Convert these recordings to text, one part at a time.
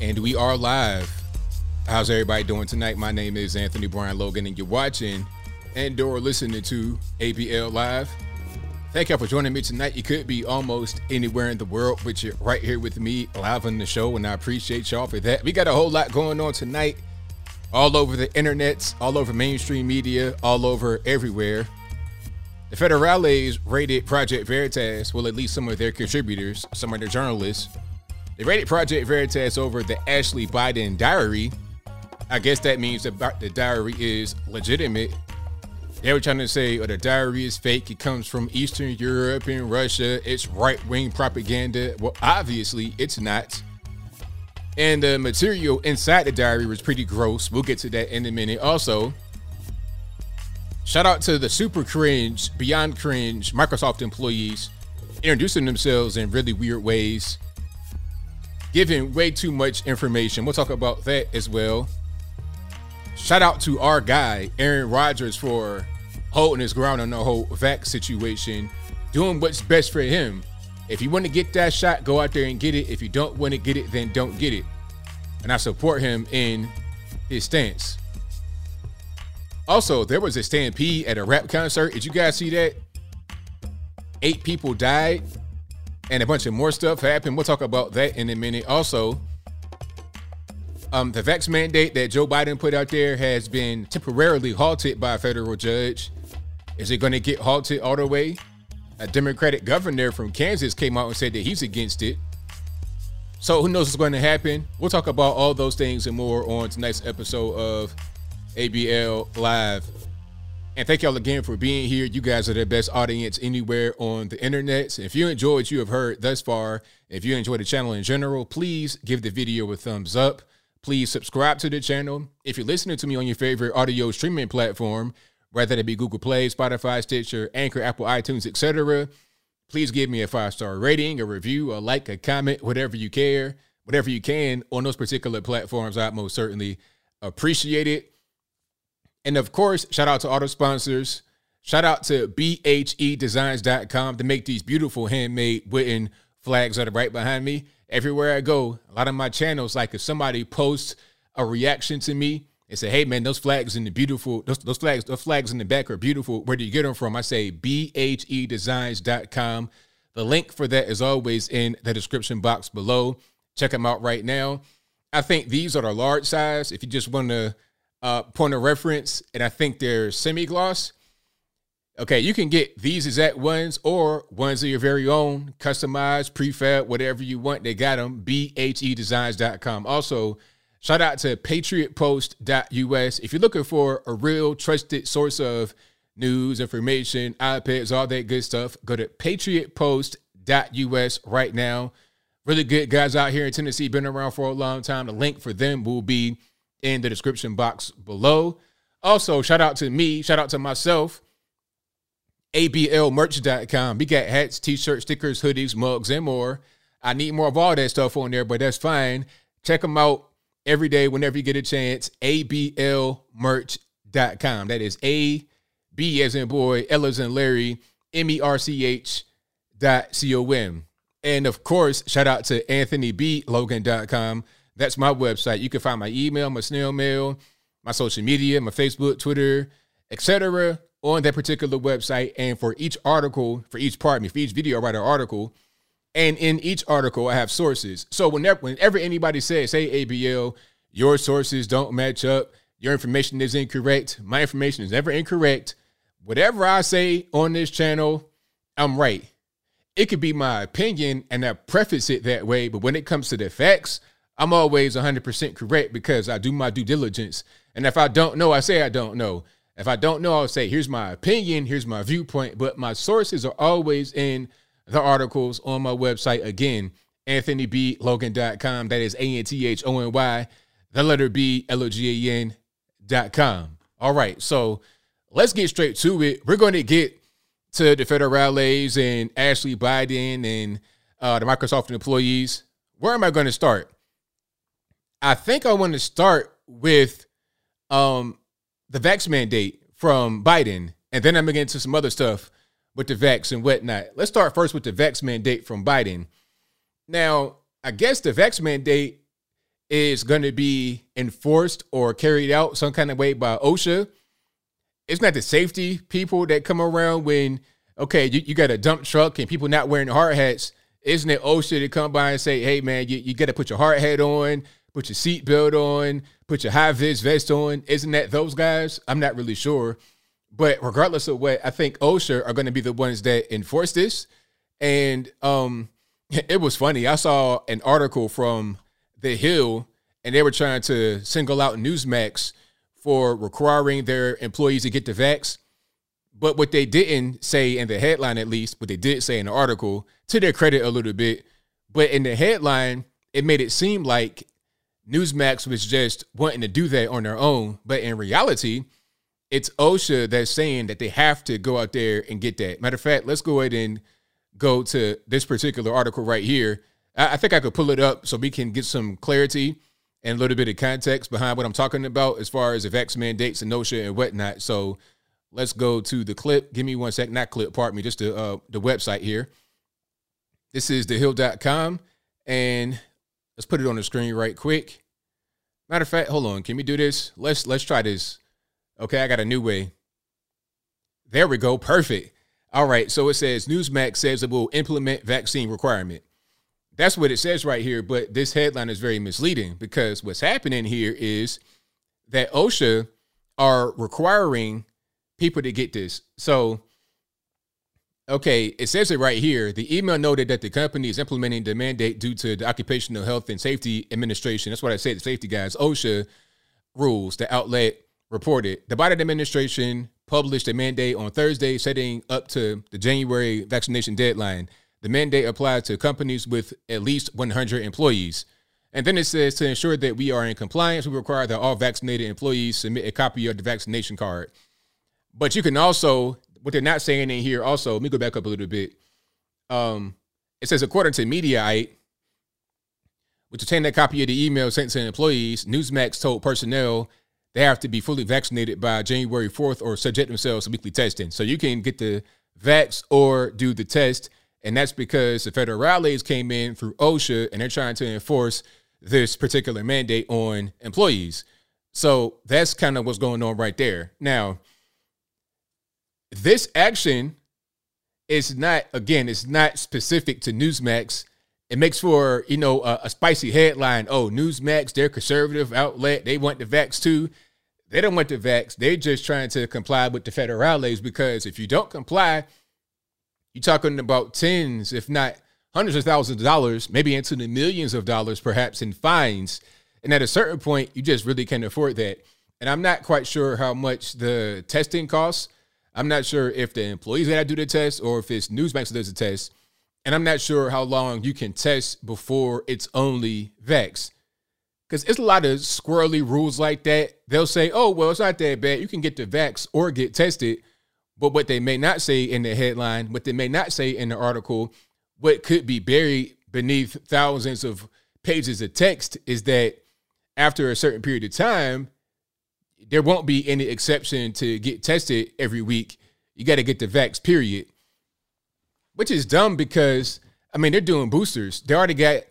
And we are live. How's everybody doing tonight? My name is Anthony Brian Logan, and you're watching and or listening to ABL Live. Thank y'all for joining me tonight. You could be almost anywhere in the world, but you're right here with me live on the show, and I appreciate y'all for that. We got a whole lot going on tonight, all over the internet, all over mainstream media, all over everywhere. The Federales rated Project Veritas, well, at least some of their contributors, some of their journalists. They rated Project Veritas over the Ashley Biden diary. I guess that means that the diary is legitimate. They were trying to say, oh, the diary is fake. It comes from Eastern Europe and Russia. It's right wing propaganda. Well, obviously, it's not. And the material inside the diary was pretty gross. We'll get to that in a minute. Also, shout out to the super cringe, beyond cringe Microsoft employees introducing themselves in really weird ways, giving way too much information. We'll talk about that as well. Shout out to our guy, Aaron Rodgers, for holding his ground on the whole vac situation, doing what's best for him. If you want to get that shot, go out there and get it. If you don't want to get it, then don't get it. And I support him in his stance. Also, there was a stampede at a rap concert. Did you guys see that? Eight people died and a bunch of more stuff happened. We'll talk about that in a minute. Also, um, the vax mandate that Joe Biden put out there has been temporarily halted by a federal judge. Is it going to get halted all the way? A Democratic governor from Kansas came out and said that he's against it. So who knows what's going to happen? We'll talk about all those things and more on tonight's episode of ABL Live. And thank y'all again for being here. You guys are the best audience anywhere on the internet. If you enjoy what you have heard thus far, if you enjoy the channel in general, please give the video a thumbs up. Please subscribe to the channel. If you're listening to me on your favorite audio streaming platform, whether it be Google Play, Spotify, Stitcher, Anchor, Apple, iTunes, etc. Please give me a five star rating, a review, a like, a comment, whatever you care, whatever you can on those particular platforms. I most certainly appreciate it. And of course, shout out to auto sponsors. Shout out to bhedesigns.com to make these beautiful handmade wooden flags that are right behind me. Everywhere I go, a lot of my channels, like if somebody posts a reaction to me, and say, "Hey man, those flags in the beautiful those, those flags those flags in the back are beautiful. Where do you get them from?" I say bhedesigns.com. The link for that is always in the description box below. Check them out right now. I think these are the large size. If you just want to uh, point of reference, and I think they're semi gloss. Okay, you can get these exact ones or ones of your very own, customized, prefab, whatever you want. They got them. BHEDesigns.com. Also, Shout out to patriotpost.us. If you're looking for a real trusted source of news, information, iPads, all that good stuff, go to patriotpost.us right now. Really good guys out here in Tennessee, been around for a long time. The link for them will be in the description box below. Also, shout out to me, shout out to myself, ablmerch.com. We got hats, t-shirts, stickers, hoodies, mugs, and more. I need more of all that stuff on there, but that's fine. Check them out every day whenever you get a chance. ABLmerch.com. That is A B as in boy, L as in Larry, M E R C H dot C O M. And of course, shout out to AnthonyBLogan.com. That's my website. You can find my email, my snail mail, my social media, my Facebook, Twitter, etc. on that particular website. And for each article, for each part, me, for each video I write an article, and in each article, I have sources. So whenever whenever anybody says, "Hey ABL, your sources don't match up. Your information is incorrect. My information is never incorrect. Whatever I say on this channel, I'm right. It could be my opinion, and I preface it that way. But when it comes to the facts, I'm always 100% correct because I do my due diligence. And if I don't know, I say I don't know. If I don't know, I'll say, here's my opinion, here's my viewpoint. But my sources are always in the articles on my website. Again, anthonyblogan.com. That is A N T H O N Y, the letter B, L O G A N dot com. All right, so let's get straight to it. We're going to get to the federales and Ashley Biden and uh, the Microsoft employees. Where am I going to start? I think I want to start with um, the vax mandate from Biden, and then I'm going to get into some other stuff with the vax and whatnot. Let's start first with the vax mandate from Biden. Now, I guess the vax mandate is going to be enforced or carried out some kind of way by OSHA. It's not the safety people that come around when, okay, you, you got a dump truck and people not wearing hard hats. Isn't it OSHA to come by and say, hey, man, you, you got to put your hard hat on, put your seatbelt on, put your high vis vest on? Isn't that those guys? I'm not really sure. But regardless of what, I think OSHA are going to be the ones that enforce this. And um, it was funny. I saw an article from The Hill, and they were trying to single out Newsmax for requiring their employees to get the vax. But what they didn't say in the headline, at least, what they did say in the article, to their credit a little bit, but in the headline, it made it seem like Newsmax was just wanting to do that on their own. But in reality, it's OSHA that's saying that they have to go out there and get that. Matter of fact, let's go ahead and go to this particular article right here. I, think I could pull it up so we can get some clarity and a little bit of context behind what I'm talking about as far as the vax mandates and OSHA and whatnot. So let's go to the clip. Give me one sec, not clip, pardon me, just the uh, the website here. This is thehill.com, and let's put it on the screen right quick. Matter of fact, hold on, can we do this? Let's let's try this. Okay, I got a new way. There we go, perfect. All right, so it says Newsmax says it will implement vaccine requirement. That's what it says right here, but this headline is very misleading because what's happening here is that OSHA are requiring people to get this. So, okay, it says it right here. The email noted that the company is implementing the mandate due to the Occupational Health and Safety Administration. That's what I said, the safety guys, OSHA rules, the outlet reported. The Biden administration published a mandate on Thursday setting up to the January vaccination deadline. The mandate applies to companies with at least 100 employees. And then it says to ensure that we are in compliance, we require that all vaccinated employees submit a copy of the vaccination card. But you can also, what they're not saying in here, also, let me go back up a little bit. Um, it says, according to Mediaite, which obtained a copy of the email sent to employees, Newsmax told personnel they have to be fully vaccinated by January 4th or subject themselves to weekly testing. So you can get the vax or do the test. And that's because the federales came in through OSHA and they're trying to enforce this particular mandate on employees. So that's kind of what's going on right there. Now, this action is not, again, it's not specific to Newsmax. It makes for, you know, a, a spicy headline. Oh, Newsmax, they're conservative outlet, they want the vax too. They don't want the vax. They're just trying to comply with the federales because if you don't comply, you're talking about tens, if not hundreds of thousands of dollars, maybe into the millions of dollars, perhaps in fines. And at a certain point, you just really can't afford that. And I'm not quite sure how much the testing costs. I'm not sure if the employees to do the test or if it's Newsmax that does the test. And I'm not sure how long you can test before it's only vax because it's a lot of squirrely rules like that. They'll say, oh, well, it's not that bad. You can get the vax or get tested. But what they may not say in the headline, what they may not say in the article, what could be buried beneath thousands of pages of text is that after a certain period of time, there won't be any exception to get tested every week. You got to get the vax, period. Which is dumb because, I mean, they're doing boosters. They already got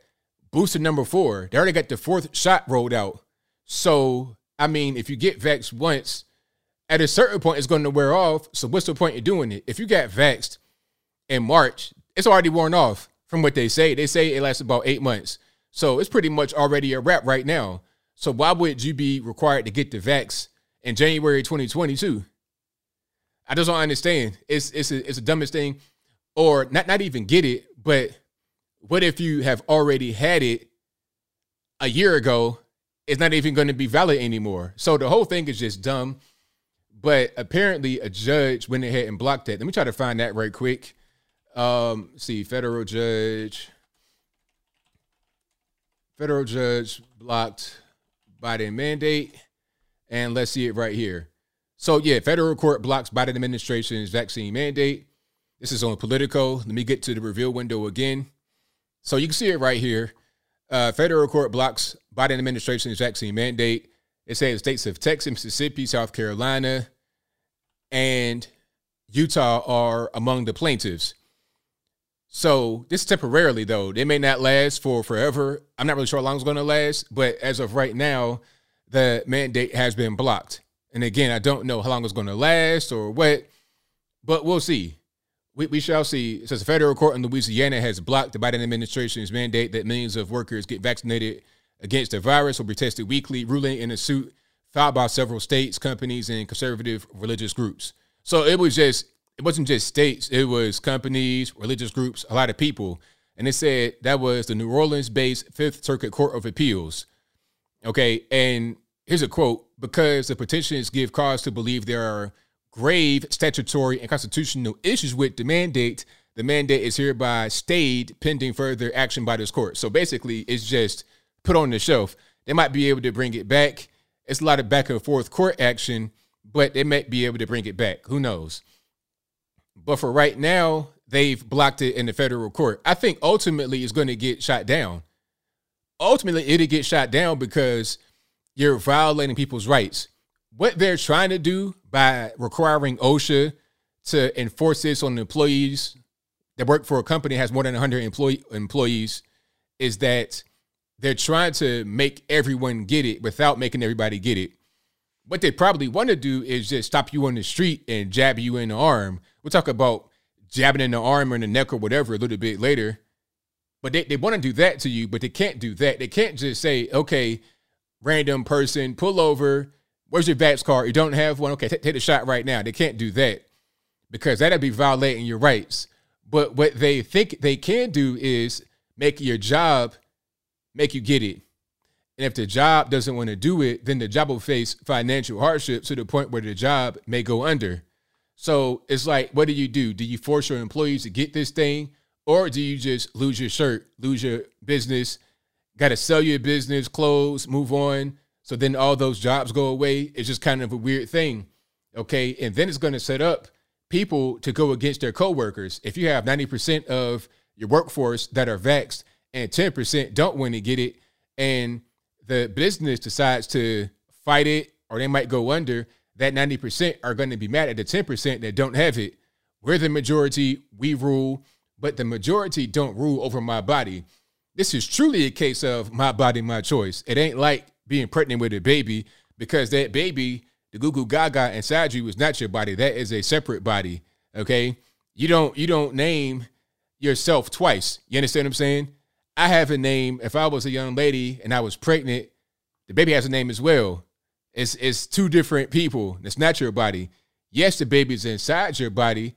booster number four. They already got the fourth shot rolled out. So, I mean, if you get vaxxed once, at a certain point, it's going to wear off. So, what's the point of doing it? If you got vaxxed in March, it's already worn off from what they say. They say it lasts about eight months. So, it's pretty much already a wrap right now. So, why would you be required to get the vax in January 2022? I just don't understand. It's it's a, it's the dumbest thing, or not not even get it, but what if you have already had it a year ago? It's not even going to be valid anymore. So the whole thing is just dumb. But apparently, a judge went ahead and blocked that. Let me try to find that right quick. Um, see, federal judge, federal judge blocked Biden mandate, and let's see it right here. So yeah, federal court blocks Biden administration's vaccine mandate. This is on Politico. Let me get to the reveal window again. So you can see it right here. Uh, federal court blocks Biden administration's vaccine mandate. It says states of Texas, Mississippi, South Carolina, and Utah are among the plaintiffs. So this temporarily though, they may not last for forever. I'm not really sure how long it's going to last, but as of right now, the mandate has been blocked. And again, I don't know how long it's going to last or what, but we'll see. We, we shall see. It says a federal court in Louisiana has blocked the Biden administration's mandate that millions of workers get vaccinated against the virus will be tested weekly, ruling in a suit filed by several states, companies, and conservative religious groups. So it was just, it wasn't just states, it was companies, religious groups, a lot of people. And it said that was the New Orleans based Fifth Circuit Court of Appeals. Okay. And here's a quote because the petitions give cause to believe there are grave statutory and constitutional issues with the mandate, the mandate is hereby stayed pending further action by this court. So basically, it's just put on the shelf. They might be able to bring it back. It's a lot of back and forth court action, but they might be able to bring it back. Who knows? But for right now, they've blocked it in the federal court. I think ultimately it's going to get shot down. Ultimately, it'll get shot down because you're violating people's rights. What they're trying to do by requiring OSHA to enforce this on employees that work for a company has more than 100 employee, employees is that they're trying to make everyone get it without making everybody get it. What they probably want to do is just stop you on the street and jab you in the arm. We'll talk about jabbing in the arm or in the neck or whatever a little bit later. But they, they want to do that to you, but they can't do that. They can't just say, okay, random person, pull over. Where's your vax card? You don't have one? Okay, t- take a shot right now. They can't do that because that'd be violating your rights. But what they think they can do is make your job make you get it. And if the job doesn't want to do it, then the job will face financial hardship to the point where the job may go under. So it's like, what do you do? Do you force your employees to get this thing? Or do you just lose your shirt, lose your business, got to sell your business, close, move on? So then all those jobs go away. It's just kind of a weird thing. Okay. And then it's going to set up people to go against their coworkers. If you have 90% of your workforce that are vaxxed and 10% don't want to get it, and the business decides to fight it or they might go under, that 90% are going to be mad at the 10% that don't have it. We're the majority, we rule, but the majority don't rule over my body. This is truly a case of my body, my choice. It ain't like being pregnant with a baby because that baby, the goo goo gaga inside you is not your body. That is a separate body. Okay. You don't you don't name yourself twice. You understand what I'm saying? I have a name. If I was a young lady and I was pregnant, the baby has a name as well. It's it's two different people. It's not your body. Yes, the baby's inside your body,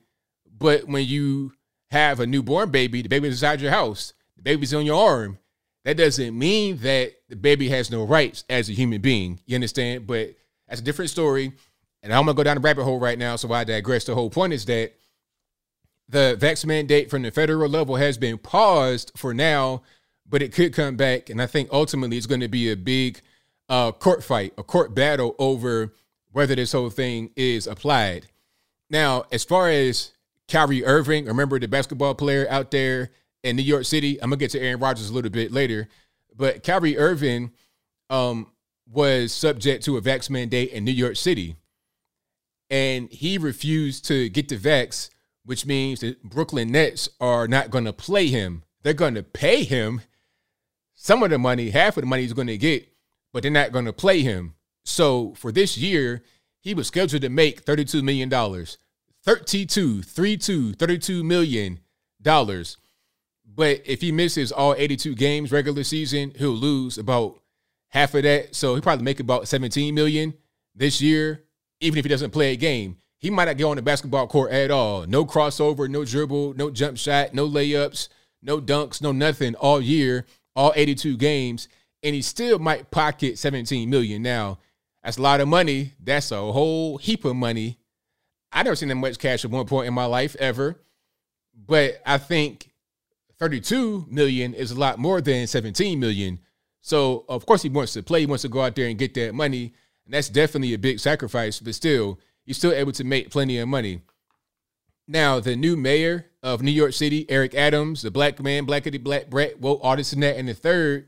but when you have a newborn baby, the baby's inside your house. The baby's on your arm. That doesn't mean that the baby has no rights as a human being. You understand? But that's a different story. And I'm gonna go down the rabbit hole right now, so I digress. The whole point is that the vax mandate from the federal level has been paused for now, but it could come back. And I think ultimately it's going to be a big uh, court fight, a court battle over whether this whole thing is applied. Now, as far as Kyrie Irving, remember the basketball player out there in New York City? I'm gonna get to Aaron Rodgers a little bit later, but Kyrie Irving um, was subject to a vax mandate in New York City, and he refused to get the vax which means the Brooklyn Nets are not to play him. They're to pay him some of the money, half of the money he's to get, but they're not going to play him. So for this year, he was scheduled to make $32 million. 32, 32, 32 million dollars. But if he misses all 82 games regular season, he'll lose about half of that. So he probably make about 17 million this year, even if he doesn't play a game he might not get on the basketball court at all. No crossover, no dribble, no jump shot, no layups, no dunks, no nothing all year, all 82 games, and he still might pocket 17 million. Now, that's a lot of money. That's a whole heap of money. I never seen that much cash at one point in my life ever, but I think 32 million is a lot more than 17 million. So of course he wants to play. He wants to go out there and get that money, and that's definitely a big sacrifice. But still, you're still able to make plenty of money. Now, the new mayor of New York City, Eric Adams, the black man, blackity black Brett, woke artist in that, and the third,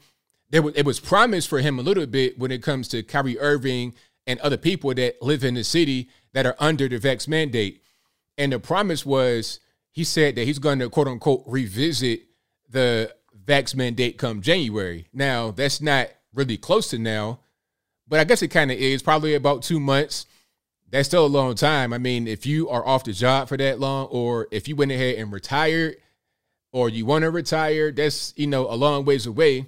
there was, it was promised for him a little bit when it comes to Kyrie Irving and other people that live in the city that are under the vax mandate. And the promise was he said that he's going to quote unquote revisit the vax mandate come January. Now, that's not really close to now, but I guess it kind of is probably about two months. That's still a long time. I mean, if you are off the job for that long, or if you went ahead and retired, or you want to retire, that's you know a long ways away.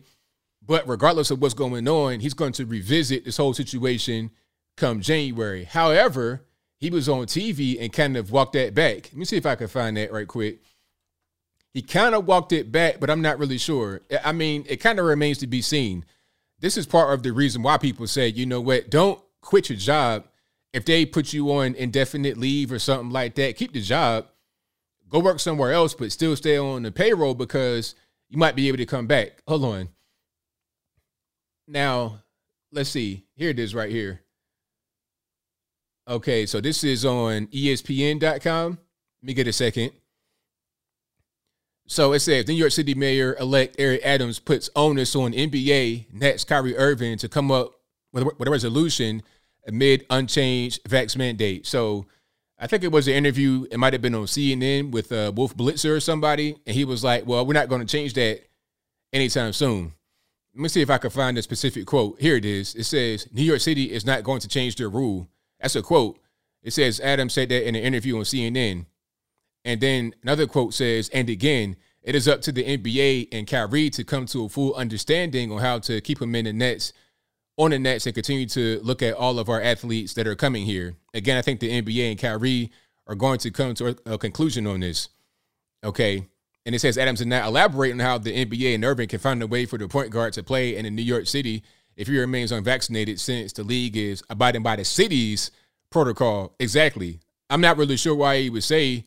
But regardless of what's going on, he's going to revisit this whole situation come January. However, he was on TV and kind of walked that back. Let me see if I can find that right quick. He kind of walked it back, but I'm not really sure. I mean, it kind of remains to be seen. This is part of the reason why people say, you know what, don't quit your job. If they put you on indefinite leave or something like that, keep the job, go work somewhere else, but still stay on the payroll because you might be able to come back. Hold on. Now, let's see. Here it is right here. Okay, so this is on ESPN.com. Let me get a second. So it says New York City Mayor elect Eric Adams puts onus on NBA Nets Kyrie Irving to come up with, with a resolution amid unchanged vax mandate. So I think it was an interview. It might have been on CNN with uh, Wolf Blitzer or somebody, and he was like, "Well, we're not going to change that anytime soon." Let me see if I can find a specific quote. Here it is. It says New York City is not going to change their rule that's a quote. It says Adam said that in an interview on CNN. And then another quote says, and again, it is up to the NBA and Kyrie to come to a full understanding on how to keep him in the nets, on the nets, and continue to look at all of our athletes that are coming here. Again, I think the NBA and Kyrie are going to come to a conclusion on this. Okay. And it says Adams did not elaborate on how the NBA and Irving can find a way for the point guard to play in New York City if he remains unvaccinated since the league is abiding by the city's protocol. Exactly. I'm not really sure why he would say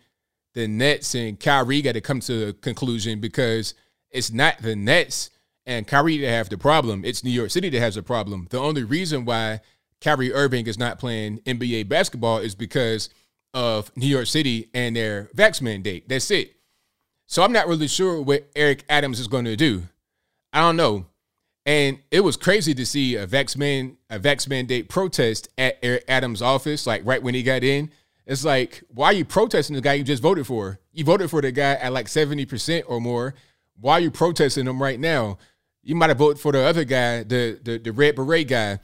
the Nets and Kyrie got to come to a conclusion because it's not the Nets and Kyrie that have the problem. It's New York City that has a problem. The only reason why Kyrie Irving is not playing NBA basketball is because of New York City and their vax mandate. That's it. So I'm not really sure what Eric Adams is going to do. I don't know. And it was crazy to see a vax man a vax mandate protest at Eric Adams' office, like right when he got in. It's like, why are you protesting the guy you just voted for? You voted for the guy at like 70% or more. Why are you protesting him right now? You might have voted for the other guy, the, the the red beret guy.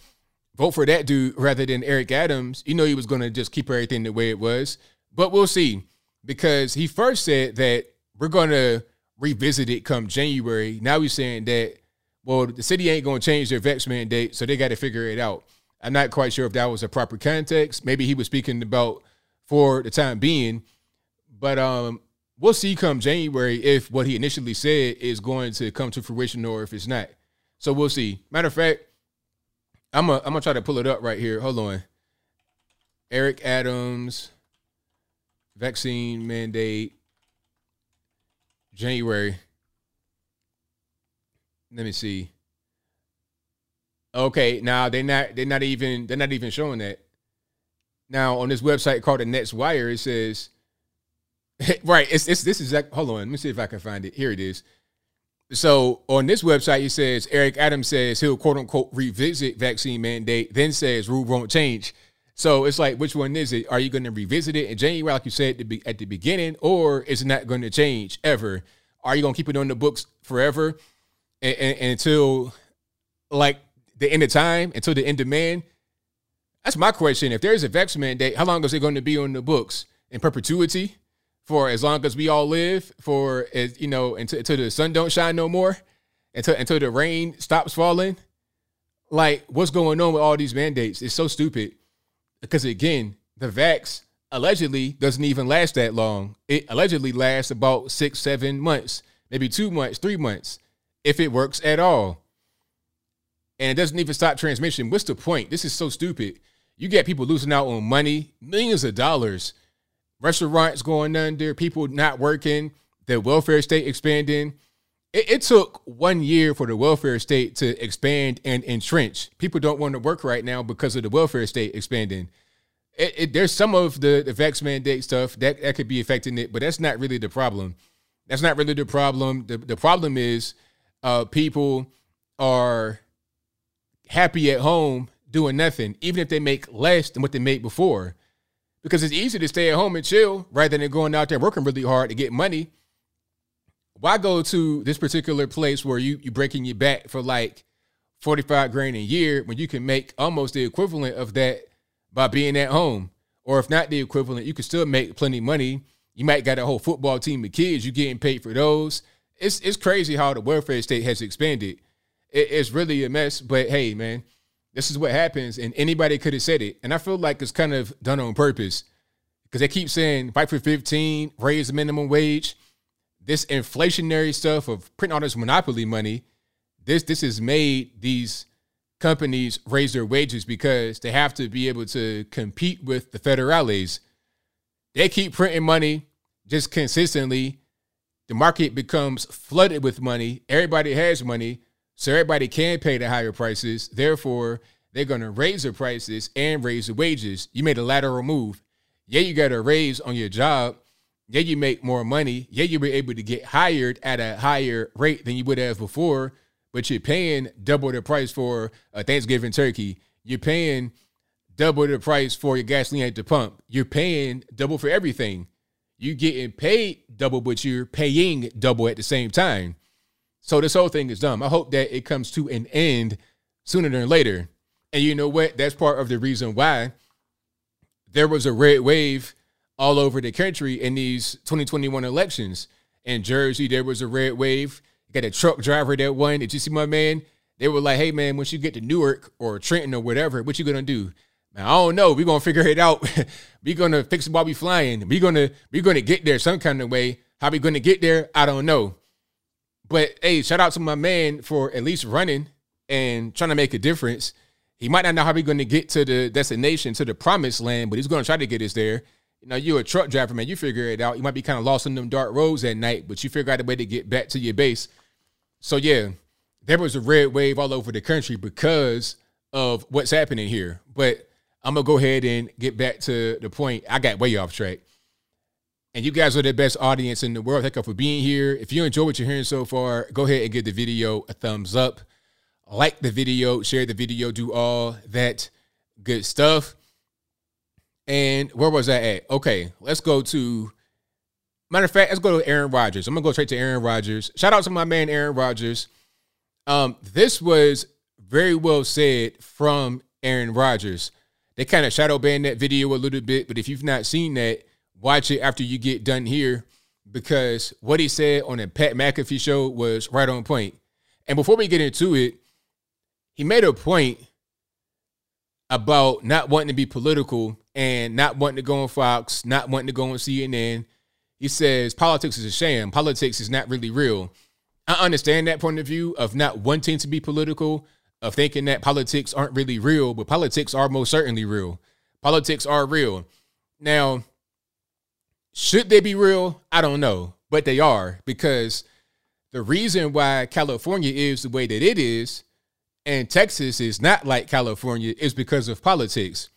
Vote for that dude rather than Eric Adams. You know he was gonna just keep everything the way it was. But we'll see. Because he first said that we're gonna revisit it come January. Now he's saying that well, the city ain't going to change their vax mandate, so they got to figure it out. I'm not quite sure if that was a proper context. Maybe he was speaking about for the time being, but um, we'll see come January if what he initially said is going to come to fruition or if it's not. So we'll see. Matter of fact, I'm gonna I'm gonna try to pull it up right here. Hold on. Eric Adams vaccine mandate January. Let me see. Okay, now they're not they're not even they're not even showing that. Now on this website called the Nets Wire, it says right. It's, it's this is that hold on. Let me see if I can find it. Here it is. So on this website, it says Eric Adams says he'll quote unquote revisit vaccine mandate, then says rule won't change. So it's like, which one is it? Are you going to revisit it in January, like you said at the, at the beginning, or is it not going to change ever? Are you going to keep it on the books forever? and, and, until like the end of time, until the end of man? That's my question. If there's a vax mandate, how long is it going to be on the books in perpetuity? For as long as we all live, for as you know, until, until the sun don't shine no more, until until the rain stops falling. Like, what's going on with all these mandates? It's so stupid. Because again, the vax allegedly doesn't even last that long. It allegedly lasts about six, seven months, maybe two months, three months if it works at all. And it doesn't even stop transmission. What's the point? This is so stupid. You get people losing out on money, millions of dollars, restaurants going under, people not working, the welfare state expanding. It, it, took one year for the welfare state to expand and entrench. People don't want to work right now because of the welfare state expanding. It, it, there's some of the, the vax mandate stuff that, that could be affecting it, but that's not really the problem. That's not really the problem. The, the problem is uh, people are happy at home doing nothing, even if they make less than what they made before. because it's easy to stay at home and chill rather than going out there working really hard to get money. Why go to this particular place where you you breaking your back for like 45 grand a year when you can make almost the equivalent of that by being at home? Or if not the equivalent, you can still make plenty of money. You might got a whole football team of kids, you getting paid for those. It's it's crazy how the welfare state has expanded. It, it's really a mess, but hey, man, this is what happens, and anybody could have said it. And I feel like it's kind of done on purpose because they keep saying fight for 15, raise the minimum wage. This inflationary stuff of printing all this monopoly money, this this has made these companies raise their wages because they have to be able to compete with the federales. They keep printing money just consistently. The market becomes flooded with money. Everybody has money. So everybody can pay the higher prices. Therefore, they're going to raise the prices and raise the wages. You made a lateral move. Yeah, you got a raise on your job. Yeah, you make more money. Yeah, you were able to get hired at a higher rate than you would have before, but you're paying double the price for a Thanksgiving turkey. You're paying double the price for your gasoline at the pump. You're paying double for everything. You're getting paid double, but you're paying double at the same time. So this whole thing is dumb. I hope that it comes to an end sooner than later. And you know what? That's part of the reason why there was a red wave all over the country in these 2021 elections. In Jersey, there was a red wave. You got a truck driver that won. Did you see my man? They were like, hey man, once you get to Newark or Trenton or whatever, what you gonna do? Man, I don't know. We're gonna figure it out. we're gonna fix it while we flying. We're gonna we're gonna get there some kind of way. How we gonna get there? I don't know. But hey, shout out to my man for at least running and trying to make a difference. He might not know how we're going to get to the destination, to the promised land, but he's going to try to get us there. You know, you're a truck driver, man. You figure it out. You might be kind of lost in them dark roads at night, but you figure out a way to get back to your base. So yeah, there was a red wave all over the country because of what's happening here. But I'm gonna go ahead and get back to the point. I got way off track. And you guys are the best audience in the world. Thank you for being here. If you enjoy what you're hearing so far, go ahead and give the video a thumbs up. Like the video, share the video, do all that good stuff. And where was I at? Okay, let's go to matter of fact, let's go to Aaron Rodgers. I'm gonna go straight to Aaron Rodgers. Shout out to my man Aaron Rodgers. Um, this was very well said from Aaron Rodgers. They kind of shadow banned that video a little bit, but if you've not seen that, watch it after you get done here because what he said on the Pat McAfee show was right on point. And before we get into it, he made a point about not wanting to be political and not wanting to go on Fox, not wanting to go on CNN. He says politics is a sham. Politics is not really real. I understand that point of view of not wanting to be political, of thinking that politics aren't really real, but politics are most certainly real. Politics are real. Now, should they be real? I don't know, but they are because the reason why California is the way that it is and Texas is not like California is because of politics.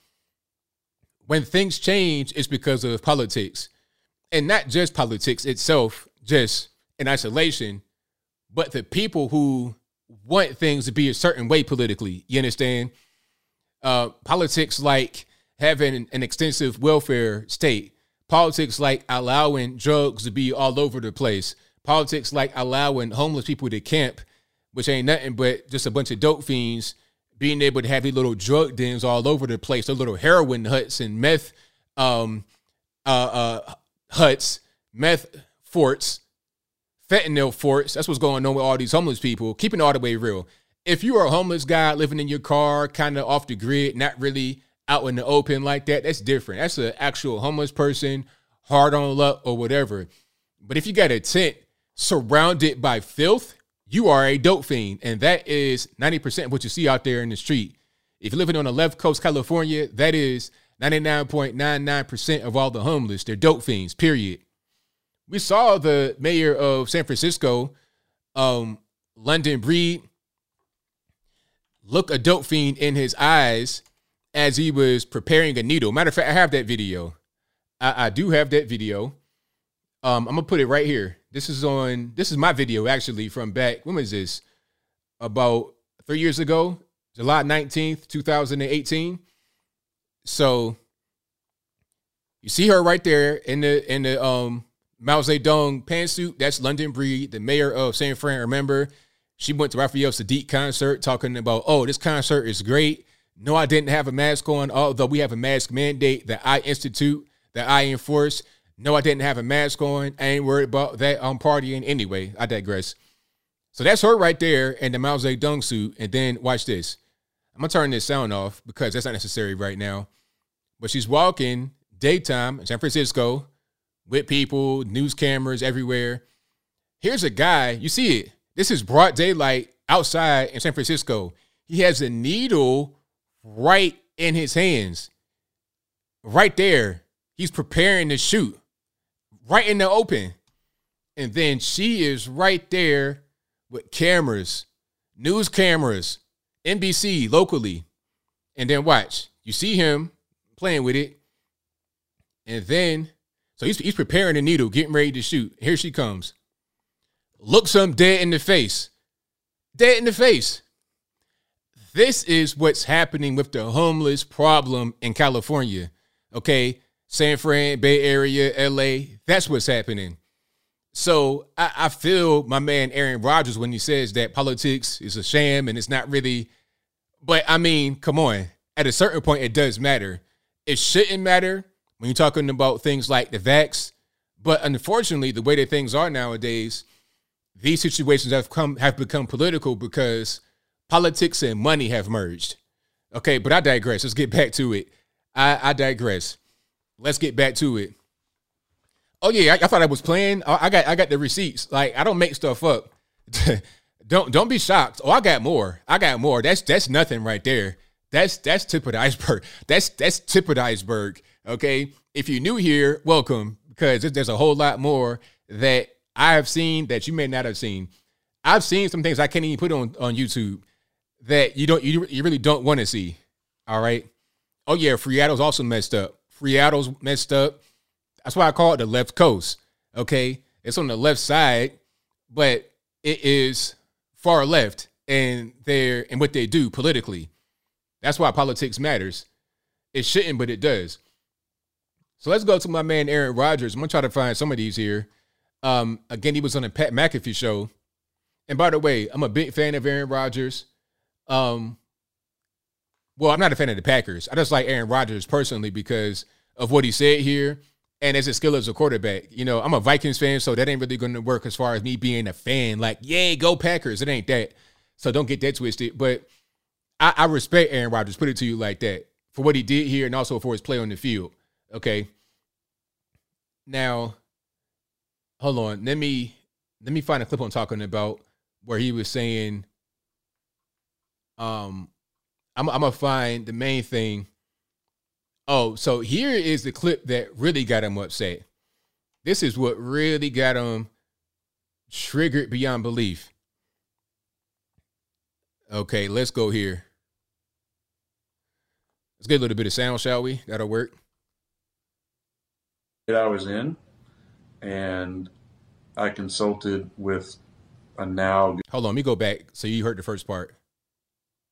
When things change, it's because of politics. And not just politics itself, just in isolation, but the people who want things to be a certain way politically. You understand? Uh, politics like having an extensive welfare state, Politics like allowing drugs to be all over the place. Politics like allowing homeless people to camp, which ain't nothing but just a bunch of dope fiends being able to have these little drug dens all over the place, the little heroin huts and meth um, uh, uh, huts, meth forts, fentanyl forts. That's what's going on with all these homeless people. Keeping all the way real. If you are a homeless guy living in your car, kind of off the grid, not really out in the open like that, that's different. That's an actual homeless person, hard on luck or whatever. But if you got a tent surrounded by filth, you are a dope fiend. And that is 90% of what you see out there in the street. If you're living on the left coast, California, that is 99.99% of all the homeless. They're dope fiends, period. We saw the mayor of San Francisco, um, London Breed, look a dope fiend in his eyes as he was preparing a needle. Matter of fact, I have that video. I, I do have that video. Um, I'm gonna put it right here. This is on. This is my video actually from back. When was this? About three years ago, July 19th, 2018. So You see her right there in the in the um Mao Zedong pantsuit. That's London Breed, the mayor of San Fran. Remember, she went to Raphael Saadiq concert talking about, oh, this concert is great. No, I didn't have a mask on, although we have a mask mandate that I institute, that I enforce. No, I didn't have a mask on. I ain't worried about that. I'm partying anyway. I digress. So that's her right there in the Mao Zedong suit. And then watch this. I'm gonna turn this sound off because that's not necessary right now. But she's walking daytime in San Francisco with people, news cameras everywhere. Here's a guy, you see it. This is broad daylight outside in San Francisco. He has a needle right in his hands. Right there. He's preparing to shoot. Right in the open. And then she is right there with cameras, news cameras, NBC locally. And then watch. You see him playing with it. And then so he's, he's preparing the needle, getting ready to shoot. Here she comes. Looks him dead in the face. Dead in the face. This is what's happening with the homeless problem in California. Okay. San Fran, Bay Area, LA. That's what's happening. So I, I, feel my man Aaron Rodgers when he says that politics is a sham and it's not really. But I mean, come on. At a certain point, it does matter. It shouldn't matter when you're talking about things like the vax. But unfortunately, the way that things are nowadays, these situations have come have become political because politics and money have merged. Okay, but I digress. Let's get back to it. I, I digress. Let's get back to it. Oh yeah, I, I thought I was playing. I, I got I got the receipts. Like I don't make stuff up. don't don't be shocked. Oh, I got more. I got more. That's that's nothing right there. That's that's tip of the iceberg. That's that's tip of the iceberg. Okay. If you're new here, welcome because there's a whole lot more that I have seen that you may not have seen. I've seen some things I can't even put on, on YouTube that you don't you, you really don't want to see. All right. Oh yeah, Seattle's also messed up. Seattle's messed up. That's why I call it the left coast. Okay. It's on the left side, but it is far left and they're and what they do politically. That's why politics matters. It shouldn't, but it does. So let's go to my man Aaron Rodgers. I'm gonna try to find some of these here. Um, again, he was on the Pat McAfee show. And by the way, I'm a big fan of Aaron Rodgers. Um, well, I'm not a fan of the Packers. I just like Aaron Rodgers personally because of what he said here and as his skill as a quarterback. You know, I'm a Vikings fan, so that ain't really going to work as far as me being a fan. Like, yay, go Packers. It ain't that. So don't get that twisted. But I, I respect Aaron Rodgers. Put it to you like that for what he did here and also for his play on the field. Okay. Now, hold on. Let me let me find a clip I'm talking about where he was saying, um, I'm, I'm gonna find the main thing. Oh, so here is the clip that really got him upset. This is what really got him triggered beyond belief. Okay, let's go here. Let's get a little bit of sound, shall we? That'll work I was in, and I consulted with a now. Hold on, let me go back. So you heard the first part.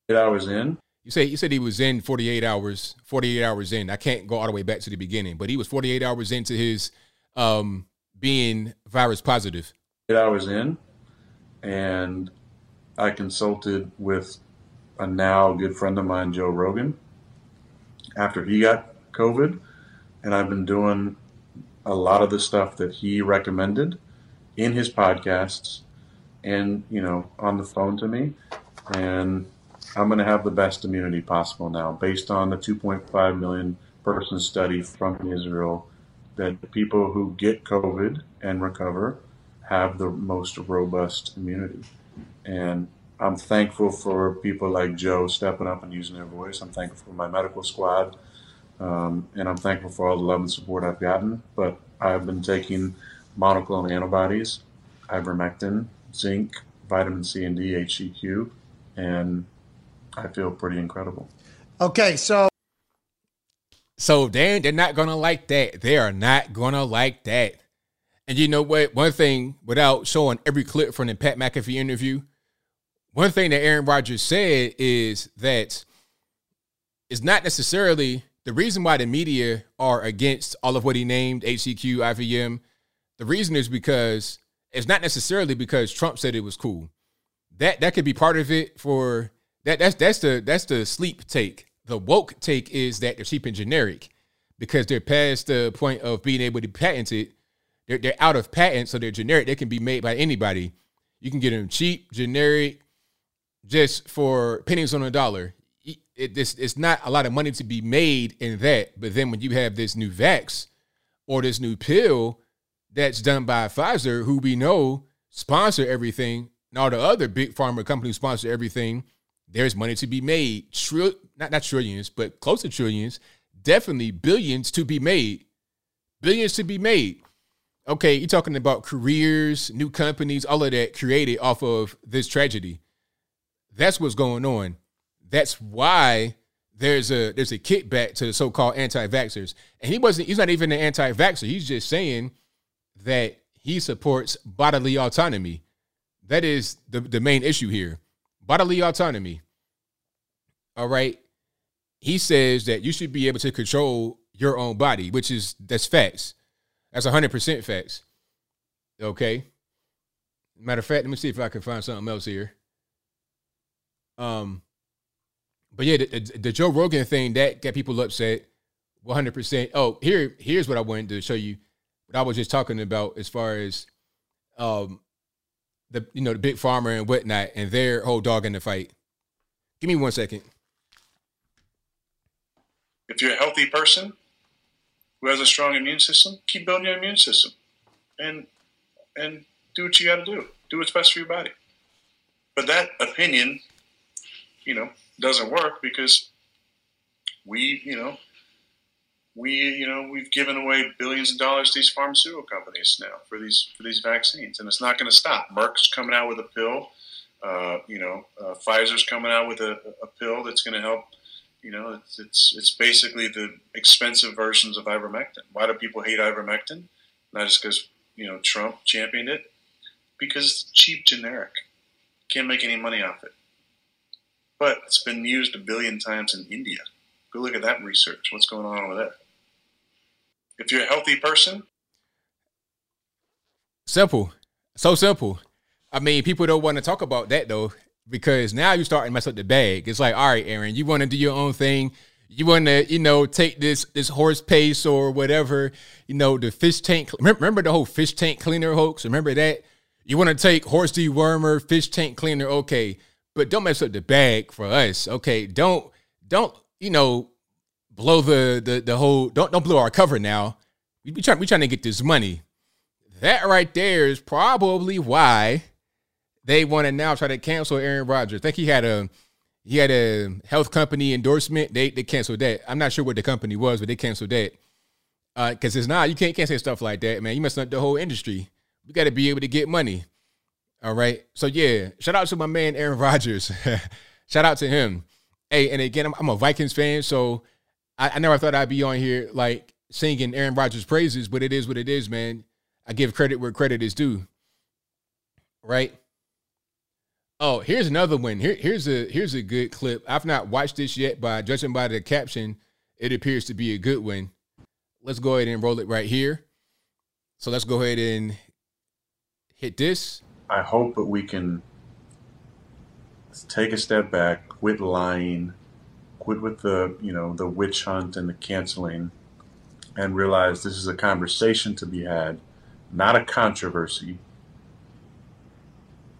I was in. You say you said he was in 48 hours. 48 hours in. I can't go all the way back to the beginning, but he was 48 hours into his um, being virus positive. Eight hours in, and I consulted with a now good friend of mine, Joe Rogan, after he got COVID, and I've been doing a lot of the stuff that he recommended in his podcasts and, you know, on the phone to me. And I'm going to have the best immunity possible now based on the 2.5 million person study from Israel that people who get COVID and recover have the most robust immunity. And I'm thankful for people like Joe stepping up and using their voice. I'm thankful for my medical squad um, and I'm thankful for all the love and support I've gotten. But I've been taking monoclonal antibodies, ivermectin, zinc, vitamin C and D, HCQ, and I feel pretty incredible. Okay, so so they they're not gonna like that. They are not gonna like that. And you know what? One thing, without showing every clip from the Pat McAfee interview, one thing that Aaron Rodgers said is that it's not necessarily the reason why the media are against all of what he named HCQ, IVM, the reason is because it's not necessarily because Trump said it was cool. That that could be part of it for that that's that's the that's the sleep take. The woke take is that they're cheap and generic because they're past the point of being able to patent it. They're they're out of patent, so they're generic. They can be made by anybody. You can get them cheap, generic, just for pennies on a dollar. It, this it's not a lot of money to be made in that. But then when you have this new vax or this new pill that's done by Pfizer, who we know sponsor everything, and all the other big pharma companies sponsor everything, there's money to be made. Trill, not not trillions, but close to trillions. Definitely billions to be made. Billions to be made. Okay, you're talking about careers, new companies, all of that created off of this tragedy. That's what's going on. That's why there's a there's a kickback to the so-called anti-vaxxers. And he wasn't he's not even an anti-vaxxer. He's just saying that he supports bodily autonomy. That is the, the main issue here. Bodily autonomy. All right. He says that you should be able to control your own body, which is that's facts. That's 100% facts. Okay. Matter of fact, let me see if I can find something else here. Um, but yeah, the, the Joe Rogan thing that got people upset. 100%. Oh, here, here's what I wanted to show you. What I was just talking about as far as, um, the you know the big pharma and whatnot and their whole dog in the fight. Give me one second. If you're a healthy person who has a strong immune system, keep building your immune system, and and do what you got to do. Do what's best for your body. But that opinion, you know, doesn't work because we, you know, we, you know, we've given away billions of dollars to these pharmaceutical companies now for these for these vaccines, and it's not going to stop. Merck's coming out with a pill. Uh, you know, uh, Pfizer's coming out with a, a pill that's going to help. You know, it's, it's it's basically the expensive versions of ivermectin. Why do people hate ivermectin? Not just because you know Trump championed it, because it's cheap, generic. Can't make any money off it. But it's been used a billion times in India. Go look at that research. What's going on over there? If you're a healthy person, simple, so simple. I mean, people don't want to talk about that though, because now you're starting to mess up the bag. It's like, all right, Aaron, you want to do your own thing. You want to, you know, take this this horse paste or whatever, you know, the fish tank. Remember the whole fish tank cleaner hoax? Remember that? You want to take horse dewormer, fish tank cleaner, okay, but don't mess up the bag for us, okay? Don't don't you know blow the the the whole don't don't blow our cover now. We be trying we trying to get this money. That right there is probably why they want to now try to cancel Aaron Rodgers. I think he had a he had a health company endorsement. They they canceled that. I'm not sure what the company was, but they canceled that. Uh, cause it's not you can't can't say stuff like that, man. You messing up the whole industry. We got to be able to get money. All right. So yeah, shout out to my man Aaron Rodgers. shout out to him. Hey, and again, I'm, I'm a Vikings fan, so I, I never thought I'd be on here like singing Aaron Rodgers praises, but it is what it is, man. I give credit where credit is due. Right? Oh, here's another one. Here, here's a here's a good clip. I've not watched this yet, but judging by the caption, it appears to be a good one. Let's go ahead and roll it right here. So let's go ahead and hit this. I hope that we can take a step back, quit lying, quit with the you know the witch hunt and the canceling and realize this is a conversation to be had not a controversy.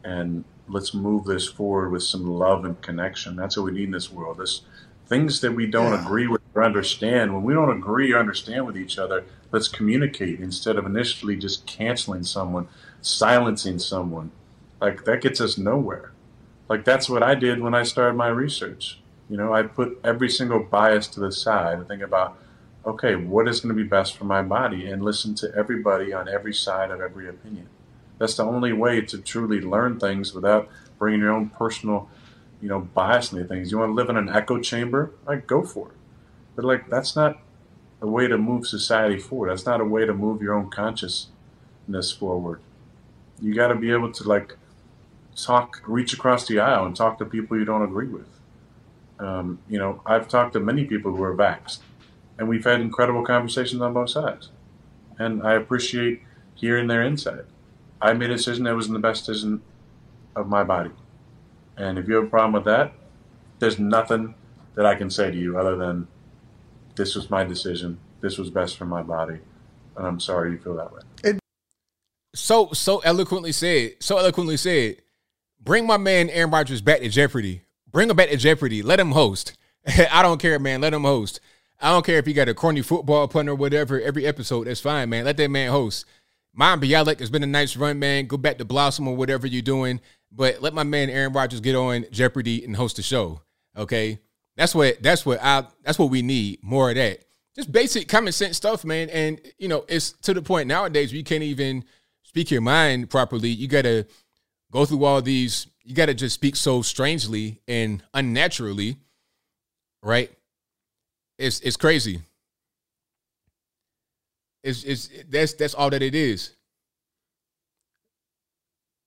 And let's move this forward with some love and connection. That's what we need in this world. This things that we don't yeah. agree with or understand when we don't agree or understand with each other let's communicate instead of initially just canceling someone silencing someone. Like that gets us nowhere. Like that's what i did when i started my research you know, I put every single bias to the side and think about, okay, what is going to be best for my body and listen to everybody on every side of every opinion. That's the only way to truly learn things without bringing your own personal, you know, bias into things. You want to live in an echo chamber? Like, go for it. But like, that's not a way to move society forward. That's not a way to move your own consciousness forward. You got to be able to like talk, reach across the aisle and talk to people you don't agree with. Um, you know, I've talked to many people who are vaxxed, and we've had incredible conversations on both sides. And I appreciate hearing their insight. I made a decision that was in the best decision of my body. And if you have a problem with that, there's nothing that I can say to you other than this was my decision. This was best for my body. And I'm sorry you feel that way. So so eloquently said. So eloquently said. Bring my man Aaron Rodgers back to Jeopardy. Bring him back to Jeopardy. Let him host. I don't care, man. Let him host. I don't care if you got a corny football pun or whatever. Every episode, that's fine, man. Let that man host. Mayim Bialik has been a nice run, man. Go back to Blossom or whatever you're doing. But let my man Aaron Rodgers get on Jeopardy and host the show. Okay. That's what that's what I that's what we need. More of that. Just basic common sense stuff, man. And you know, it's to the point nowadays where you can't even speak your mind properly. You gotta go through all these, you gotta just speak so strangely and unnaturally, right? It's it's crazy. It's it's that's that's all that it is.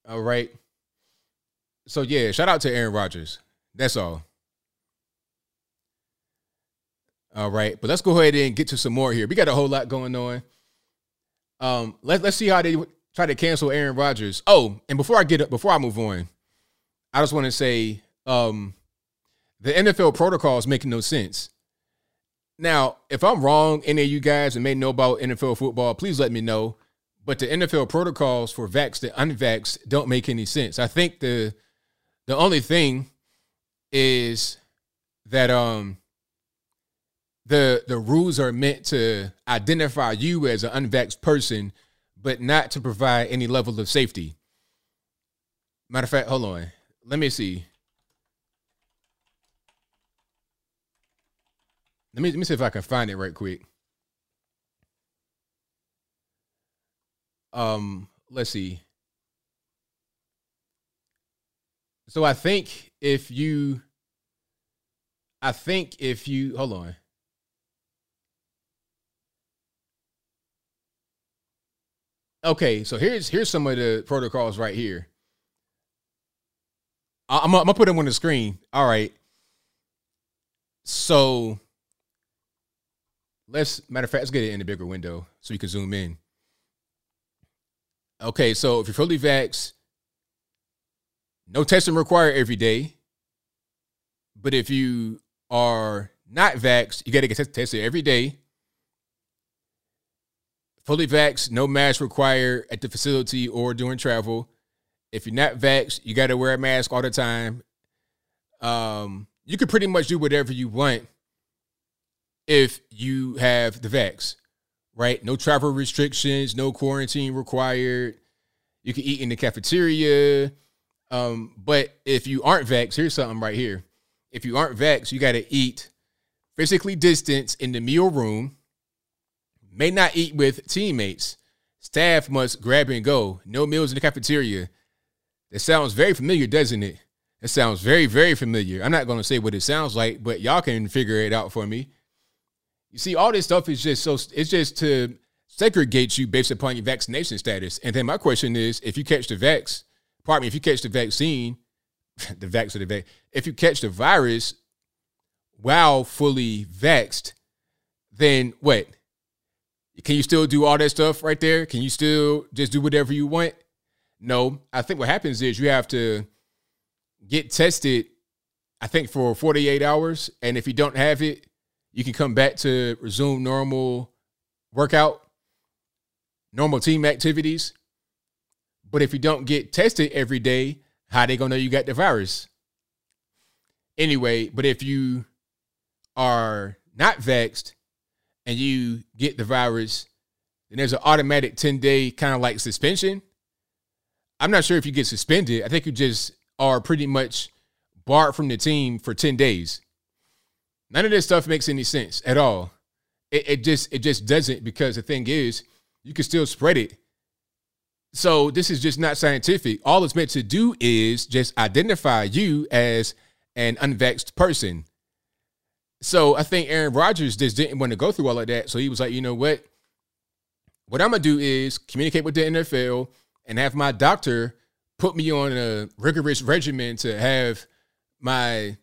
All right. So yeah, shout out to Aaron Rodgers. That's all. All right, but let's go ahead and get to some more here. We got a whole lot going on. Um, let let's see how they try to cancel Aaron Rodgers. Oh, and before I get up, before I move on, I just want to say, um, the NFL protocol is making no sense. Now, if I'm wrong, any of you guys that may know about NFL football, please let me know. But the NFL protocols for vaxxed and unvaxxed don't make any sense. I think the the only thing is that um the the rules are meant to identify you as an unvaxxed person, but not to provide any level of safety. Matter of fact, hold on. Let me see. Let me let me see if I can find it right quick. Um, let's see. So I think if you I think if you hold on. Okay, so here's here's some of the protocols right here. I'm, gonna put them on the screen. All right. So let's matter of fact, let's get it in a bigger window so you can zoom in. Okay, so if you're fully vaxxed, no testing required every day. But if you are not vaxxed, you got to get tested every day. Fully vaxxed, no mask required at the facility or during travel. If you're not vaxxed, you got to wear a mask all the time. Um, you can pretty much do whatever you want if you have the vax, right? No travel restrictions, no quarantine required. You can eat in the cafeteria. Um, but if you aren't vaxxed, here's something right here. If you aren't vaxxed, you got to eat physically distance in the meal room may not eat with teammates. Staff must grab and go. No meals in the cafeteria. That sounds very familiar, doesn't it? It sounds very, very familiar. I'm not going to say what it sounds like, but y'all can figure it out for me. You see, all this stuff is just so, it's just to segregate you based upon your vaccination status. And then my question is if you catch the vax, pardon me, if you catch the vaccine, the vax or the vac, if you catch the virus while fully vaxed, then what? Can you still do all that stuff right there? Can you still just do whatever you want? No. I think what happens is you have to get tested, I think, for 48 hours. And if you don't have it, you can come back to resume normal workout, normal team activities. But if you don't get tested every day, how they gonna know you got the virus? Anyway, but if you are not vaxxed and you get the virus, then there's an automatic 10 day kind of like suspension. I'm not sure if you get suspended. I think you just are pretty much barred from the team for 10 days. None of this stuff makes any sense at all. It, it just it just doesn't because the thing is, you can still spread it. So this is just not scientific. All it's meant to do is just identify you as an unvaxxed person. So I think Aaron Rodgers just didn't want to go through all of that. So he was like, you know what? What I'm gonna do is communicate with the NFL and have my doctor put me on a rigorous regimen to have my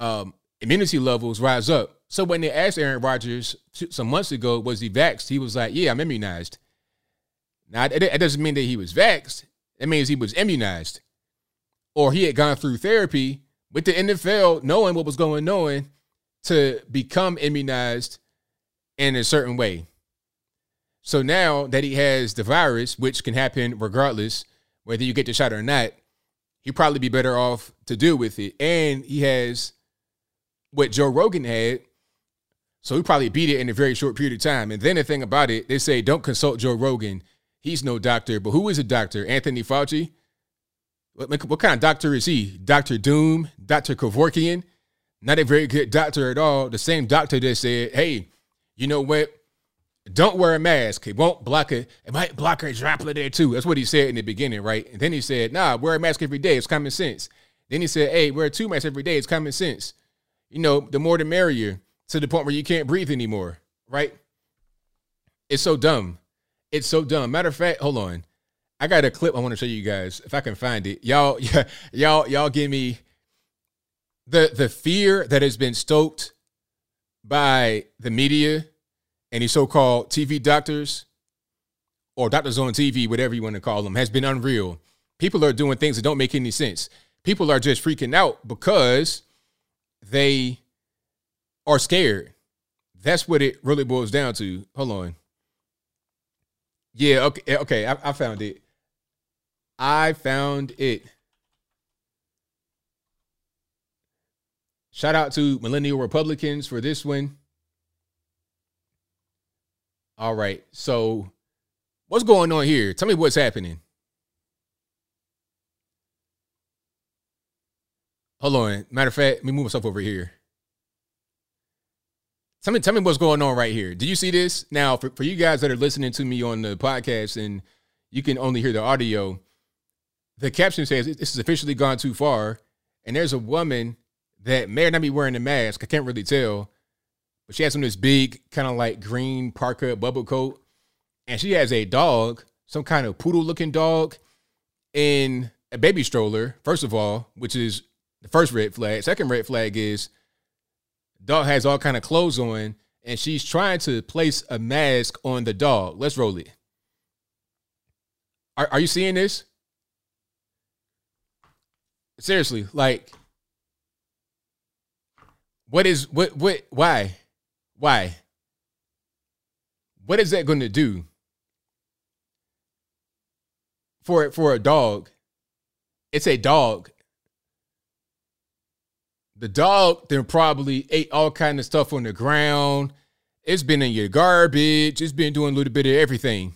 um, immunity levels rise up. So when they asked Aaron Rodgers some months ago, was he vaxxed? He was like, yeah, I'm immunized. Now, it doesn't mean that he was vaxxed. It means he was immunized. Or he had gone through therapy with the NFL, knowing what was going on to become immunized in a certain way. So now that he has the virus, which can happen regardless whether you get the shot or not, he'd probably be better off to deal with it. And he has what Joe Rogan had, so he probably beat it in a very short period of time. And then the thing about it, they say don't consult Joe Rogan. He's no doctor. But who is a doctor? Anthony Fauci? What, what kind of doctor is he? Dr. Doom? Dr. Kevorkian? Not a very good doctor at all. The same doctor that said, hey, you know what? Don't wear a mask. It won't block it. It might block a droplet there too. That's what he said in the beginning, right? And then he said, nah, wear a mask every day. It's common sense. Then he said, hey, wear two masks every day. It's common sense. You know, the more the merrier to the point where you can't breathe anymore, right? It's so dumb. It's so dumb. Matter of fact, hold on. I got a clip I want to show you guys if I can find it. Y'all, yeah, y'all, y'all give me the the fear that has been stoked by the media and these so-called TV doctors or doctors on TV, whatever you want to call them, has been unreal. People are doing things that don't make any sense. People are just freaking out because they are scared. That's what it really boils down to. Hold on. Yeah, okay, eh, okay, I, I found it. I found it. Shout out to millennial Republicans for this one. All right. So, what's going on here? Tell me what's happening. Hold on. Matter of fact, let me move myself over here. Tell me, tell me what's going on right here. Do you see this? Now, for, for you guys that are listening to me on the podcast and you can only hear the audio, the caption says this has officially gone too far. And there's a woman that may or not be wearing a mask. I can't really tell. But she has on this big, kind of like green parka bubble coat. And she has a dog, some kind of poodle looking dog, in a baby stroller, first of all, which is the first red flag. Second red flag is Dog has all kind of clothes on, and she's trying to place a mask on the dog. Let's roll it. Are, are you seeing this? Seriously, like, what is what what why why what is that going to do for for a dog? It's a dog. The dog then probably ate all kind of stuff on the ground. It's been in your garbage. It's been doing a little bit of everything.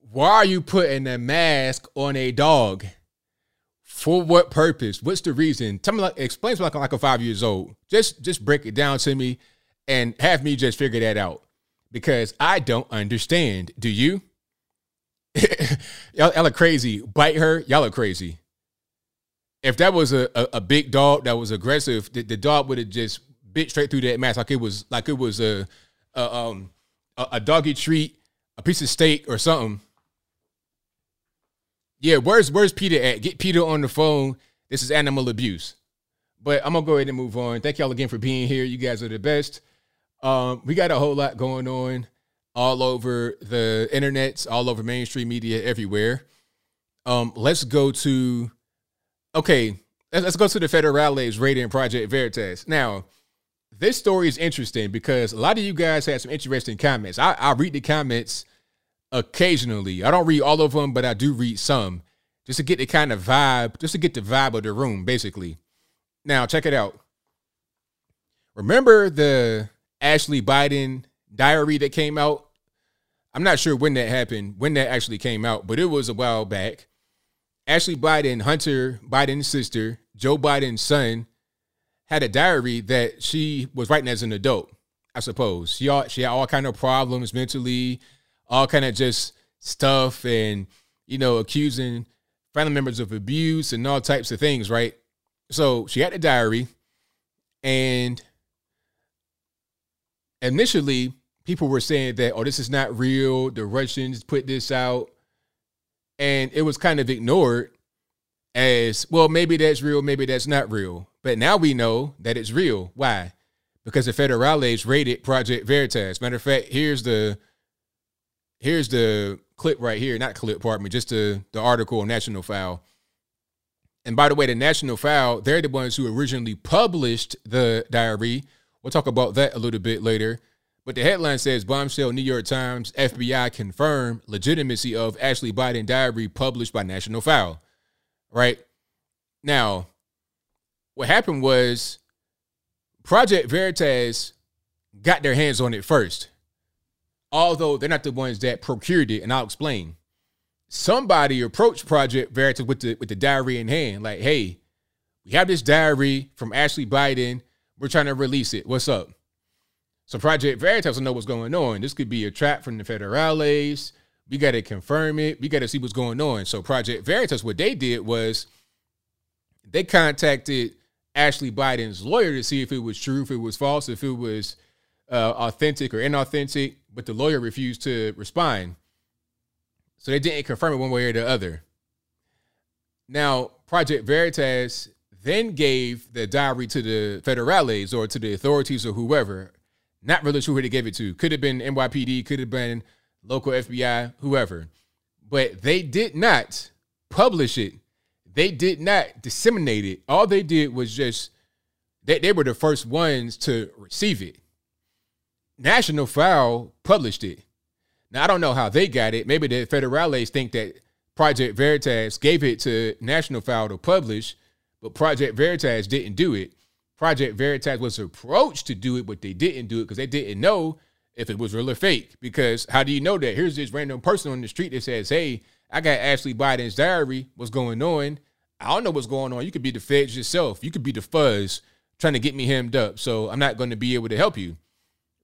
Why are you putting a mask on a dog? For what purpose? What's the reason? Tell me, like, explain to me like, like a five years old. Just, just break it down to me, and have me just figure that out because I don't understand. Do you? y'all, y'all are crazy. Bite her. Y'all are crazy if that was a, a, a big dog that was aggressive, the, the dog would have just bit straight through that mask like it was like it was a, a um a, a doggy treat, a piece of steak or something. Yeah, where's where's PETA at? Get PETA on the phone. This is animal abuse. But I'm gonna go ahead and move on. Thank y'all again for being here. You guys are the best. Um, we got a whole lot going on all over the internets, all over mainstream media, everywhere. Um, let's go to okay, let's go to the Federales raiding Project Veritas. Now, this story is interesting because a lot of you guys had some interesting comments. I, I read the comments occasionally. I don't read all of them, but I do read some just to get the kind of vibe, just to get the vibe of the room, basically. Now, check it out. Remember the Ashley Biden diary that came out? I'm not sure when that happened, when that actually came out, but it was a while back. Ashley Biden, Hunter Biden's sister, Joe Biden's son, had a diary that she was writing as an adult. I suppose she all, she had all kind of problems mentally, all kind of just stuff, and you know, accusing family members of abuse and all types of things. Right. So she had a diary, and initially people were saying that, oh, this is not real. The Russians put this out and it was kind of ignored as well maybe that's real maybe that's not real but now we know that it's real why because the federales raided Project Veritas. Matter of fact, here's the here's the clip right here, not clip, pardon me, just the the article on National File. And by the way, the National File, they're the ones who originally published the diary. We'll talk about that a little bit later. But the headline says Bombshell New York Times FBI confirm legitimacy of Ashley Biden diary published by National File. Right? Now, what happened was Project Veritas got their hands on it first. Although they're not the ones that procured it, and I'll explain. Somebody approached Project Veritas with the with the diary in hand, like, hey, we have this diary from Ashley Biden. We're trying to release it. What's up? So Project Veritas will know what's going on. This could be a trap from the federales. We got to confirm it. We got to see what's going on. So Project Veritas, what they did was they contacted Ashley Biden's lawyer to see if it was true, if it was false, if it was uh, authentic or inauthentic, but the lawyer refused to respond. So they didn't confirm it one way or the other. Now, Project Veritas then gave the diary to the federales or to the authorities or whoever. Not really sure who they gave it to. Could have been NYPD, could have been local FBI, whoever. But they did not publish it they did not disseminate it. All they did was just they, they were the first ones to receive it. National File published it. Now I don't know how they got it. Maybe the federales think that Project Veritas gave it to National File to publish, but Project Veritas didn't do it. Project Veritas was approached to do it, but they didn't do it because they didn't know if it was real or fake. Because how do you know that? Here's this random person on the street that says, Hey, I got Ashley Biden's diary. What's going on? I don't know what's going on. You could be the feds yourself. You could be the fuzz trying to get me hemmed up. So I'm not going to be able to help you.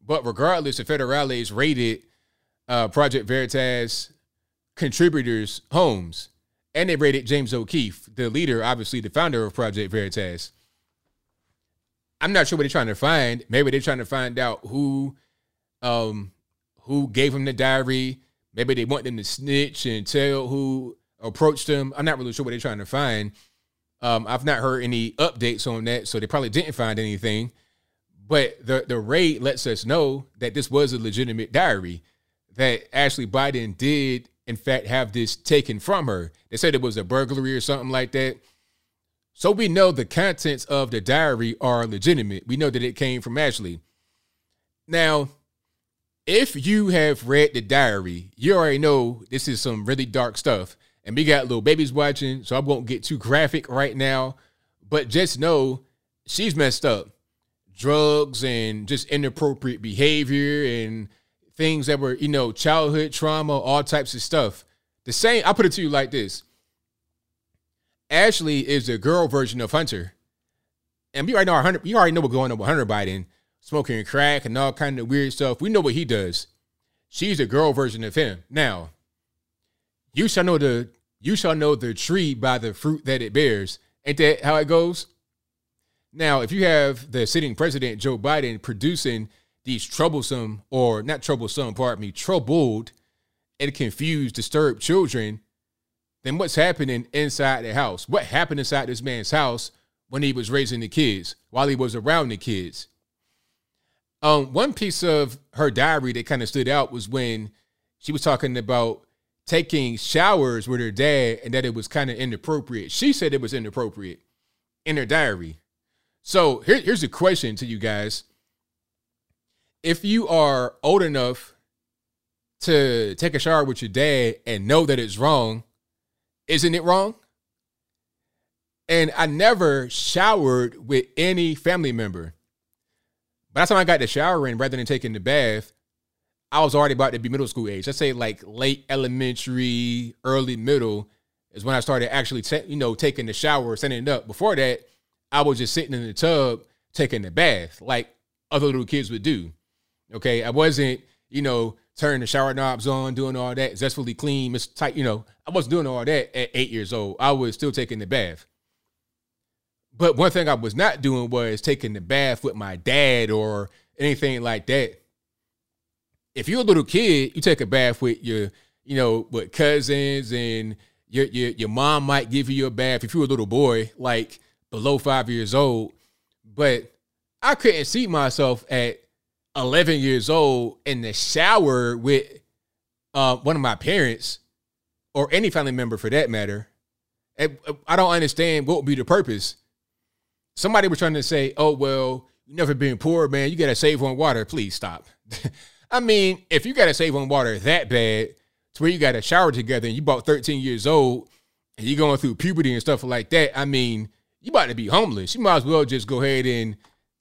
But regardless, the federales raided uh, Project Veritas contributors' homes, and they raided James O'Keefe, the leader, obviously the founder of Project Veritas. I'm not sure what they're trying to find. Maybe they're trying to find out who, um, who gave him the diary. Maybe they want them to snitch and tell who approached them. I'm not really sure what they're trying to find. Um, I've not heard any updates on that, so they probably didn't find anything. But the the raid lets us know that this was a legitimate diary, that Ashley Biden did in fact have this taken from her. They said it was a burglary or something like that. So we know the contents of the diary are legitimate. We know that it came from Ashley. Now, if you have read the diary, you already know this is some really dark stuff and we got little babies watching, so I won't get too graphic right now. But just know she's messed up. Drugs and just inappropriate behavior and things that were, you know, childhood trauma, all types of stuff. The same, I put it to you like this. Ashley is the girl version of Hunter. And we already know Hunter, you already know what's going on with Hunter Biden, smoking crack and all kind of weird stuff. We know what he does. She's the girl version of him. Now, you shall know the you shall know the tree by the fruit that it bears. Ain't that how it goes? Now, if you have the sitting president, Joe Biden, producing these troublesome, or not troublesome, pardon me, troubled and confused, disturbed children, then what's happening inside the house? What happened inside this man's house when he was raising the kids, while he was around the kids? Um, one piece of her diary that kind of stood out was when she was talking about taking showers with her dad and that it was kind of inappropriate. She said it was inappropriate in her diary. So here, here's a question to you guys. If you are old enough to take a shower with your dad and know that it's wrong, isn't it wrong? And I never showered with any family member. By the time I got the shower in, rather than taking the bath, I was already about to be middle school age. Let's say like late elementary, early middle is when I started actually, you know, taking the shower, setting it up. Before that, I was just sitting in the tub taking the bath like other little kids would do. Okay, I wasn't, you know, turning the shower knobs on, doing all that, zestfully clean, tight. You know, I wasn't doing all that at eight years old. I was still taking the bath. But one thing I was not doing was taking the bath with my dad or anything like that if you're a little kid, you take a bath with your, you know, with cousins and your your your mom might give you a bath if you're a little boy, like below five years old. But I couldn't see myself at 11 years old in the shower with uh, one of my parents or any family member for that matter. I don't understand what would be the purpose. Somebody was trying to say, "Oh well, you never been poor, man. You got to save on water." Please stop. I mean, if you got to save on water that bad, to where you got to shower together, and you about 13 years old, and you going through puberty and stuff like that, I mean, you about to be homeless. You might as well just go ahead and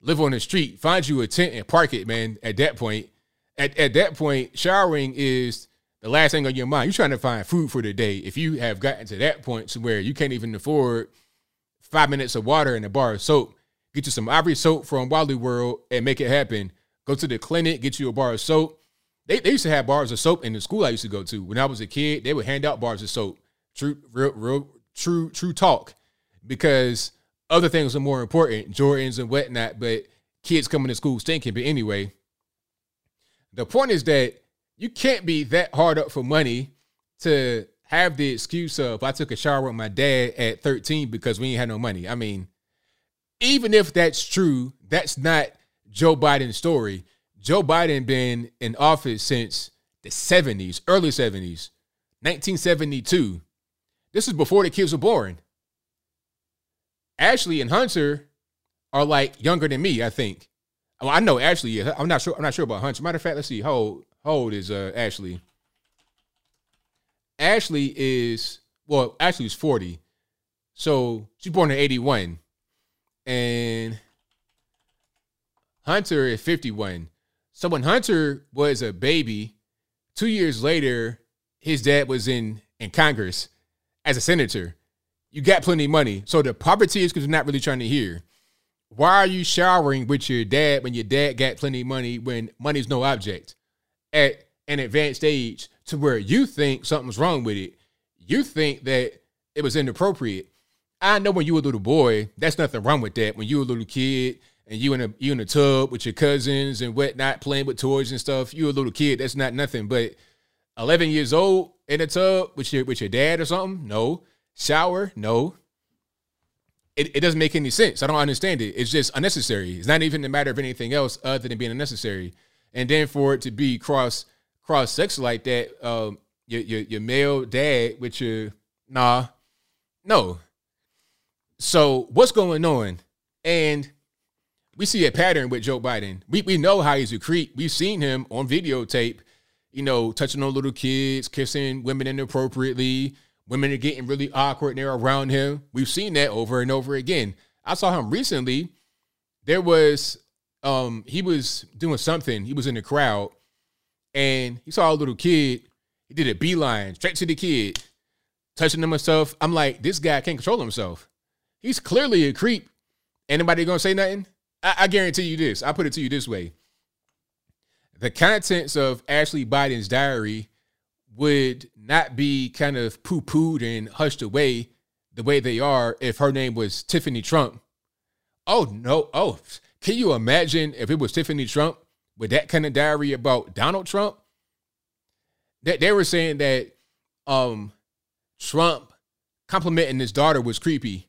live on the street, find you a tent and park it, man. At that point, at, at that point, showering is the last thing on your mind. You're trying to find food for the day. If you have gotten to that point to where you can't even afford five minutes of water and a bar of soap, get you some ivory soap from Wally World and make it happen. Go to the clinic, get you a bar of soap. They, they used to have bars of soap in the school I used to go to. When I was a kid, they would hand out bars of soap. True, real, real, true, true talk. Because other things are more important, Jordans and whatnot, but kids coming to school stinking. But anyway, the point is that you can't be that hard up for money to have the excuse of I took a shower with my dad at 13 because we ain't had no money. I mean, even if that's true, that's not Joe Biden's story. Joe Biden been in office since the 70s, early 70s, 1972. This is before the kids were born. Ashley and Hunter are like younger than me, I think. Well, I know Ashley. I'm not sure. I'm not sure about Hunter. Matter of fact, let's see. How old, how old is uh, Ashley? Ashley is well, Ashley is 40. So she's born in 81. And Hunter is 51. So when Hunter was a baby, two years later, his dad was in in Congress as a senator you got plenty of money. So the poverty is because you're not really trying to hear. Why are you showering with your dad when your dad got plenty of money when money's no object at an advanced age to where you think something's wrong with it? You think that it was inappropriate. I know when you were a little boy, that's nothing wrong with that. When you were a little kid and you in a you in a tub with your cousins and whatnot, playing with toys and stuff, you a little kid, that's not nothing. But 11 years old in a tub with your with your dad or something, no. Shower? No. It, it doesn't make any sense. I don't understand it. It's just unnecessary. It's not even a matter of anything else other than being unnecessary. And then for it to be cross cross sex like that, um, your, your your male dad with your nah, no. So what's going on? And we see a pattern with Joe Biden. We we know how he's a creep. We've seen him on videotape, you know, touching on little kids, kissing women inappropriately, Women are getting really awkward and they're around him. We've seen that over and over again. I saw him recently. There was um he was doing something. He was in the crowd and he saw a little kid. He did a beeline straight to the kid, touching him himself. I'm like, this guy can't control himself. He's clearly a creep. Anybody gonna say nothing? I, I guarantee you this. I put it to you this way. The contents of Ashley Biden's diary would not be kind of poo pooed and hushed away the way they are if her name was Tiffany Trump. Oh, no. Oh, can you imagine if it was Tiffany Trump with that kind of diary about Donald Trump? That they were saying that um Trump complimenting his daughter was creepy.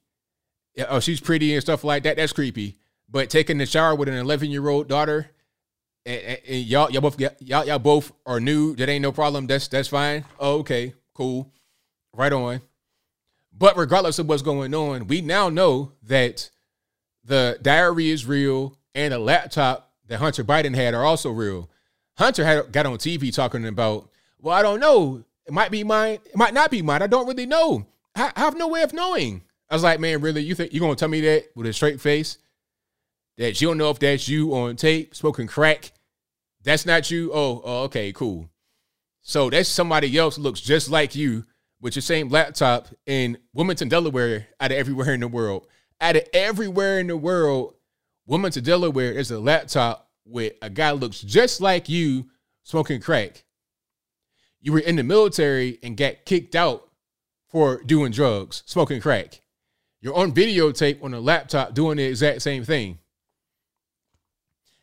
Oh, she's pretty and stuff like that. That's creepy. But taking the shower with an 11 year old daughter, and, and y'all y'all both y'all y'all both are new. That ain't no problem. That's that's fine. Oh, okay, cool, right on. But regardless of what's going on, we now know that the diary is real and the laptop that Hunter Biden had are also real. Hunter had got on TV talking about, well, I don't know. It might be mine. It might not be mine. I don't really know. I, I have no way of knowing. I was like, man, really? You think you're gonna tell me that with a straight face? That you don't know if that's you on tape smoking crack that's not you. Oh, oh, okay, cool. So that's somebody else looks just like you with your same laptop in Wilmington, Delaware, out of everywhere in the world. Out of everywhere in the world, Wilmington, Delaware is a laptop with a guy looks just like you smoking crack. You were in the military and got kicked out for doing drugs, smoking crack. You're on videotape on a laptop doing the exact same thing.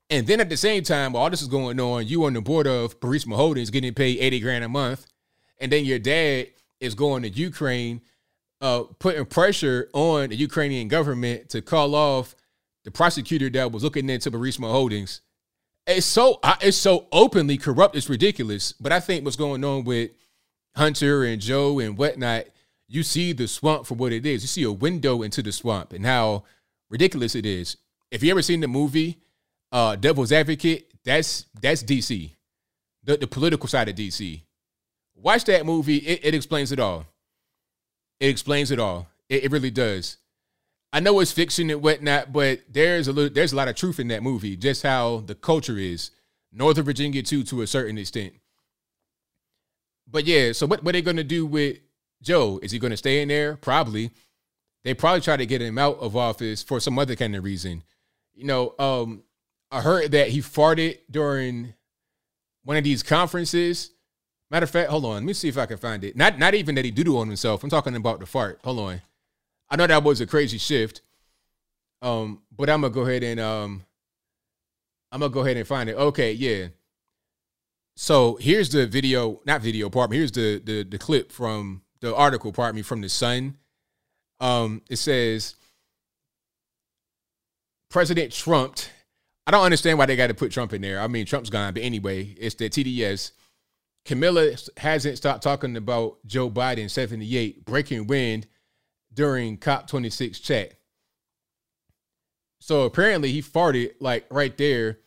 And then at the same time, all this is going on, you on the board of Burisma Holdings getting paid 80 grand a month. And then your dad is going to Ukraine, uh, putting pressure on the Ukrainian government to call off the prosecutor that was looking into Burisma Holdings, it's so it's so openly corrupt. It's ridiculous. But I think what's going on with Hunter and Joe and whatnot, you see the swamp for what it is. You see a window into the swamp and how ridiculous it is. If you ever seen the movie uh, Devil's Advocate, that's that's DC, the the political side of DC. Watch that movie. It, it explains it all. It explains it all. It, it really does. I know it's fiction and whatnot, but there's a little, there's a lot of truth in that movie. Just how the culture is, Northern Virginia too, to a certain extent. But yeah, so what what are they gonna do with Joe? Is he gonna stay in there? Probably. They probably try to get him out of office for some other kind of reason. You know, um, I heard that he farted during one of these conferences. Matter of fact, hold on, let me see if I can find it. Not not even that he doodled on himself. I'm talking about the fart. Hold on. I know that was a crazy shift. Um, but I'm gonna go ahead and um I'm gonna go ahead and find it. Okay, yeah. So here's the video, not video, pardon me. Here's the the the clip from the article, pardon me, from the Sun. Um, it says President Trump. I don't understand why they got to put Trump in there. I mean, Trump's gone, but anyway, it's the TDS. Camilla hasn't stopped talking about Joe Biden 78 breaking wind during COP26 chat. So apparently he farted like right there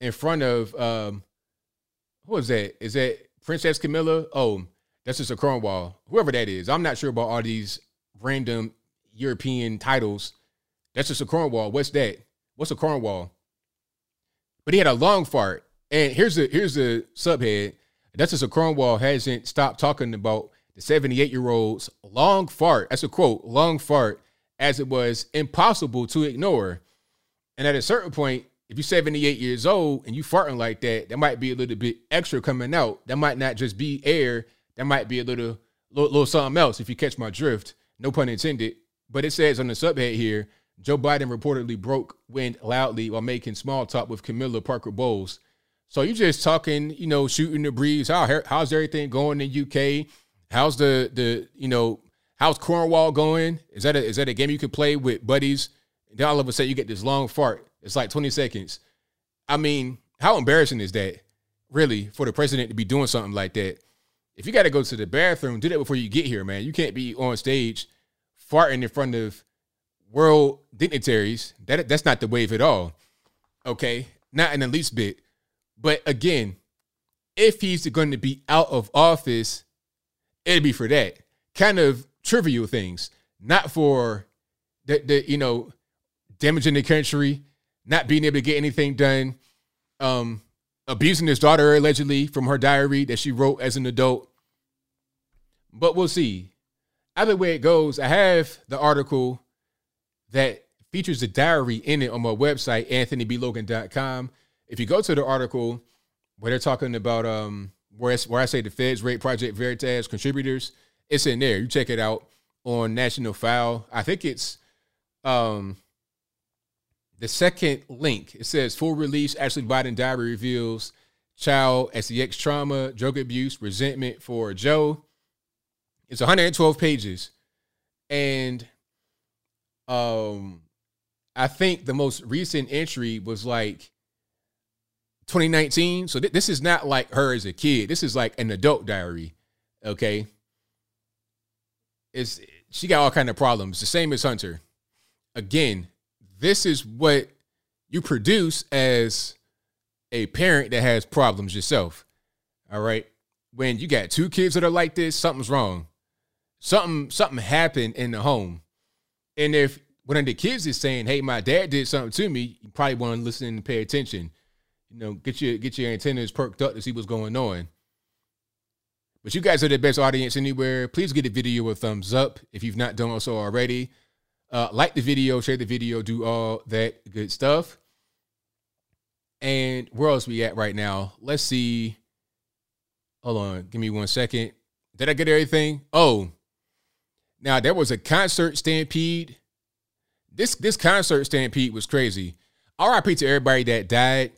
in front of um who? Is that Princess Camilla? Oh, Duchess of Cornwall. Whoever that is. I'm not sure about all these random European titles. Duchess of Cornwall. What's that? What's a Cornwall? But he had a long fart. And here's the here's the subhead. Duchess of Cornwall hasn't stopped talking about the 78 year old's long fart, that's a quote, long fart, as it was impossible to ignore. And at a certain point, if you're 78 years old and you farting like that, there might be a little bit extra coming out. That might not just be air. That might be a little, little, little something else. If you catch my drift, no pun intended. But it says on the subhead here, Joe Biden reportedly broke wind loudly while making small talk with Camilla Parker Bowles. So you just talking, you know, shooting the breeze. How how's everything going in UK? How's the the you know how's Cornwall going? Is that a is that a game you can play with buddies? And then all of a sudden you get this long fart. It's like 20 seconds. I mean, how embarrassing is that, really, for the president to be doing something like that? If you got to go to the bathroom, do that before you get here, man. You can't be on stage farting in front of world dignitaries. That that's not the wave at all. Okay, not in the least bit. But again, if he's going to be out of office it'd be for that kind of trivial things, not for the, the you know damaging the country, not being able to get anything done, um, abusing his daughter allegedly from her diary that she wrote as an adult. But we'll see. Either way it goes, I have the article that features the diary in it on my website, anthonyblogan.com. If you go to the article where they're talking about um where, where I say the feds rate Project Veritas contributors, it's in there. You check it out on National File. I think it's um the second link. It says full release. Ashley Biden diary reveals child SEX trauma, drug abuse, resentment for Joe. It's 112 pages, and um, I think the most recent entry was like 2019. So th- this is not like her as a kid. This is like an adult diary. Okay. It's she got all kind of problems. The same as Hunter. Again, this is what you produce as a parent that has problems yourself. All right. When you got two kids that are like this, something's wrong. Something something happened in the home. And if one of the kids is saying, "Hey, my dad did something to me," you probably want to listen and pay attention you know, get your get your antennas perked up to see what's going on. But you guys are the best audience anywhere. Please give the video a thumbs up if you've not done so already. Uh, like the video, share the video, do all that good stuff. And where else we at right now? Let's see. Hold on, give me one second. Did I get everything? Oh, now there was a concert stampede. This this concert stampede was crazy. RIP to everybody that died.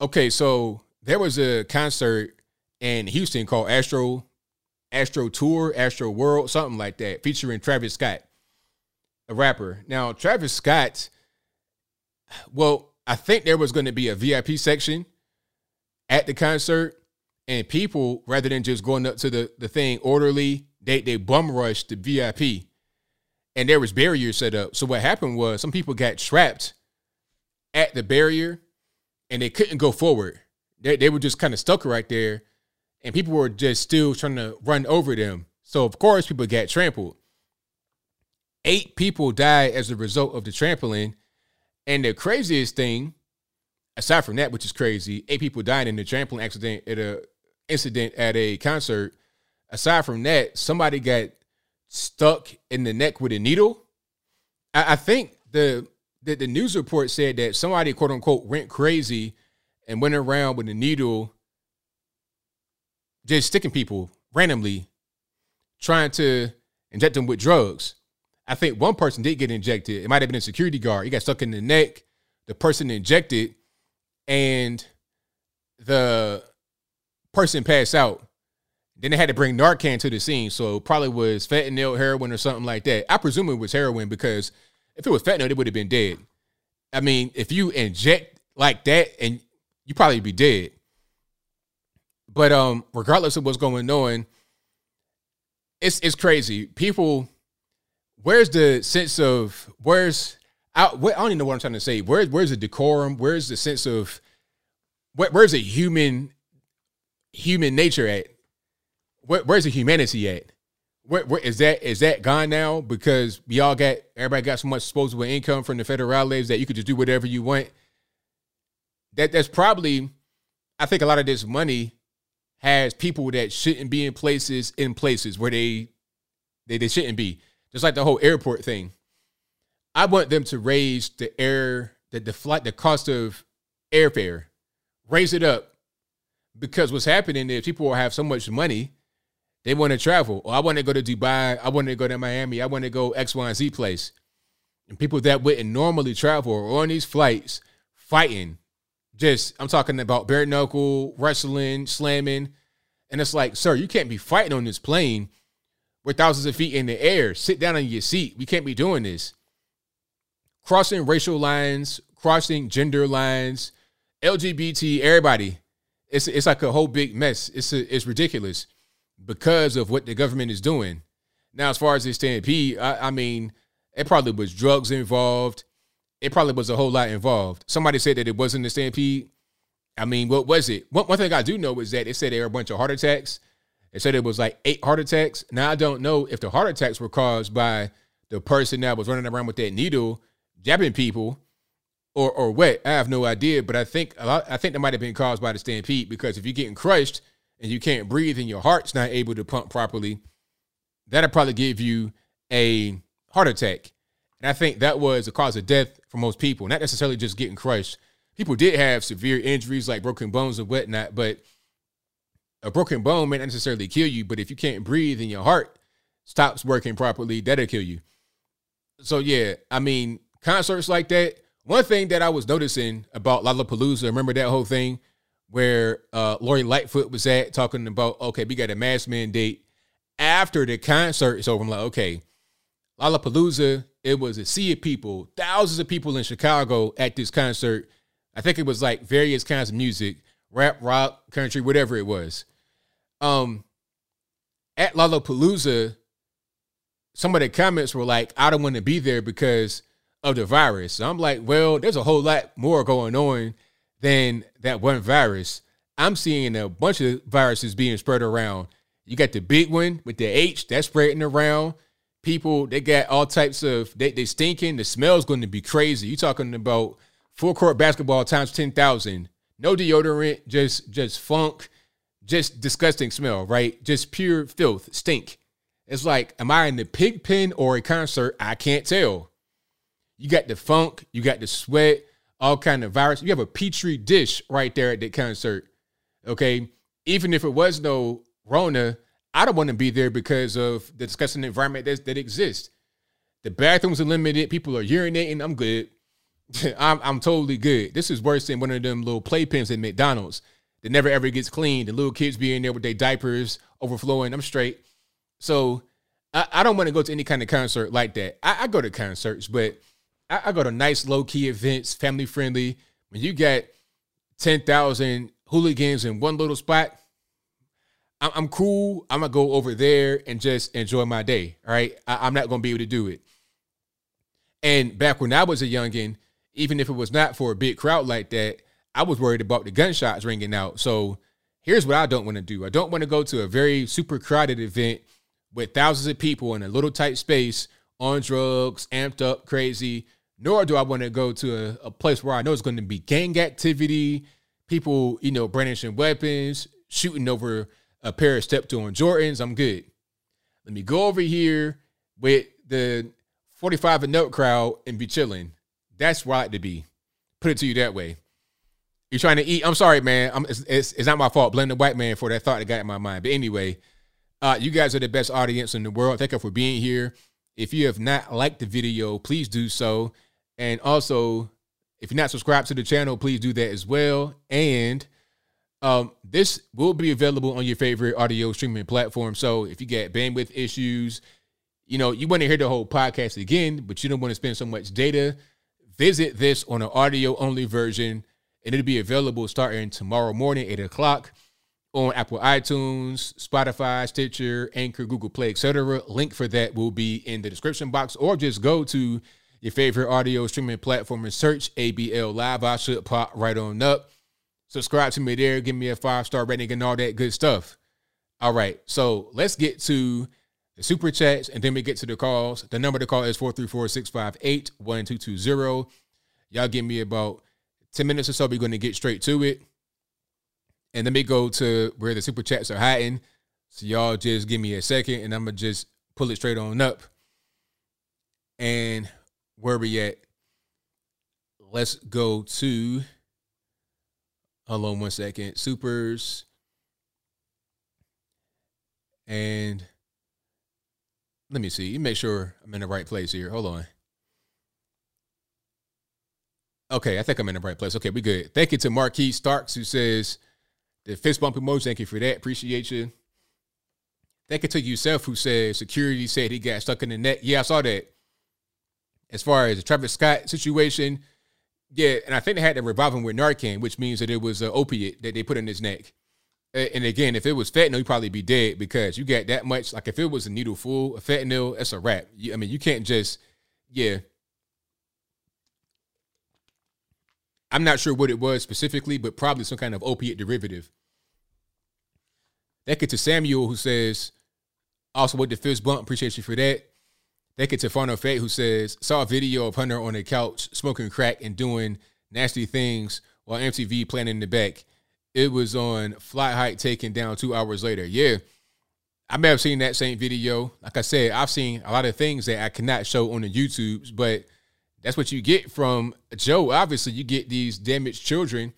Okay, so there was a concert in Houston called Astro Astro Tour, Astro World, something like that, featuring Travis Scott, a rapper. Now, Travis Scott Well, I think there was going to be a VIP section at the concert, and people, rather than just going up to the, the thing orderly, they they bum rushed the VIP, and there was barriers set up. So what happened was some people got trapped at the barrier, and they couldn't go forward. They they were just kind of stuck right there, and people were just still trying to run over them. So of course, people got trampled. Eight people died as a result of the trampling, and the craziest thing, aside from that, which is crazy, eight people died in the trampling accident at a incident at a concert. Aside from that, somebody got stuck in the neck with a needle. I, I think the, the the news report said that somebody quote unquote went crazy and went around with a needle, just sticking people randomly, trying to inject them with drugs. I think one person did get injected. It might have been a security guard. He got stuck in the neck. The person injected, and the person passed out. Then they had to bring Narcan to the scene. So probably was fentanyl, heroin, or something like that. I presume it was heroin because if it was fentanyl, they would have been dead. I mean, if you inject like that, and you probably be dead. But um, regardless of what's going on, it's it's crazy. People where's the sense of where's I, I don't even know what I'm trying to say. Where's where's the decorum? Where's the sense of where, where's the human human nature at? Where, where's the humanity at? Where, where is that is that gone now? Because we all got everybody got so much disposable income from the federal federales that you could just do whatever you want. That that's probably I think a lot of this money has people that shouldn't be in places in places where they they, they shouldn't be just like the whole airport thing. I want them to raise the air, the, the flight, the cost of airfare, raise it up. Because what's happening is people will have so much money, they want to travel. Oh, I want to go to Dubai. I want to go to Miami. I want to go X, Y, and Z place. And people that wouldn't normally travel are on these flights fighting. Just, I'm talking about bare knuckle, wrestling, slamming. And it's like, sir, you can't be fighting on this plane we're thousands of feet in the air. Sit down on your seat. We can't be doing this. Crossing racial lines, crossing gender lines, LGBT, everybody. It's it's like a whole big mess. It's a, it's ridiculous because of what the government is doing. Now, as far as this stampede, I, I mean, it probably was drugs involved. It probably was a whole lot involved. Somebody said that it wasn't a stampede. I mean, what was it? One, one thing I do know is that it said there were a bunch of heart attacks. It said it was like eight heart attacks. Now I don't know if the heart attacks were caused by the person that was running around with that needle jabbing people or or what. I have no idea, but I think a lot, I think that might have been caused by the stampede because if you're getting crushed and you can't breathe and your heart's not able to pump properly, that'll probably give you a heart attack. And I think that was the cause of death for most people, not necessarily just getting crushed. People did have severe injuries like broken bones and whatnot, but a broken bone may not necessarily kill you, but if you can't breathe and your heart stops working properly, that'll kill you. So yeah, I mean, concerts like that. One thing that I was noticing about Lollapalooza, remember that whole thing where uh Lori Lightfoot was at talking about, okay, we got a mask mandate after the concert is over. I'm like, okay, Lollapalooza, it was a sea of people, thousands of people in Chicago at this concert. I think it was like various kinds of music, rap, rock, country, whatever it was um at Lollapalooza, some of the comments were like, I don't want to be there because of the virus. So I'm like, well, there's a whole lot more going on than that one virus. I'm seeing a bunch of viruses being spread around. You got the big one with the H that's spreading around. People, they got all types of they they stinking. The smell's going to be crazy. You talking about full court basketball times ten thousand. No deodorant, just just funk just disgusting smell, right? Just pure filth, stink. It's like, am I in the pig pen or a concert? I can't tell. You got the funk, you got the sweat, all kind of virus. You have a petri dish right there at the concert. Okay. Even if it was no Rona, I don't want to be there because of the disgusting environment that, that exists. The bathrooms are limited. People are urinating. I'm good. I'm, I'm totally good. This is worse than one of them little playpens at McDonald's that never ever gets cleaned. The little kids be in there with their diapers overflowing. I'm straight. So I, I don't want to go to any kind of concert like that. I, I go to concerts, but I, I go to nice low key events, family friendly. When you get ten thousand hooligans in one little spot, I'm, I'm, cool. I'm gonna go over there and just enjoy my day. All right, I, I'm not gonna be able to do it. And back when I was a youngin, even if it was not for a big crowd like that, I was worried about the gunshots ringing out. So here's what I don't want to do. I don't want to go to a very super crowded event with thousands of people in a little tight space on drugs, amped up, crazy. Nor do I want to go to a, a place where I know it's going to be gang activity, people, you know, brandishing weapons, shooting over a pair of step two on Jordans. I'm good. Let me go over here with the 45 and up crowd and be chilling. That's where I like to be. Put it to you that way. You're trying to eat. I'm sorry, man. I'm, it's, it's, it's, not my fault. Blame the white man for that thought that got in my mind. But anyway, uh, you guys are the best audience in the world. Thank you for being here. If you have not liked the video, please do so. And also, if you're not subscribed to the channel, please do that as well. And um, this will be available on your favorite audio streaming platform. So if you get bandwidth issues, you know, you want to hear the whole podcast again, but you don't want to spend so much data, visit this on an audio only version and it'll be available starting tomorrow morning, 8 o'clock on Apple iTunes, Spotify, Stitcher, Anchor, Google Play, etc. Link for that will be in the description box, or just go to your favorite audio streaming platform and search ABL Live. I should pop right on up. Subscribe to me there, give me a five star rating and all that good stuff. All right, so let's get to the super chats and then we get to the calls. The number to call is 434 658 1220. Y'all give me about 10 minutes or so, we're going to get straight to it. And let me go to where the super chats are hiding. So y'all just give me a second and I'm to just pull it straight on up. And where we at? Let's go to, hold on one second, supers. And let me see, make sure I'm in the right place here. Hold on. Okay, I think I'm in the right place. Okay, we good. Thank you to Marquis Starks who says the fist bump emoji. Thank you for that. Appreciate you. Thank you to yourself who said security said he got stuck in the net. Yeah, I saw that. As far as the Travis Scott situation, yeah, and I think they had to revive him with Narcan, which means that it was an opiate that they put in his neck. And again, if it was fentanyl, he'd probably be dead because you get that much. Like if it was a needle full of fentanyl, that's a wrap. I mean, you can't just, yeah, I'm not sure what it was specifically, but probably some kind of opiate derivative. Thank you to Samuel who says, also with the fist bump, appreciate you for that. Thank you to Farno Fate who says, saw a video of Hunter on a couch smoking crack and doing nasty things while MTV playing in the back. It was on Flight Height taken down two hours later. Yeah. I may have seen that same video. Like I said, I've seen a lot of things that I cannot show on the YouTubes, but that's what you get from Joe. Obviously, you get these damaged children.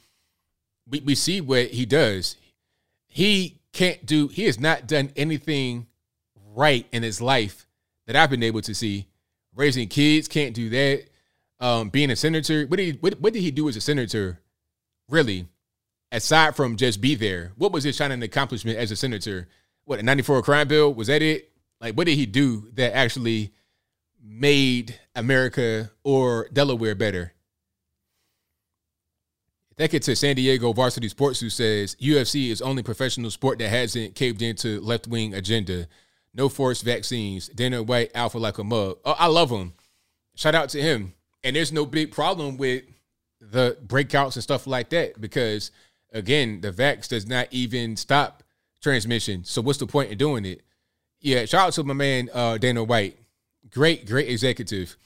We, we see what he does. He can't do, he has not done anything right in his life that I've been able to see. Raising kids, can't do that. Um, being a senator, what did, he, what, what did he do as a senator, really? Aside from just be there, what was his shining accomplishment as a senator? What, a 94 crime bill? Was that it? Like, what did he do that actually – made America or Delaware better. Thank you to San Diego Varsity Sports, who says UFC is only professional sport that hasn't caved into left wing agenda. No forced vaccines. Dana White, alpha like a mug. Oh, I love him. Shout out to him. And there's no big problem with the breakouts and stuff like that because, again, the vax does not even stop transmission. So what's the point in doing it? Yeah, shout out to my man uh, Dana White. Great, great executive.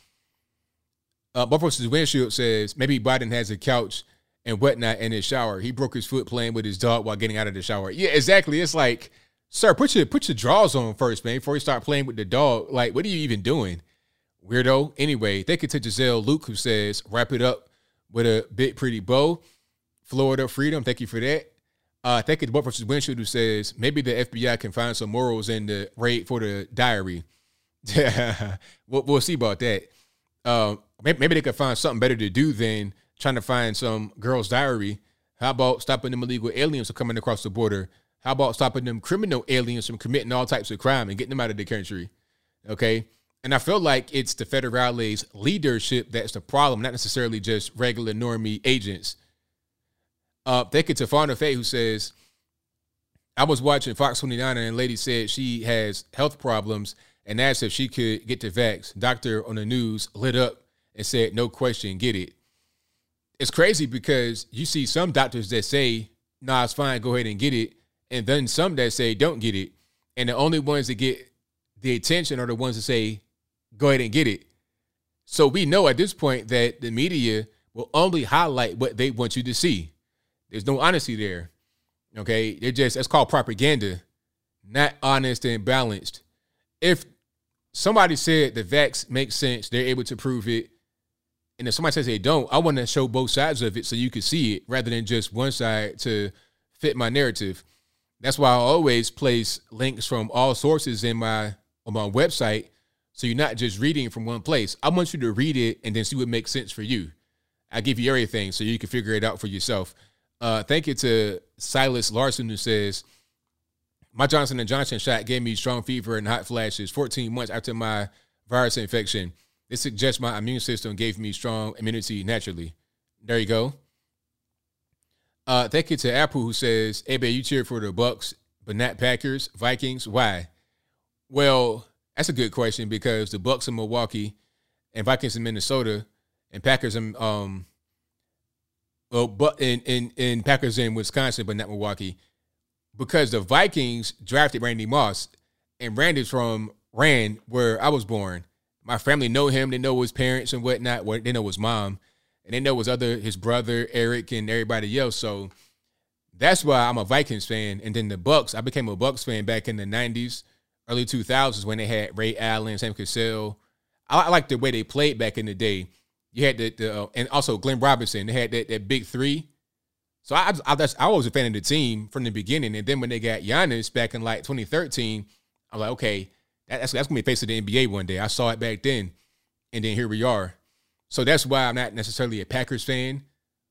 Uh, Buffalo's windshield says maybe Biden has a couch and whatnot in his shower. He broke his foot playing with his dog while getting out of the shower. Yeah, exactly. It's like, sir, put your put your drawers on first, man, before you start playing with the dog. Like, what are you even doing, weirdo? Anyway, thank you to Giselle Luke who says wrap it up with a big pretty bow. Florida freedom. Thank you for that. Uh, thank you to Buffalo's windshield who says maybe the FBI can find some morals in the raid for the diary. we'll, we'll see about that. Um, maybe, maybe they could find something better to do than trying to find some girl's diary. How about stopping them illegal aliens from coming across the border? How about stopping them criminal aliens from committing all types of crime and getting them out of the country? Okay. And I feel like it's the federales leadership that's the problem, not necessarily just regular normie agents. Uh, thank you to Fauna Faye who says, I was watching Fox 29 and a lady said she has health problems and asked if she could get the vax. Doctor on the news lit up and said, no question, get it. It's crazy because you see some doctors that say, nah, it's fine, go ahead and get it. And then some that say, don't get it. And the only ones that get the attention are the ones that say, go ahead and get it. So we know at this point that the media will only highlight what they want you to see. There's no honesty there. Okay. They're just, that's called propaganda, not honest and balanced. If somebody said the vax makes sense, they're able to prove it. And if somebody says they don't, I want to show both sides of it so you can see it rather than just one side to fit my narrative. That's why I always place links from all sources in my on my website so you're not just reading from one place. I want you to read it and then see what makes sense for you. I give you everything so you can figure it out for yourself. Uh, thank you to Silas Larson who says, "My Johnson Johnson shot gave me strong fever and hot flashes 14 months after my virus infection. This suggests my immune system gave me strong immunity naturally." There you go. Uh, thank you to Apple who says, "Hey, babe, you cheer for the Bucks, but not Packers, Vikings. Why?" Well, that's a good question because the Bucks in Milwaukee and Vikings in Minnesota and Packers in um well but in in, in Packers in Wisconsin but not Milwaukee because the Vikings drafted Randy Moss and Randy's from Rand where I was born. My family know him, they know his parents and whatnot, what they know his mom, and they know his other his brother, Eric, and everybody else. So that's why I'm a Vikings fan. And then the Bucks, I became a Bucks fan back in the nineties early 2000s when they had Ray Allen, Sam Cassell. I, I like the way they played back in the day. You had the, the uh, and also Glenn Robinson. They had that, that big three. So I, I, I was a fan of the team from the beginning. And then when they got Giannis back in like 2013, I'm like, okay, that's, that's going to be face of the NBA one day. I saw it back then. And then here we are. So that's why I'm not necessarily a Packers fan,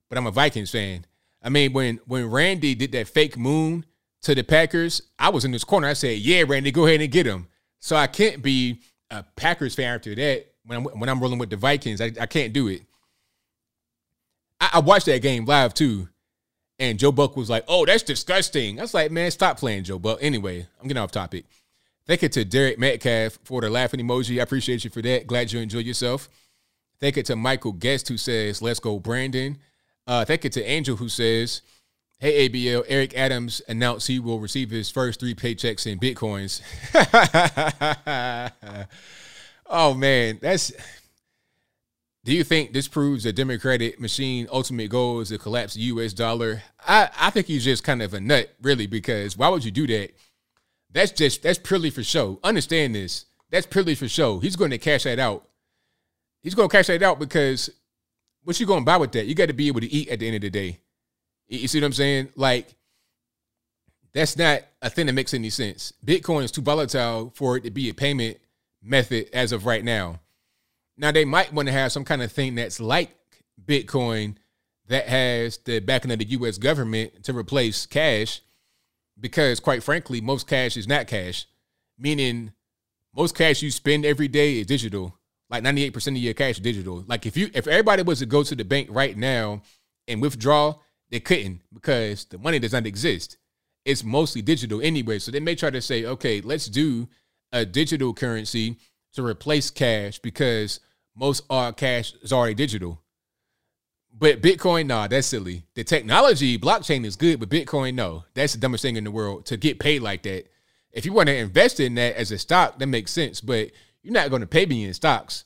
but I'm a Vikings fan. I mean, when when Randy did that fake moon to the Packers, I was in this corner. I said, "Yeah, Randy, go ahead and get him." So I can't be a Packers fan after that when I'm when I'm rolling with the Vikings. I, I can't do it. I, I, watched that game live too, and Joe Buck was like, "Oh, that's disgusting." I was like, "Man, stop playing, Joe Buck." Anyway, I'm getting off topic. Thank you to Derek Metcalf for the laughing emoji. I appreciate you for that. Glad you enjoyed yourself. Thank you to Michael Guest who says, "Let's go, Brandon." Uh, thank you to Angel who says. Hey, ABL, Eric Adams announced he will receive his first three paychecks in Bitcoins. oh, man. That's. Do you think this proves the Democratic machine ultimate goal is to collapse the US dollar? I, I think he's just kind of a nut, really, because why would you do that? That's just, that's purely for show. Understand this. That's purely for show. He's going to cash that out. He's going to cash that out because what you going to buy with that? You got to be able to eat at the end of the day. You see what I'm saying? Like, that's not a thing that makes any sense. Bitcoin is too volatile for it to be a payment method as of right now. Now, they might want to have some kind of thing that's like Bitcoin that has the backing of the US government to replace cash because, quite frankly, most cash is not cash, meaning most cash you spend every day is digital. Like 98% of your cash is digital. Like if you if everybody was to go to the bank right now and withdraw they couldn't because the money does not exist. It's mostly digital anyway. So they may try to say, okay, let's do a digital currency to replace cash because most our cash is already digital. But Bitcoin, nah, that's silly. The technology, blockchain is good, but Bitcoin, no. That's the dumbest thing in the world to get paid like that. If you want to invest in that as a stock, that makes sense. But you're not going to pay me in stocks.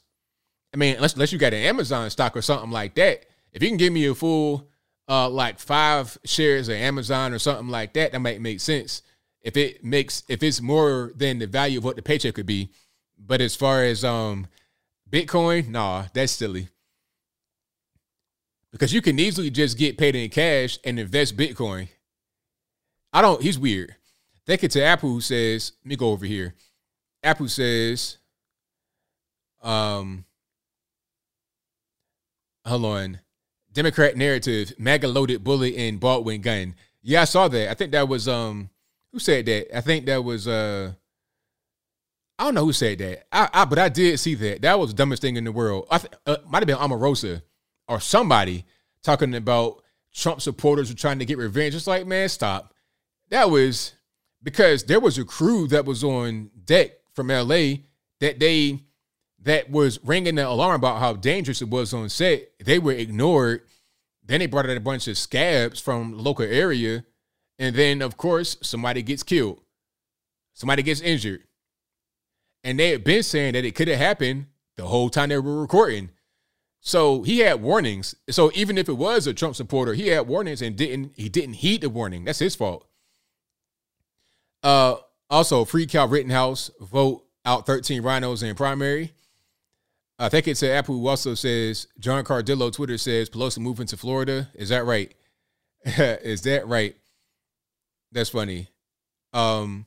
I mean, unless, unless you got an Amazon stock or something like that. If you can give me a full uh, like five shares of Amazon or something like that, that might make sense. If it makes if it's more than the value of what the paycheck could be. But as far as um Bitcoin, nah, that's silly. Because you can easily just get paid in cash and invest Bitcoin. I don't, he's weird. Thank you to Apple who says, let me go over here. Apple says, um, hold on. Democrat narrative, MAGA loaded bullet in Baldwin gun. Yeah, I saw that. I think that was um who said that? I think that was uh I don't know who said that. I, I but I did see that. That was the dumbest thing in the world. I th- uh, might have been Omarosa or somebody talking about Trump supporters were trying to get revenge. It's like, man, stop. That was because there was a crew that was on deck from LA that they that was ringing the alarm about how dangerous it was on set. They were ignored. Then they brought out a bunch of scabs from local area. And then, of course, somebody gets killed. Somebody gets injured. And they had been saying that it could have happened the whole time they were recording. So he had warnings. So even if it was a Trump supporter, he had warnings and didn't he didn't heed the warning. That's his fault. Uh also, free Kyle Rittenhouse vote out 13 RINOs in primary. I think it's Apple who also says John Cardillo Twitter says Pelosi moving to Florida. Is that right? Is that right? That's funny. Um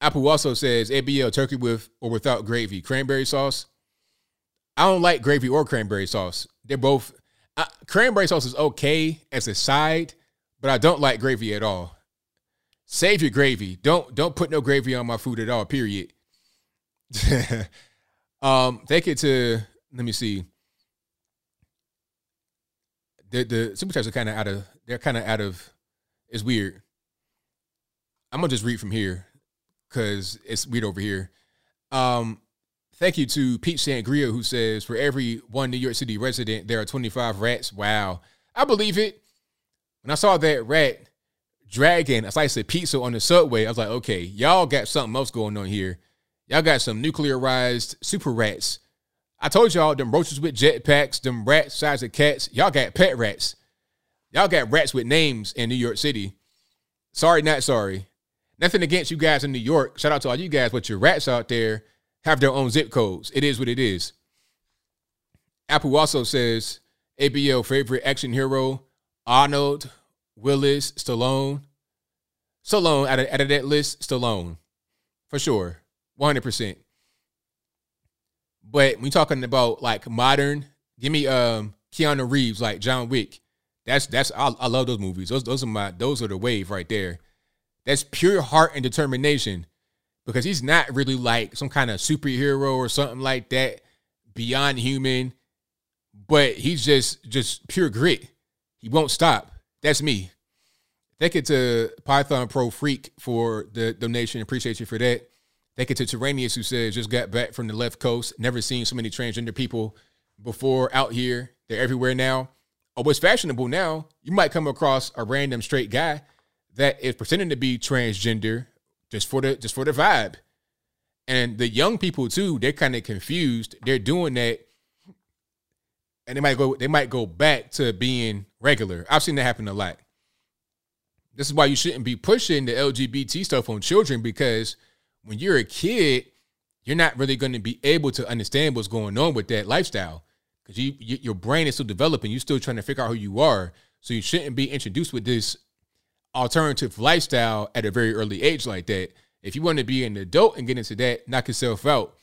Apple also says ABL turkey with or without gravy, cranberry sauce. I don't like gravy or cranberry sauce. They're both uh, cranberry sauce is okay as a side, but I don't like gravy at all. Save your gravy. Don't don't put no gravy on my food at all. Period. um, take it to let me see. The the super chats are kind of out of they're kind of out of. It's weird. I'm gonna just read from here because it's weird over here. Um, thank you to Pete Sangria who says for every one New York City resident there are 25 rats. Wow, I believe it. When I saw that rat dragging a slice of pizza on the subway, I was like, okay, y'all got something else going on here. Y'all got some nuclearized super rats. I told y'all them roaches with jetpacks, them rats size of cats. Y'all got pet rats. Y'all got rats with names in New York City. Sorry, not sorry. Nothing against you guys in New York. Shout out to all you guys, but your rats out there have their own zip codes. It is what it is. Apple also says ABL favorite action hero Arnold, Willis, Stallone. Stallone out of, out of that list, Stallone. For sure. 100%. But you're talking about like modern, give me um Keanu Reeves, like John Wick. That's that's I, I love those movies. Those those are my those are the wave right there. That's pure heart and determination because he's not really like some kind of superhero or something like that, beyond human. But he's just just pure grit. He won't stop. That's me. Thank you to Python Pro Freak for the donation. Appreciate you for that. Thank you to Terranius who says just got back from the left coast. Never seen so many transgender people before out here. They're everywhere now. Oh, what's fashionable now? You might come across a random straight guy that is pretending to be transgender just for the just for the vibe. And the young people too, they're kind of confused. They're doing that, and they might go they might go back to being regular. I've seen that happen a lot. This is why you shouldn't be pushing the LGBT stuff on children because when you're a kid, you're not really going to be able to understand what's going on with that lifestyle because you, you, your brain is still developing. You're still trying to figure out who you are. So you shouldn't be introduced with this alternative lifestyle at a very early age like that. If you want to be an adult and get into that, knock yourself out.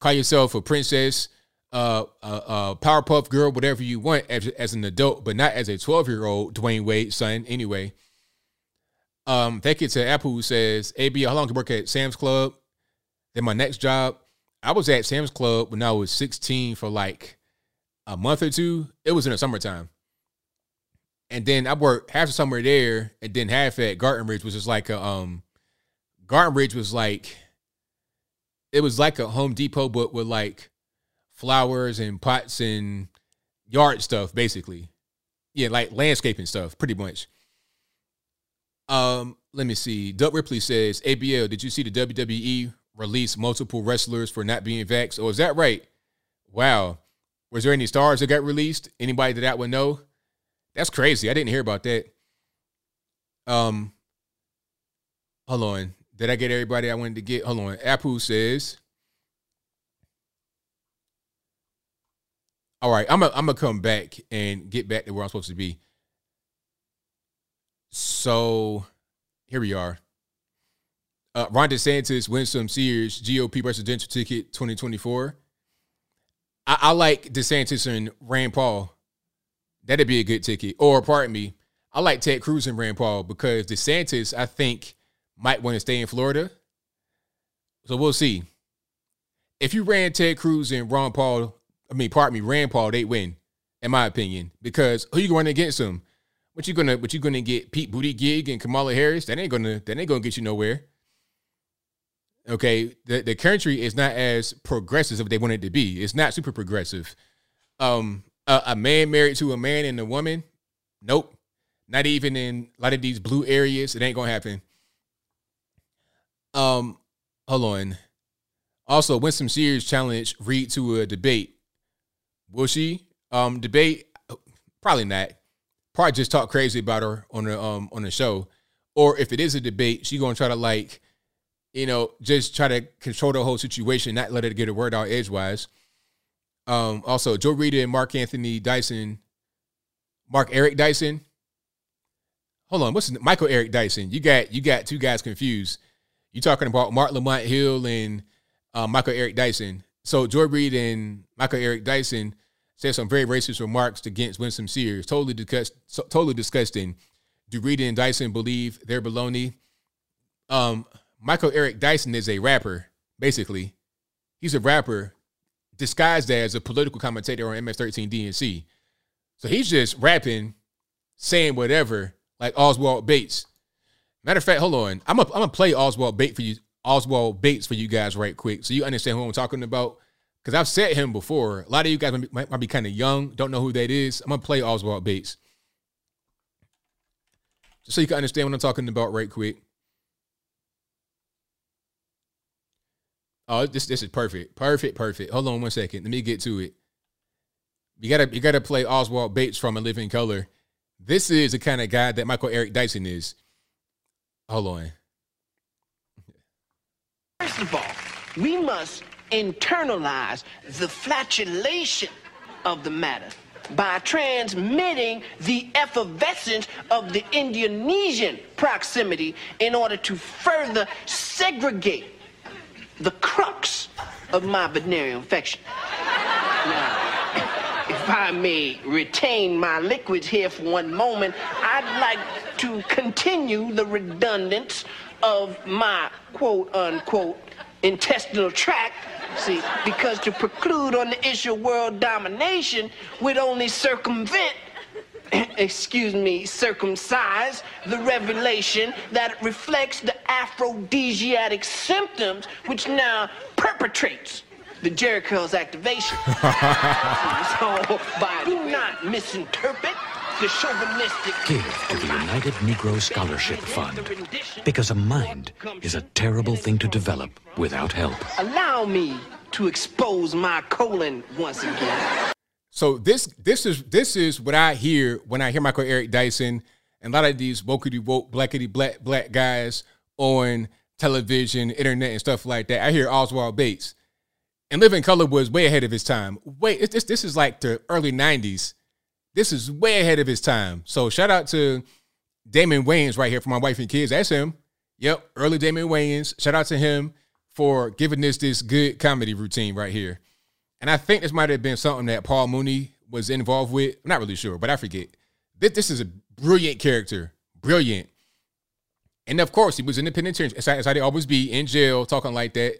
Call yourself a princess, uh, uh Powerpuff Girl, whatever you want as, as an adult, but not as a 12 year old Dwyane Wade son. Anyway, um, thank you to Apple who says, AB, how long you work at Sam's Club? Then my next job, I was at Sam's Club when I was 16 for like a month or two. It was in the summertime. And then I worked half the summer there and then half at Garden Ridge, which is like a um Garden Ridge was like it was like a Home Depot, but with like flowers and pots and yard stuff, basically. Yeah, like landscaping stuff, pretty much. Um, let me see. Doug Ripley says, ABL, did you see the WWE release multiple wrestlers for not being vaxxed? Oh, is that right? Wow. Was there any stars that got released? Anybody that, that would know? That's crazy. I didn't hear about that. Um, hold on. Did I get everybody I wanted to get? Hold on. Apu says, All right, I'm gonna I'm gonna come back and get back to where I'm supposed to be. So here we are. Uh, Ron DeSantis Winsome Sears GOP presidential ticket 2024. I, I like DeSantis and Rand Paul. That'd be a good ticket. Or pardon me, I like Ted Cruz and Rand Paul because DeSantis, I think, might want to stay in Florida. so we'll see. If you ran Ted Cruz and Ron Paul, I mean, pardon me, Rand Paul, they win, in my opinion. Because who you going against them? What you gonna what you gonna get Pete Buttigieg and Kamala Harris? That ain't gonna that ain't gonna get you nowhere. Okay, the the country is not as progressive as they want it to be. It's not super progressive. Um, a, a man married to a man and a woman, nope. Not even in a lot of these blue areas, it ain't gonna happen. Um, hold on. Also, Winsome Sears challenge Reid to a debate. Will she? Um, debate? Probably not. Probably just talk crazy about her on the um on the show. Or if it is a debate, she gonna try to like, you know, just try to control the whole situation, not let her get a word out edgewise. Um, also Joe Rita and Mark Anthony Dyson, Mark Eric Dyson. Hold on, what's his, Michael Eric Dyson? You got you got two guys confused. You talking about Marc Lamont Hill and uh, Michael Eric Dyson. So Joy Reid and Michael Eric Dyson said some very racist remarks against Winsome Sears. Totally disgust, so, totally disgusting. Do Reid and Dyson believe they're baloney? Um, Michael Eric Dyson is a rapper, basically. He's a rapper disguised as a political commentator on MS13 DNC. So he's just rapping, saying whatever, like Oswald Bates. Matter of fact, hold on. I'm gonna I'm gonna play Oswald Bates for you, Oswald Bates for you guys right quick, so you understand who I'm talking about. Because I've said him before. A lot of you guys might might be kind of young, don't know who that is. I'm gonna play Oswald Bates, just so you can understand what I'm talking about right quick. Oh, this this is perfect, perfect, perfect. Hold on one second. Let me get to it. You gotta you gotta play Oswald Bates from In Living Color. This is the kind of guy that Michael Eric Dyson is. Hold on. First of all, we must internalize the flatulation of the matter by transmitting the effervescence of the Indonesian proximity in order to further segregate the crux of my venereal infection. Now, if I may retain my liquids here for one moment, I'd like to continue the redundance of my quote unquote intestinal tract. See, because to preclude on the issue of world domination would only circumvent excuse me, circumcise the revelation that reflects the aphrodisiac symptoms which now perpetrates the Jericho's activation. so, by do not misinterpret the chauvinistic. Give to the United Negro Scholarship Fund because a mind is a terrible thing to develop without help. Allow me to expose my colon once again. So this this is this is what I hear when I hear Michael Eric Dyson and a lot of these wokey woke blackity black black guys on television, internet, and stuff like that. I hear Oswald Bates. In Living Color was way ahead of his time. Wait, this this is like the early '90s. This is way ahead of his time. So shout out to Damon Wayans right here for my wife and kids. That's him. Yep, early Damon Wayans. Shout out to him for giving us this good comedy routine right here. And I think this might have been something that Paul Mooney was involved with. I'm not really sure, but I forget. This, this is a brilliant character. Brilliant. And of course, he was in the penitentiary, as, as I'd always be in jail talking like that,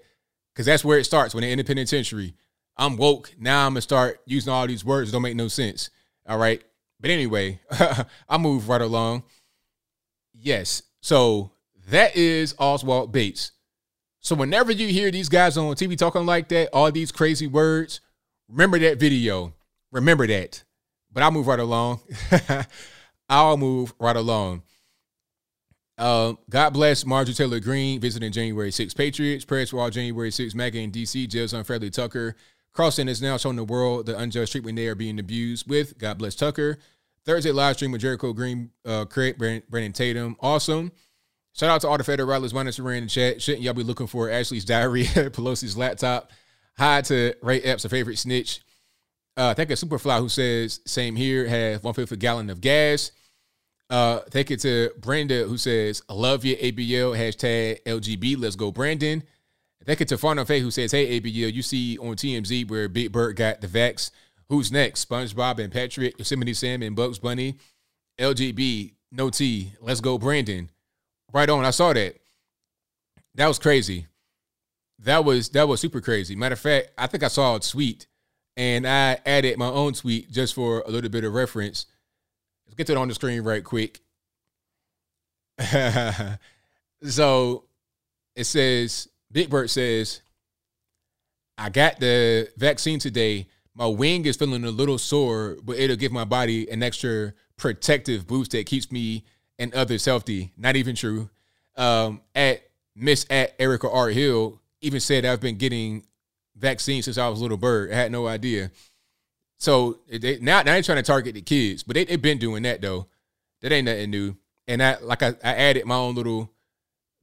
because that's where it starts when they're in the penitentiary. I'm woke. Now I'm going to start using all these words that don't make no sense. All right. But anyway, I'll move right along. Yes. So that is Oswald Bates. So whenever you hear these guys on TV talking like that, all these crazy words, remember that video. Remember that. But I'll move right along. I'll move right along. Uh, God bless Marjorie Taylor Greene visiting January 6 Patriots. Prayers for all January 6 MAGA in DC. Jails unfairly Tucker. Carlson is now showing the world the unjust treatment they are being abused with. God bless Tucker. Thursday live stream with Jericho Green, uh, Craig, Brandon Tatum. Awesome. Shout out to all the federales running around in the chat. Shouldn't y'all be looking for Ashley's diary, Pelosi's laptop? Hi to Ray Epps, a favorite snitch. Uh, thank you to Superfly who says, same here, have one fifth a gallon of gas. Uh, thank you to Brenda who says, I love you, ABL, hashtag LGB, let's go, Brandon. Thank you to Farno Faye who says, hey, ABL, you see on TMZ where Big Bird got the vax. Who's next? SpongeBob and Patrick, Yosemite Sam and Bugs Bunny. LGB, no T, let's go, Brandon. Right on. I saw that. That was crazy. that was that was super crazy. Matter of fact, I think I saw a tweet and I added my own tweet just for a little bit of reference. Let's get it on the screen right quick. so it says Big Bird says, I got the vaccine today. My wing is feeling a little sore, but it'll give my body an extra protective boost that keeps me and others healthy. Not even true. Um, at Miss at Erica R. Hill even said I've been getting vaccines since I was a little bird. I had no idea. So they, now, now they're trying to target the kids, but they, they've been doing that though. That ain't nothing new. And I like I, I added my own little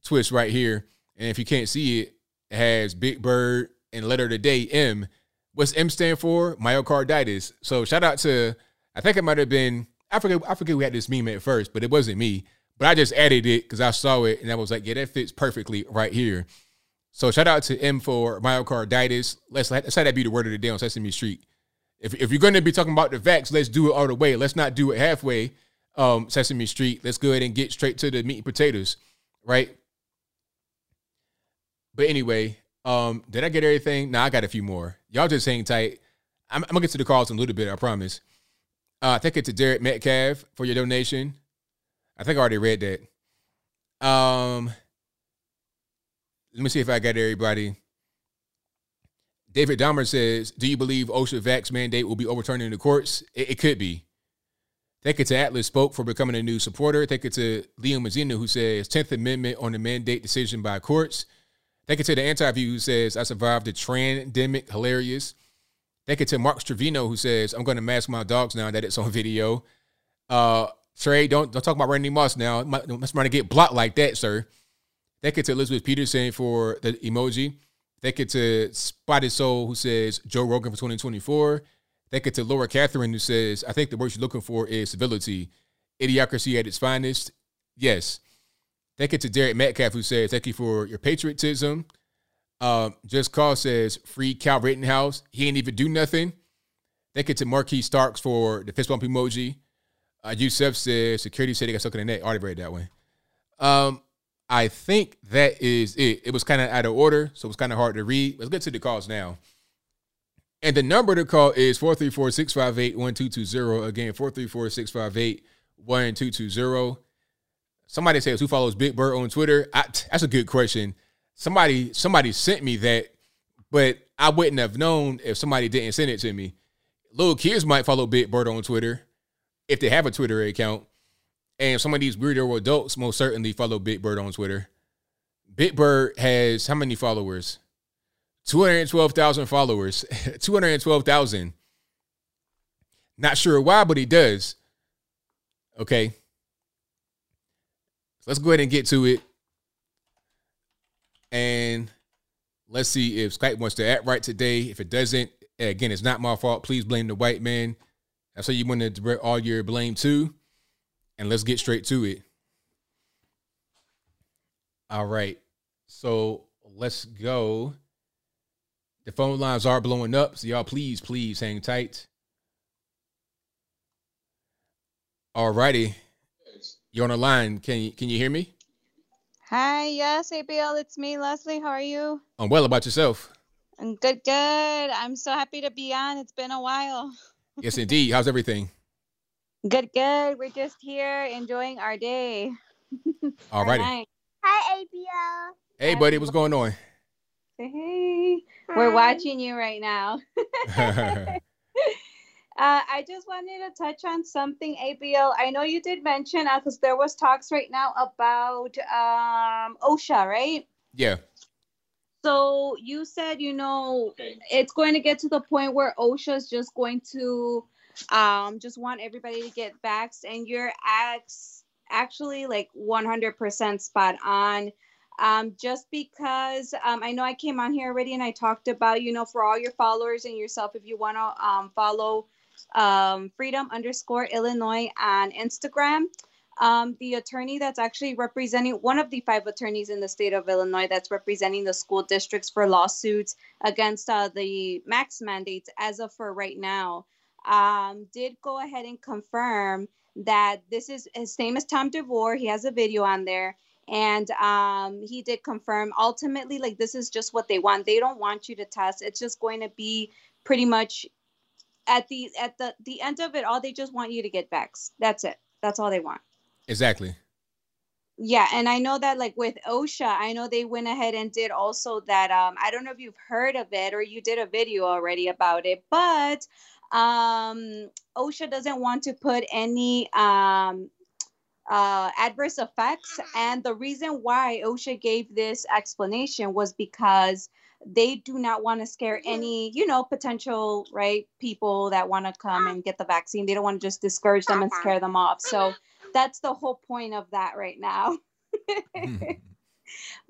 twist right here. And if you can't see it, it has Big Bird and letter of the day M. What's M stand for? Myocarditis. So shout out to I think it might have been I forget I forget we had this meme at first, but it wasn't me. But I just added it because I saw it and I was like, yeah, that fits perfectly right here. So shout out to M for myocarditis. Let's let's have that be the word of the day on Sesame Street. If if you're going to be talking about the vax, let's do it all the way. Let's not do it halfway. Um, Sesame Street. Let's go ahead and get straight to the meat and potatoes, right? But anyway, um, did I get everything? No, nah, I got a few more. Y'all just hang tight. I'm, I'm gonna get to the calls in a little bit. I promise. Uh, thank you to Derek Metcalf for your donation. I think I already read that. Um, let me see if I got everybody. David Dahmer says, "Do you believe OSHA vax mandate will be overturned in the courts? It, it could be." Thank you to Atlas Spoke for becoming a new supporter. Thank you to Leo Mazzina who says 10th Amendment on the mandate decision by courts. Thank you to the anti-view who says I survived the trandemic. Hilarious. Thank you to Mark Stravino who says I'm going to mask my dogs now that it's on video. Uh, Trey, don't don't talk about Randy Moss now. Must trying to get blocked like that, sir. Thank you to Elizabeth Peterson for the emoji. Thank you to Spotted Soul who says Joe Rogan for 2024. Thank you to Laura Catherine who says, I think the word you're looking for is civility. Idiocracy at its finest. Yes. Thank you to Derek Metcalf who says, Thank you for your patriotism. Um, Just Cause says, Free Cal Rittenhouse. He ain't even do nothing. Thank you to Marquis Starks for the fist bump emoji. Uh, Yusef says, Security said he got stuck in the net. Already read that one. Um, I think that is it. It was kind of out of order, so it was kind of hard to read. Let's get to the calls now. And the number to call is 434 658 1220. Again, 434 658 1220. Somebody says, Who follows Big Bird on Twitter? I, that's a good question. Somebody somebody sent me that, but I wouldn't have known if somebody didn't send it to me. Little kids might follow Big Bird on Twitter if they have a Twitter account. And some of these weirdo adults most certainly follow Big Bird on Twitter. Big Bird has how many followers? 212,000 followers. 212,000. Not sure why, but he does. Okay. let's go ahead and get to it. And let's see if Skype wants to act right today. If it doesn't, again, it's not my fault. Please blame the white man. That's how you want to direct all your blame to and let's get straight to it. All right. So let's go. The phone lines are blowing up. So y'all please, please hang tight. All righty. You're on the line. Can you can you hear me? Hi, yes, ABL, it's me, Leslie. How are you? I'm well about yourself. I'm good, good. I'm so happy to be on. It's been a while. yes, indeed. How's everything? Good, good. We're just here enjoying our day. All righty. Hi, ABL. Hey, buddy. What's going on? Hey. We're watching you right now. uh, I just wanted to touch on something, ABL. I know you did mention because uh, there was talks right now about um, OSHA, right? Yeah. So you said, you know, it's going to get to the point where OSHA is just going to um, just want everybody to get vaxxed, and your acts actually like 100% spot on. Um, just because um, I know I came on here already and I talked about, you know, for all your followers and yourself, if you want to um, follow um, freedom underscore Illinois on Instagram. Um, the attorney that's actually representing one of the five attorneys in the state of Illinois that's representing the school districts for lawsuits against uh, the vax mandates as of for right now um, did go ahead and confirm that this is his name is Tom DeVore. He has a video on there, and um, he did confirm ultimately like this is just what they want they don't want you to test it's just going to be pretty much at the at the the end of it all they just want you to get vax that's it that's all they want Exactly. yeah and i know that like with osha i know they went ahead and did also that um i don't know if you've heard of it or you did a video already about it but um osha doesn't want to put any um uh, adverse effects. And the reason why OSHA gave this explanation was because they do not want to scare mm-hmm. any, you know, potential, right, people that want to come and get the vaccine. They don't want to just discourage them and uh-huh. scare them off. So mm-hmm. that's the whole point of that right now. Mm-hmm.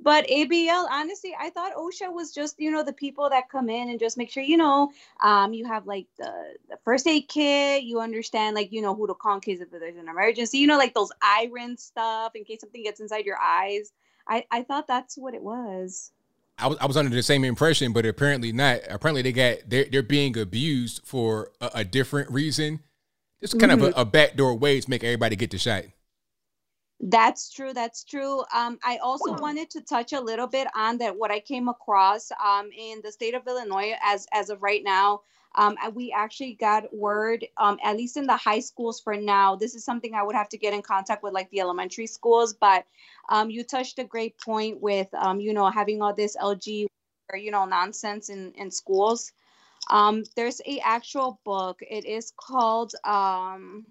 but ABL, honestly, I thought OSHA was just, you know, the people that come in and just make sure, you know, um, you have like the, the first aid kit, you understand, like, you know, who to call in case if there's an emergency, you know, like those eye rinse stuff in case something gets inside your eyes. I, I thought that's what it was. I was I was under the same impression, but apparently not. Apparently they got they're they're being abused for a, a different reason. It's kind of a, a backdoor way to make everybody get the shot. That's true. That's true. Um, I also wanted to touch a little bit on that what I came across um, in the state of Illinois as as of right now. Um, we actually got word, um, at least in the high schools for now. This is something I would have to get in contact with, like the elementary schools. But um, you touched a great point with, um, you know, having all this LG, or, you know, nonsense in in schools. Um, there's a actual book. It is called. Um,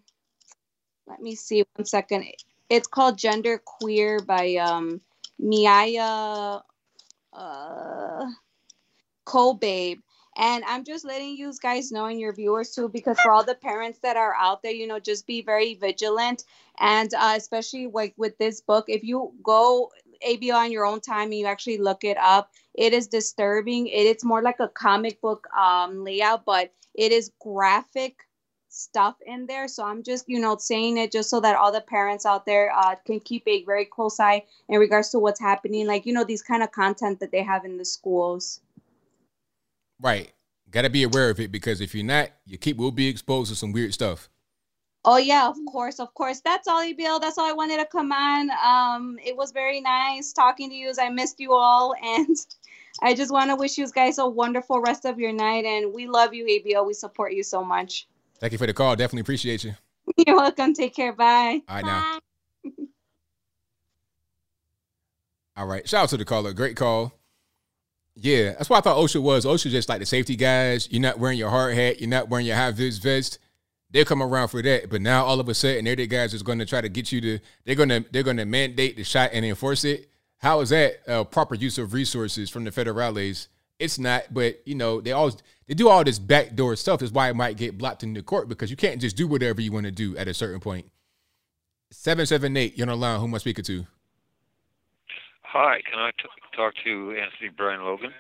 let me see one second. It's called Gender Queer by um, Maia uh. And I'm just letting you guys know and your viewers too, because for all the parents that are out there, you know, just be very vigilant. And uh, especially like with this book, if you go ABL on your own time and you actually look it up, it is disturbing. It, it's more like a comic book um, layout, but it is graphic stuff in there. So I'm just, you know, saying it just so that all the parents out there uh, can keep a very close eye in regards to what's happening, like, you know, these kind of content that they have in the schools. Right. Got to be aware of it because if you're not, you keep will be exposed to some weird stuff. Oh yeah, of course, of course. That's all, Bill. That's all I wanted to come on. Um, it was very nice talking to you. As I missed you all, and I just want to wish you guys a wonderful rest of your night. And we love you, ABL. We support you so much. Thank you for the call. Definitely appreciate you. You're welcome. Take care. Bye. All right now. All right. Shout out to the caller. Great call. Yeah, that's what I thought OSHA was. OSHA just like the safety guys. You're not wearing your hard hat. You're not wearing your high vis vest. They'll come around for that. But now all of a sudden, they're the guys that's going to try to get you to. They're gonna they're gonna mandate the shot and enforce it. How is that uh, proper use of resources from the federales? It's not. But you know they always they do all this backdoor stuff. Is why it might get blocked in the court because you can't just do whatever you want to do at a certain point. Seven seven eight. You're on the line. Who am I speaking to? Hi, can I t- talk to Anthony Brian Logan?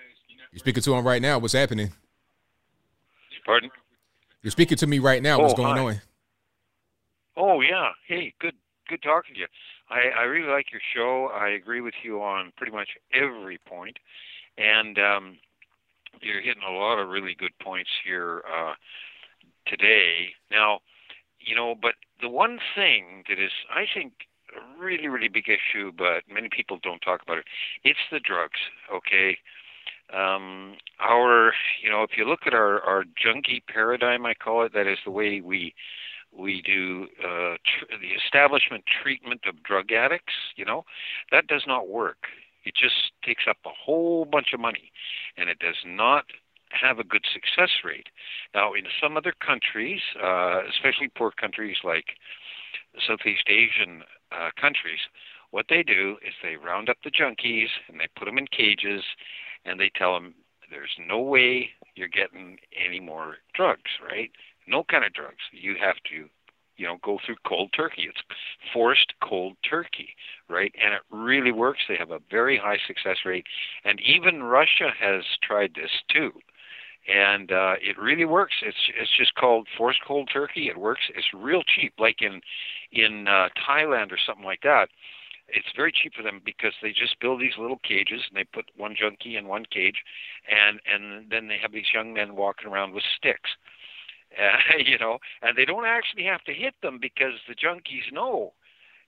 You're speaking to him right now. What's happening? Pardon? You're speaking to me right now. What's Oh, going hi. on? Oh yeah. Hey, good good talking to you. I, I really like your show. I agree with you on pretty much every point. And um you're hitting a lot of really good points here uh today. Now, you know, but the one thing that is I think a really, really big issue, but many people don't talk about it, it's the drugs, okay? um, our, you know, if you look at our, our junkie paradigm, I call it, that is the way we we do uh, tr- the establishment treatment of drug addicts. You know, that does not work. It just takes up a whole bunch of money, and it does not have a good success rate. Now, in some other countries, uh, especially poor countries like Southeast Asian uh, countries, what they do is they round up the junkies and they put them in cages and they tell them there's no way you're getting any more drugs, right? No kind of drugs. You have to, you know, go through cold turkey. It's forced cold turkey, right? And it really works. They have a very high success rate, and even Russia has tried this too. And uh, it really works. It's it's just called forced cold turkey. It works. It's real cheap, like in in uh, Thailand or something like that it's very cheap for them because they just build these little cages and they put one junkie in one cage and and then they have these young men walking around with sticks uh, you know and they don't actually have to hit them because the junkies know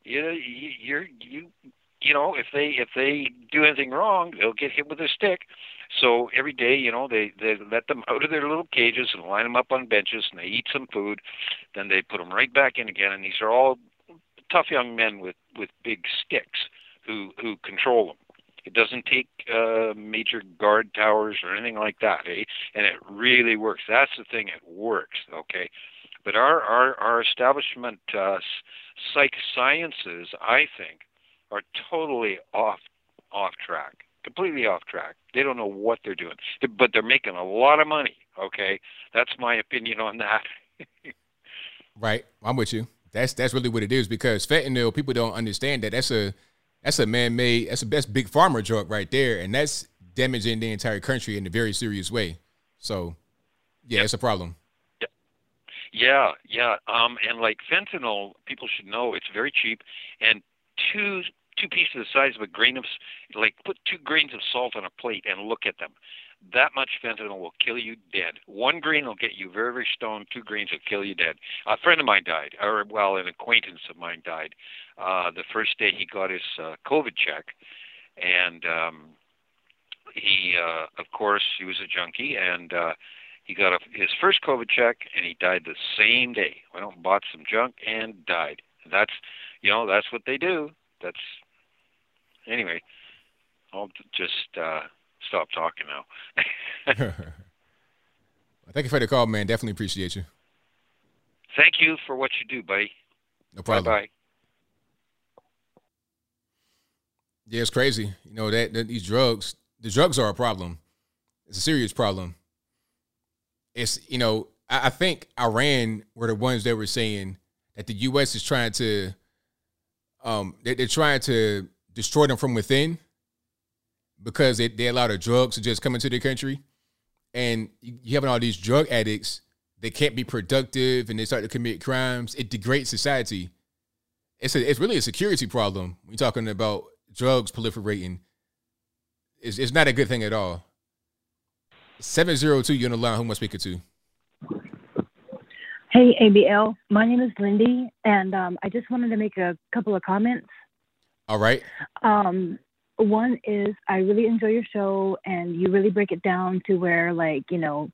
you know you, you're you you know, if they if they do anything wrong, they'll get hit with a stick. So every day, you know, they they let them out of their little cages and line them up on benches, and they eat some food. Then they put them right back in again, and these are all tough young men with with big sticks who who control them. It doesn't take uh, major guard towers or anything like that, eh? And it really works. That's the thing; it works. Okay, but our our our establishment uh, psych sciences, I think, are totally off off track, completely off track. They don't know what they're doing, but they're making a lot of money. Okay, that's my opinion on that. right, I'm with you. That's that's really what it is because fentanyl. People don't understand that that's a that's a man-made. That's the best big pharma drug right there, and that's damaging the entire country in a very serious way. So, yeah, yep. it's a problem. Yeah, yeah. Um, and like fentanyl, people should know it's very cheap, and two two pieces the size of a grain of like put two grains of salt on a plate and look at them. That much fentanyl will kill you dead. One grain will get you very very stoned. Two grains will kill you dead. A friend of mine died, or well, an acquaintance of mine died. Uh, the first day he got his uh, COVID check, and um, he, uh, of course, he was a junkie, and uh, he got a, his first COVID check, and he died the same day. Went out and bought some junk and died. That's, you know, that's what they do. That's anyway. I'll just uh, stop talking now. Thank you for the call, man. Definitely appreciate you. Thank you for what you do, buddy. No problem. Bye bye. Yeah, it's crazy. You know that, that these drugs, the drugs are a problem. It's a serious problem it's you know I, I think Iran were the ones that were saying that the U.S. is trying to um they, they're trying to destroy them from within because they, they allow the drugs to just come into the country and you, having all these drug addicts they can't be productive and they start to commit crimes it degrades society it's a, it's really a security problem we're talking about drugs proliferating it's, it's not a good thing at all 702, you're on the line. Who am I speaking to? Hey, ABL. My name is Lindy, and um, I just wanted to make a couple of comments. All right. Um, one is I really enjoy your show, and you really break it down to where, like, you know,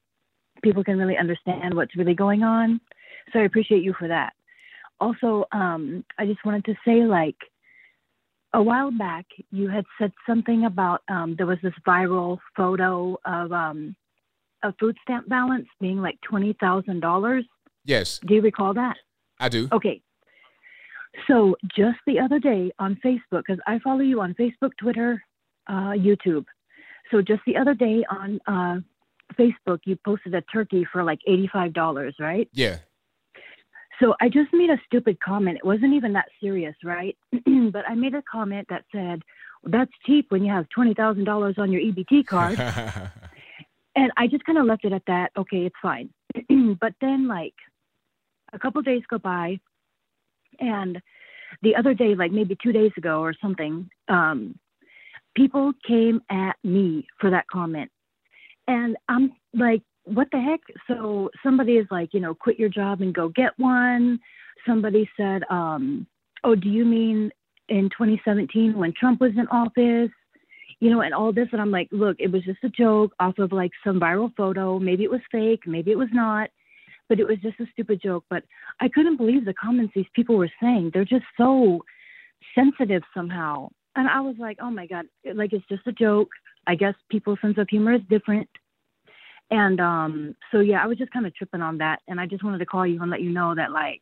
people can really understand what's really going on. So I appreciate you for that. Also, um, I just wanted to say, like, a while back, you had said something about um, there was this viral photo of um, a food stamp balance being like twenty thousand dollars. Yes. Do you recall that? I do. Okay. So just the other day on Facebook, because I follow you on Facebook, Twitter, uh, YouTube. So just the other day on uh, Facebook, you posted a turkey for like eighty-five dollars, right? Yeah. So I just made a stupid comment. It wasn't even that serious, right? but I made a comment that said, "That's cheap when you have twenty thousand dollars on your EBT card." and I just kind of left it at that. Okay, it's fine. but then, like, a couple days go by, and the other day, like maybe two days ago or something, um, people came at me for that comment, and I'm like, what the heck? So somebody is like, you know, quit your job and go get one. Somebody said, um, oh, do you mean in 2017 when Trump was in office? You know, and all this. And I'm like, look, it was just a joke off of like some viral photo. Maybe it was fake, maybe it was not, but it was just a stupid joke. But I couldn't believe the comments these people were saying. They're just so sensitive somehow. And I was like, oh my God, like it's just a joke. I guess people's sense of humor is different and um, so yeah, I was just kind of tripping on that, and I just wanted to call you and let you know that like,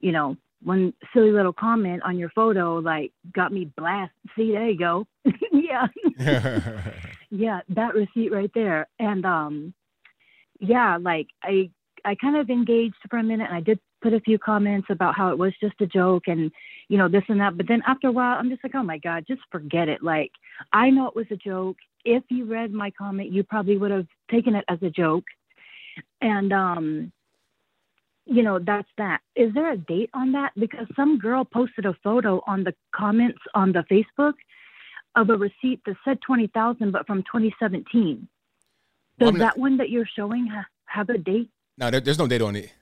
you know, one silly little comment on your photo like got me blast. See, there you go. yeah, yeah, that receipt right there, and um, yeah, like I I kind of engaged for a minute, and I did put a few comments about how it was just a joke and you know this and that but then after a while i'm just like oh my god just forget it like i know it was a joke if you read my comment, you probably would have taken it as a joke. And, um, you know, that's that. Is there a date on that? Because some girl posted a photo on the comments on the Facebook of a receipt that said 20,000, but from 2017. Does well, that one that you're showing ha- have a date? No, there, there's no date on it.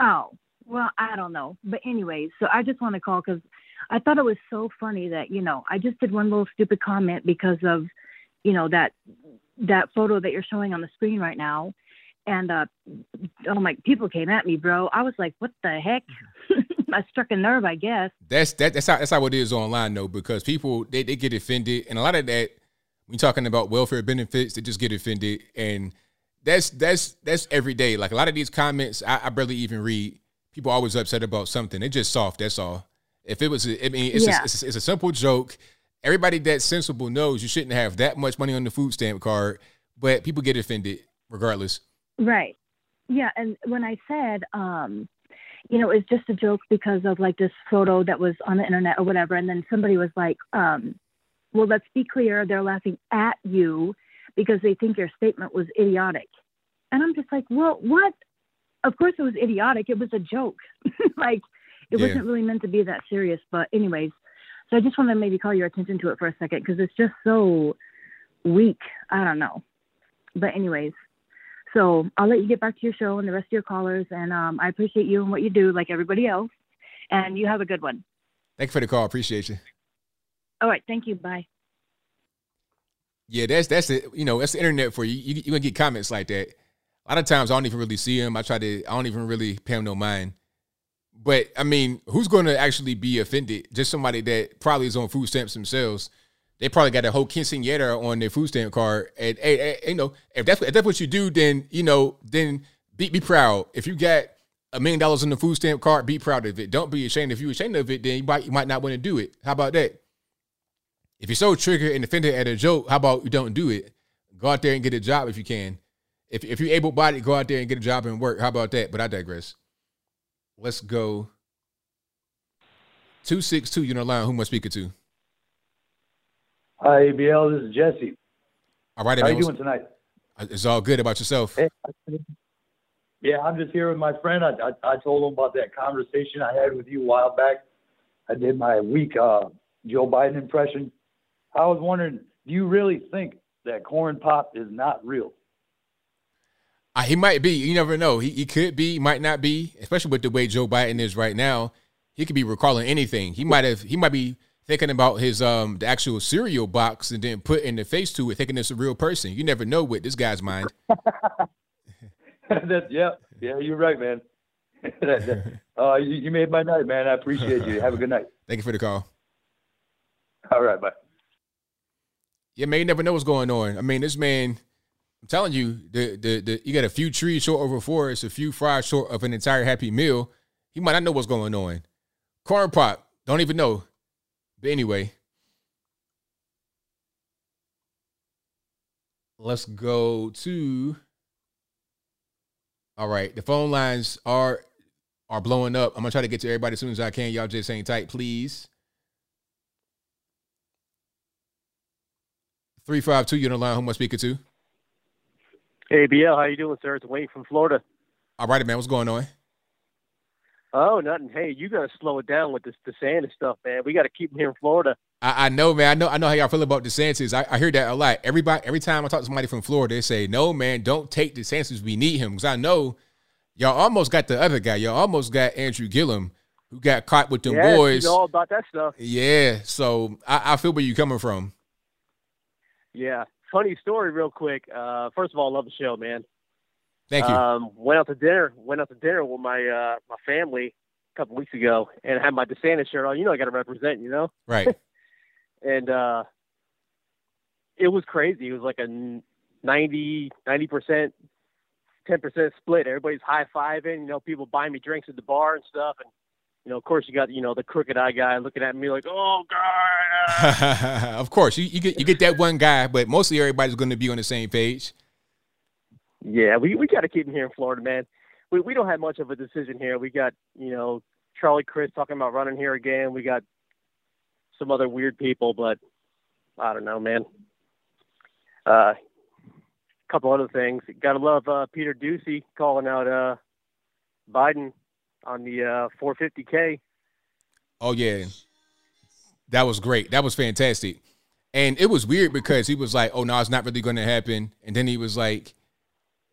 Oh, well, I don't know. But anyways, so I just want to call because I thought it was so funny that you know I just did one little stupid comment because of you know that that photo that you're showing on the screen right now, and uh, oh my, people came at me, bro. I was like, what the heck? I struck a nerve, I guess. That's that, that's how that's how it is online though, because people they, they get offended, and a lot of that when you're talking about welfare benefits, they just get offended, and that's that's that's every day. Like a lot of these comments, I, I barely even read. People always upset about something. They're just soft. That's all. If it was, a, I mean, it's, Yeah. a, it's, a, it's a simple joke. Everybody that's sensible knows you shouldn't have that much money on the food stamp card, but people get offended regardless. Right. Yeah, and when I said, um, you know, it's just a joke because of like this photo that was on the internet or whatever, and then somebody was like, um, well, let's be clear, they're laughing at you because they think your statement was idiotic. And I'm just like, well, what? Of course it was idiotic. It was a joke. like it Yeah. wasn't really meant to be that serious. But anyways, so I just want to maybe call your attention to it for a second because it's just so weak. I don't know. But anyways, so I'll let you get back to your show and the rest of your callers. And um, I appreciate you and what you do, like everybody else. And you have a good one. Thank you for the call. Appreciate you. All right. Thank you. Bye. Yeah, that's that's it. You know, that's the internet for you. You you gonna get comments like that. A lot of times I don't even really see them. I try to. I don't even really pay them no mind. But I mean, who's going to actually be offended? Just somebody that probably is on food stamps themselves. They probably got a whole quinceanera on their food stamp card. And, hey, you know, if that's if that's what you do, then you know, then be be proud. If you got a million dollars in the food stamp card, be proud of it. Don't be ashamed. If you're ashamed of it, then you might you might not want to do it. How about that? If you're so triggered and offended at a joke, how about you don't do it? Go out there and get a job if you can. If if you're able bodied, go out there and get a job and work. How about that? But I digress. Let's go. Two six two. You're know line. Who am I speaking to? Hi, ABL. This is Jesse. All right, How man. you doing tonight? It's all good about yourself. Hey, yeah, I'm just here with my friend. I, I, I told him about that conversation I had with you a while back. I did my week uh, Joe Biden impression. I was wondering, do you really think that corn pop is not real? Uh, he might be. You never know. He, he could be, he might not be, especially with the way Joe Biden is right now. He could be recalling anything. He might have he might be thinking about his um the actual cereal box and then putting the face to it, thinking it's a real person. You never know with this guy's mind. that, yeah, yeah, you're right, man. uh, you, you made my night, man. I appreciate you. Have a good night. Thank you for the call. All right, bye. You never know what's going on. I mean, this man, I'm telling you, the the, the you got a few trees short a forest, a few fries short of an entire happy meal. He might not know what's going on. Corn pop, don't even know. But anyway, let's go to. All right, the phone lines are are blowing up. I'm gonna try to get to everybody as soon as I can. Y'all just hang tight, please. Three five two. You're on the line. Who am I speaking to? Hey, BL, how you doing, sir? It's Wayne from Florida. All right, man. What's going on? Oh, nothing. Hey, you gotta slow it down with this DeSantis stuff, man. We gotta keep him here in Florida. I, I know, man. I know. I know how y'all feel about DeSantis. I, I hear that a lot. Everybody, every time I talk to somebody from Florida, they say, "No, man, don't take DeSantis. We need him." Because I know y'all almost got the other guy. Y'all almost got Andrew Gillum, who got caught with them yeah, boys. You know all about that stuff. Yeah. So I, I feel where you coming from. Yeah. Funny story, real quick. Uh, first of all, love the show, man. Thank you. Um, went out to dinner. Went out to dinner with my uh, my family a couple weeks ago, and had my DeSantis shirt on. You know, I got to represent. You know. right. and uh it was crazy it was like a 90 percent 10% split everybody's high-fiving you know people buying me drinks at the bar and stuff and you know of course you got you know the crooked eye guy looking at me like oh god. Of course, you, you get you get that one guy, but mostly everybody's going to be on the same page. yeah we we got to keep him here in florida man. We we don't have much of a decision here. We got you know Charlie Crist talking about running here again. We got some other weird people but i don't know man. Uh couple other things. Gotta love uh, Peter Doocy calling out uh, Biden on the uh, 450k. Oh yeah, that was great. That was fantastic, and it was weird because he was like, "Oh no, it's not really going to happen," and then he was like,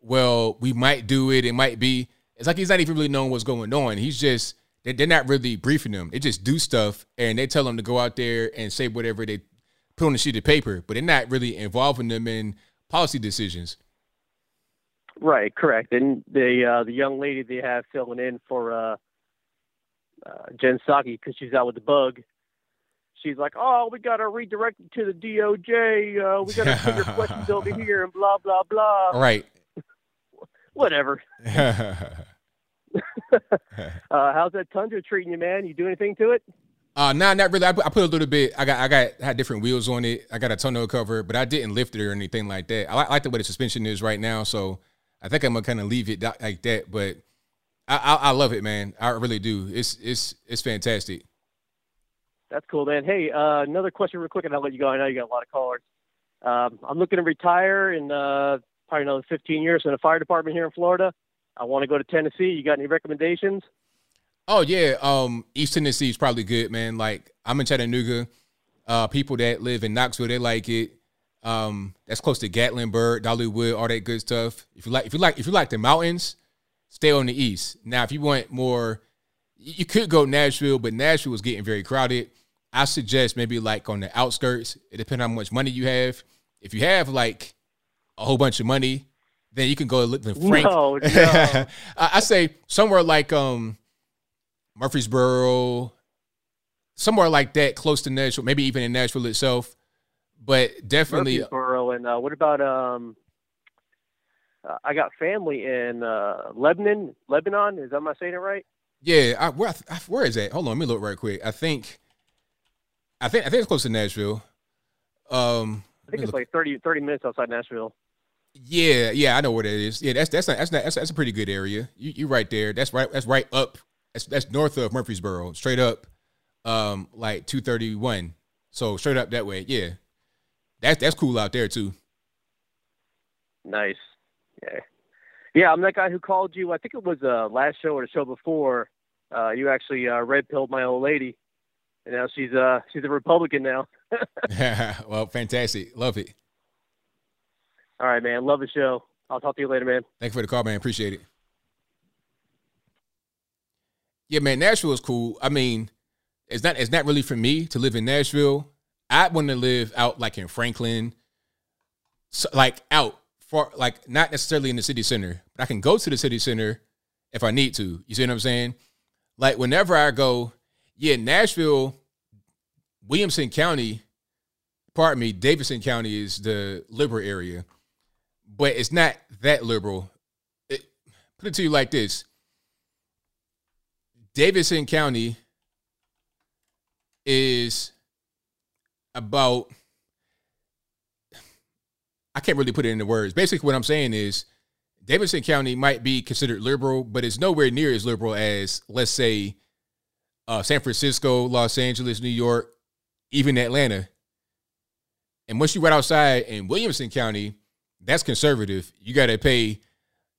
"Well, we might do it. It might be." It's like he's not even really knowing what's going on. He's just they, they're not really briefing them. They just do stuff and they tell them to go out there and say whatever they put on a sheet of paper, but they're not really involving them in policy decisions. Right, correct. And the uh, the young lady they have filling in for uh, uh, Jen Psaki because she's out with the bug. She's like, "Oh, we got to redirect it to the DOJ. Uh, we got to figure questions over here and blah blah blah." Right. Whatever. uh, how's that Tundra treating you, man? You do anything to it? Uh, nah, not really. I put, I put a little bit. I got, I got had different wheels on it. I got a tonneau cover, but I didn't lift it or anything like that. I like, I like the way the suspension is right now, so I think I'm gonna kind of leave it like that. But I, I, I, love it, man. I really do. It's, it's, it's fantastic. That's cool, man. Hey, uh, another question, real quick, and I'll let you go. I know you got a lot of callers. Um, I'm looking to retire in uh, probably another 15 years in the fire department here in Florida. I want to go to Tennessee. You got any recommendations? Oh yeah, um, East Tennessee is probably good, man. Like I'm in Chattanooga. Uh, people that live in Knoxville, they like it. Um, that's close to Gatlinburg, Dollywood, all that good stuff. If you like, if you like, if you like the mountains, stay on the east. Now, if you want more, you could go Nashville, but Nashville is getting very crowded. I suggest maybe like on the outskirts. It depends on how much money you have. If you have like a whole bunch of money, then you can go live in Frank. No, no. I say somewhere like um Murfreesboro, somewhere like that, close to Nashville, maybe even in Nashville itself. But definitely Murfreesboro, and uh, what about um? Uh, I got family in uh, Lebanon. Lebanon is that am I saying it right? Yeah, I, where I, where is that? Hold on, let me look right quick. I think, I think I think it's close to Nashville. Um, I think it's look. like 30, 30 minutes outside Nashville. Yeah, yeah, I know where that is. Yeah, that's that's not, that's not, that's, that's a pretty good area. You you right there. That's right. That's right up. That's that's north of Murfreesboro, straight up, um, like two thirty one. So straight up that way. Yeah, that's that's cool out there too. Nice. Yeah. Yeah, I'm that guy who called you. I think it was uh, last show or the show before. Uh, you actually uh, red pilled my old lady, and now she's uh she's a Republican now. well, fantastic. Love it. All right, man. Love the show. I'll talk to you later, man. Thank you for the call, man. Appreciate it. Yeah, man. Nashville is cool. I mean, it's not it's not really for me to live in Nashville. I want to live out like in Franklin, so, like out far, like not necessarily in the city center, but I can go to the city center if I need to. You see what I'm saying? Like whenever I go, yeah, Nashville, Williamson County, pardon me, Davidson County is the liberal area but it's not that liberal. It, put it to you like this Davidson County is about, I can't really put it into words. Basically, what I'm saying is Davidson County might be considered liberal, but it's nowhere near as liberal as, let's say, uh, San Francisco, Los Angeles, New York, even Atlanta. And once you went outside in Williamson County, that's conservative. You got to pay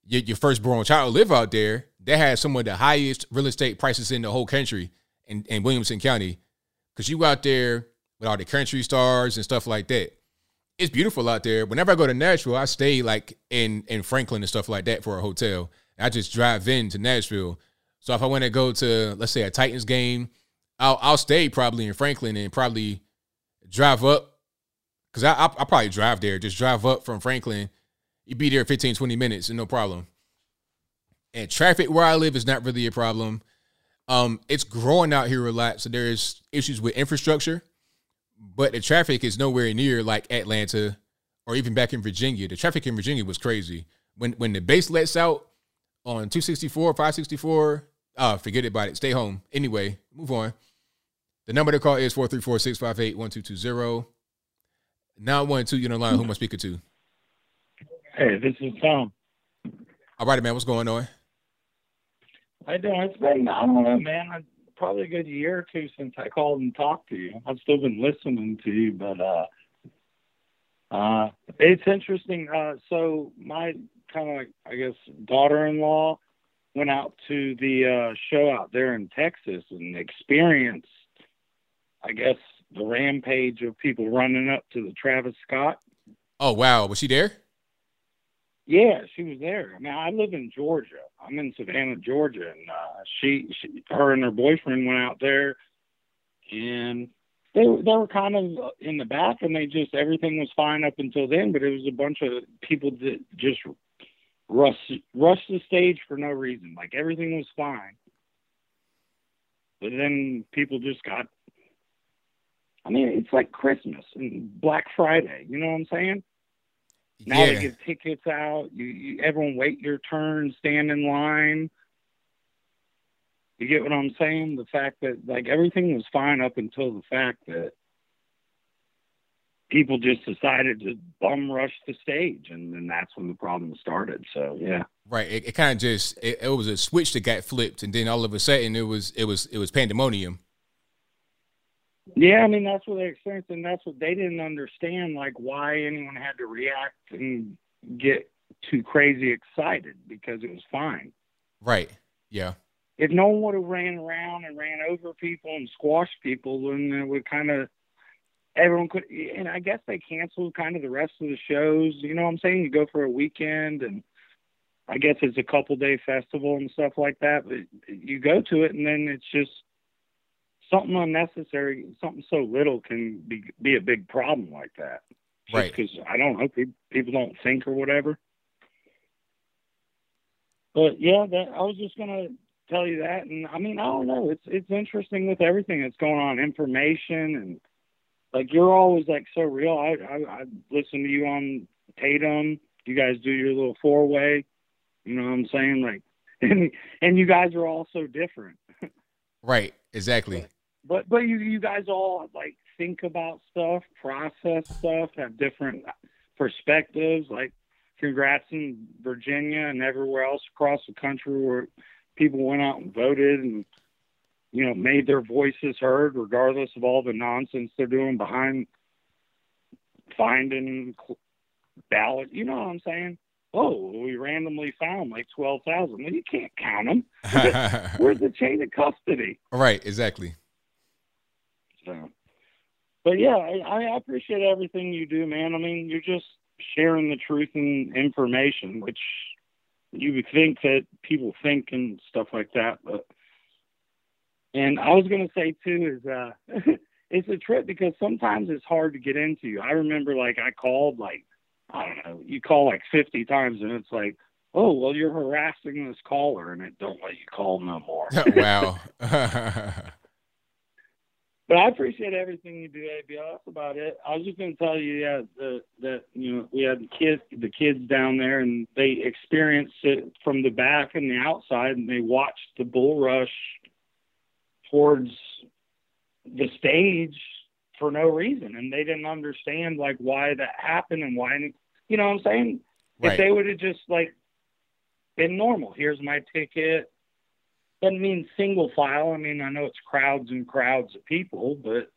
your, your firstborn child to live out there. They have some of the highest real estate prices in the whole country in, in Williamson County. Because you out there with all the country stars and stuff like that. It's beautiful out there. Whenever I go to Nashville, I stay like in, in Franklin and stuff like that for a hotel. I just drive in to Nashville. So if I want to go to, let's say, a Titans game, I'll, I'll stay probably in Franklin and probably drive up because I, I probably drive there, just drive up from Franklin. You'd be there 15, 20 minutes and no problem. And traffic where I live is not really a problem. Um, it's growing out here a lot, so there's issues with infrastructure, but the traffic is nowhere near like Atlanta or even back in Virginia. The traffic in Virginia was crazy. When when the base lets out on 264, 564, uh, forget about it. Stay home. Anyway, move on. The number to call is 434 658 1220. Now one two, you know line. Who am I speaking to? Hey, this is Tom. All right, man. What's going on? I know it's been I don't know, man. Probably a good year or two since I called and talked to you. I've still been listening to you, but uh, uh, it's interesting. Uh, so my kind of I guess daughter-in-law went out to the uh, show out there in Texas and experienced, I guess, the rampage of people running up to the Travis Scott. Oh wow, was she there? Yeah, she was there. I mean, I live in Georgia. I'm in Savannah, Georgia, and uh, she, she, her and her boyfriend went out there, and they they were kind of in the back, and they just everything was fine up until then. But it was a bunch of people that just rushed rushed the stage for no reason. Like everything was fine, but then people just got. I mean, it's like Christmas and Black Friday. You know what I'm saying? Now Yeah. they give tickets out. You, you everyone wait your turn, stand in line. You get what I'm saying? The fact that like everything was fine up until the fact that people just decided to bum rush the stage, and then that's when the problem started. So yeah, Right. It, it kind of just it, it was a switch that got flipped, and then all of a sudden it was it was it was pandemonium. Yeah. I mean that's what they experienced, and that's what they didn't understand, like why anyone had to react and get too crazy excited because it was fine. Right. Yeah. if no one would have ran around and ran over people and squashed people, then it would kind of everyone could. And I guess they canceled kind of the rest of the shows. You know what I'm saying? You go for a weekend, and I guess it's a couple day festival and stuff like that. But you go to it, and then it's just something unnecessary. Something so little can be be a big problem like that. Right. Because I don't know, people, people don't think or whatever. But yeah, that I was just gonna tell you that, and I mean, I don't know. It's it's interesting with everything that's going on, information, and like you're always like so real. I I, I listen to you on Tatum. You guys do your little four way. You know what I'm saying? Like, and and you guys are all so different. Right. Exactly. But but you you guys all like think about stuff, process stuff, have different perspectives. Like, congrats in Virginia and everywhere else across the country where people went out and voted and you know made their voices heard, regardless of all the nonsense they're doing behind finding ballot. You know what I'm saying? Oh, we randomly found like twelve thousand. Well, you can't count them. Where's the chain of custody? Right. Exactly. So, but yeah, I, I appreciate everything you do, man. I mean, you're just sharing the truth and information, which you would think that people think and stuff like that. But and I was gonna say too is uh, it's a trip because sometimes it's hard to get into. I remember like I called like I don't know, you call like 50 times and it's like. Oh well, you're harassing this caller, and it don't let you call no more. wow. But I appreciate everything you do, ABL. That's about it. I was just going to tell you, yeah, the, that you know we had the kids, the kids down there, and they experienced it from the back and the outside, and they watched the bull rush towards the stage for no reason, and they didn't understand like why that happened and why. You know what I'm saying? Right. If they would have just like been normal, here's my ticket, doesn't mean single file. I mean, I know it's crowds and crowds of people, but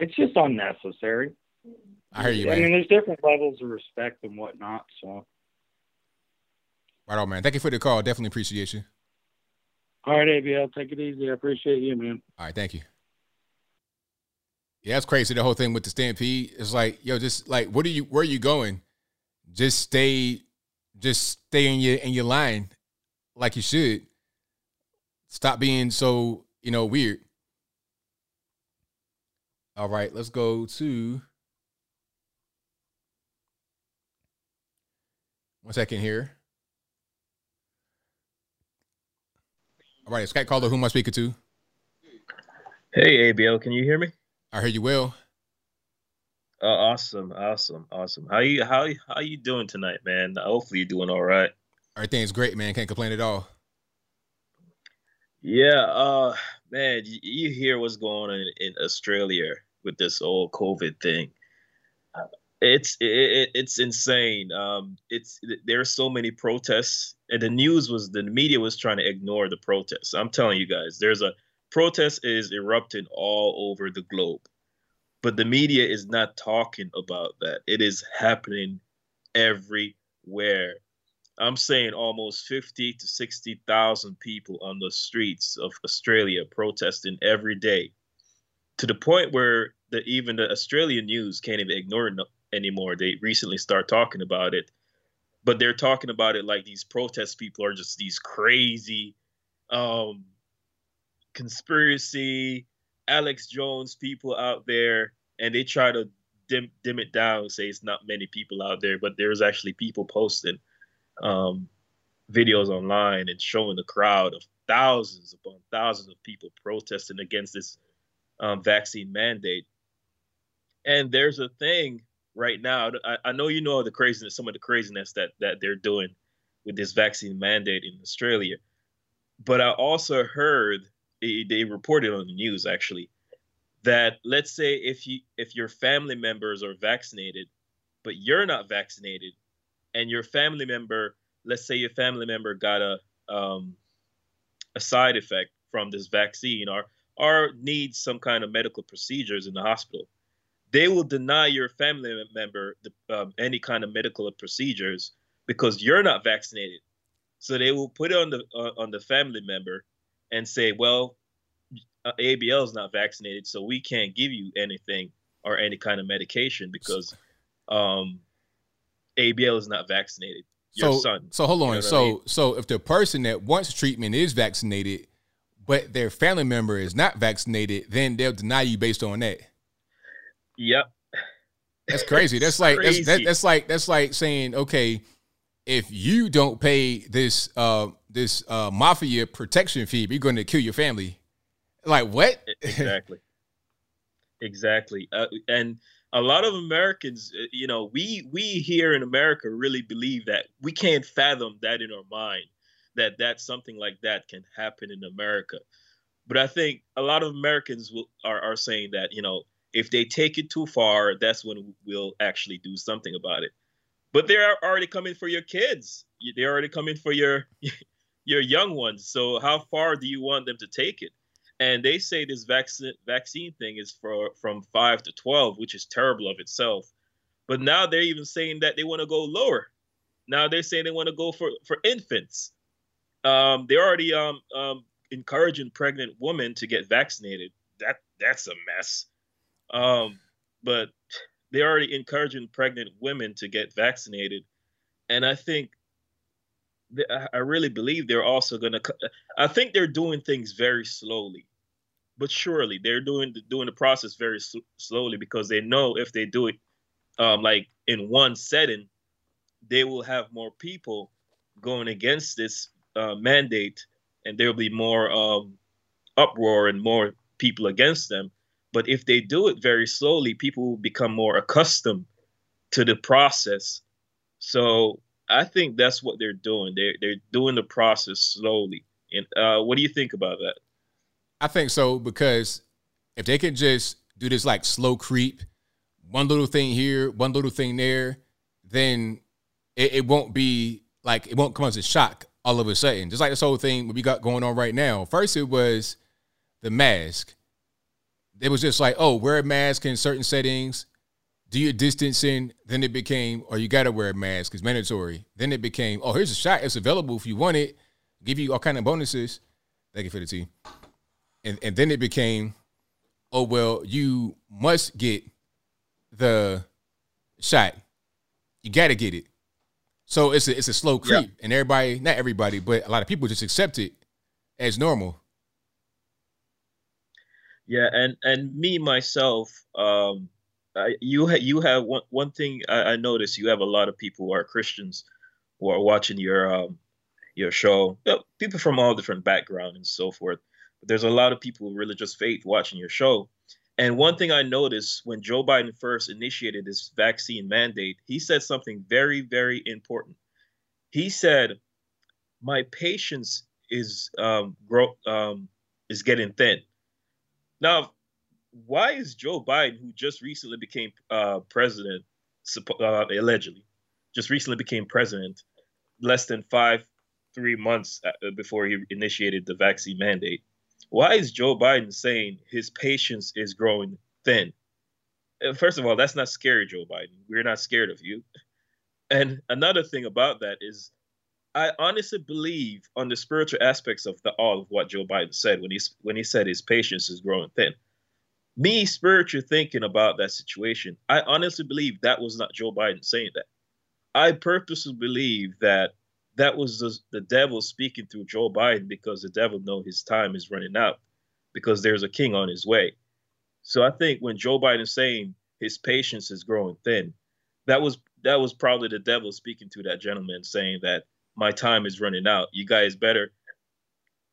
it's just unnecessary. I hear you, I mean, there's different levels of respect and whatnot. So, Right on, man. Thank you for the call. Definitely appreciate you. all right, ABL, take it easy. I appreciate you, man. All right, thank you. Yeah, that's crazy. The whole thing with the stampede. It's like, yo, just like, what are you? Where are you going? Just stay, just stay in your in your line, like you should. Stop being so you know weird. All right, let's go to one second here. All right, Skype caller. Who am I speaking to? Hey, ABL, can you hear me? I hear you well. Uh, awesome, awesome, awesome. How you how how you doing tonight, man? Hopefully you're doing all right. Everything's great, man. Can't complain at all. Yeah, uh, man, you, hear what's going on in, in Australia with this old COVID thing. It's it, it, it's insane. Um, it's there are so many protests, and the news was the media was trying to ignore the protests. I'm telling you guys, there's a protest is erupting all over the globe, but the media is not talking about that. It is happening everywhere. I'm saying almost 50 to 60,000 people on the streets of Australia protesting every day to the point where the, even the Australian news can't even ignore it anymore. They recently start talking about it. but they're talking about it like these protest people are just these crazy um, conspiracy Alex Jones people out there, and they try to dim dim it down, say it's not many people out there, but there's actually people posting um, videos online and showing the crowd of thousands upon thousands of people protesting against this um, vaccine mandate. And there's a thing right now. I, I know you know the craziness, some of the craziness that that they're doing with this vaccine mandate in Australia, but I also heard they reported on the news actually that let's say if you if your family members are vaccinated, but you're not vaccinated, and your family member, let's say your family member got a um, a side effect from this vaccine or or needs some kind of medical procedures in the hospital, they will deny your family member the, um, any kind of medical procedures because you're not vaccinated. So they will put it on the uh, on the family member and say, well, uh, ABL is not vaccinated, so we can't give you anything or any kind of medication because um, ABL is not vaccinated. Your so, son. So hold on. You know so I mean? so if the person that wants treatment is vaccinated, but their family member is not vaccinated, then they'll deny you based on that. Yep. That's crazy. That's like that's, that, that's like that's like saying, okay, if you don't pay this uh this uh mafia protection fee, you're going to kill your family. Like what? exactly exactly uh, and a lot of americans uh, you know we we here in america really believe that we can't fathom that in our mind that that something like that can happen in america. But i think a lot of americans will, are, are saying that you know if they take it too far that's when we'll actually do something about it. But they're already coming for your kids. They're already coming for your your young ones. So how far do you want them to take it and they say this vaccine vaccine thing is for from five to twelve, which is terrible of itself. But now they're even saying that they want to go lower. Now they're saying they want to go for for infants. Um, they're already um, um, encouraging pregnant women to get vaccinated. That that's a mess. Um, but they're already encouraging pregnant women to get vaccinated, and I think I really believe they're also going to. I think they're doing things very slowly, but surely they're doing doing the process very sl- slowly because they know if they do it, um, like in one setting, they will have more people going against this uh, mandate, and there will be more um, uproar and more people against them. But if they do it very slowly, people will become more accustomed to the process. So I think that's what they're doing. They're they're doing the process slowly. And uh, what do you think about that? I think so because if they can just do this like slow creep, one little thing here, one little thing there, then it, it won't be like it won't come as a shock all of a sudden. Just like this whole thing we got going on right now. First, it was the mask. It was just like, oh, wear a mask in certain settings, do your distancing. Then it became, or you got to wear a mask. It's mandatory. Then it became, oh, here's a shot. It's available if you want it. Give you all kind of bonuses. Thank you for the tea. And and then it became, oh well, you must get the shot. You got to get it. So it's a it's a slow creep, Yeah. and everybody, not everybody, but a lot of people just accept it as normal. Yeah, and and me myself, um, I, you ha- you have one one thing I, I noticed. You have a lot of people who are Christians who are watching your um your show. You know, people from all different backgrounds and so forth. There's a lot of people with religious faith watching your show. And one thing I noticed when Joe Biden first initiated this vaccine mandate, he said something very, very important. He said, "My patience is um, grow um, is getting thin." Now, why is Joe Biden, who just recently became uh, president, uh, allegedly, just recently became president, less than five, three months uh, before he initiated the vaccine mandate, why is Joe Biden saying his patience is growing thin? Uh, First of all, that's not scary, Joe Biden. We're not scared of you. And another thing about that is, I honestly believe on the spiritual aspects of the all of what Joe Biden said when he when he said his patience is growing thin. Me spiritual thinking about that situation, I honestly believe that was not Joe Biden saying that. I purposely believe that that was the, the devil speaking through Joe Biden because the devil know his time is running out because there's a king on his way. So I think when Joe Biden saying his patience is growing thin, that was that was probably the devil speaking to that gentleman saying that my time is running out. You guys better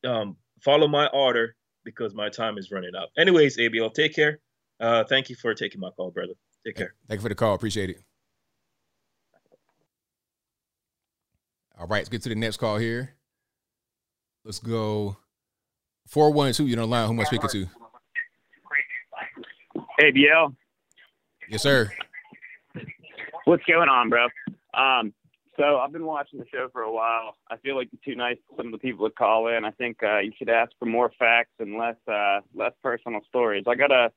um, follow my order because my time is running out. Anyways, ABL, take care. Uh, thank you for taking my call, brother. Take care. Thank you for the call. Appreciate it. All right, let's get to the next call here. Let's go 412. You're on the line. Who am I speaking to? ABL. Yes, sir. What's going on, bro? Um, so I've been watching the show for a while. I feel like you're too nice to some of the people that call in. I think uh, you should ask for more facts and less uh, less personal stories. I got a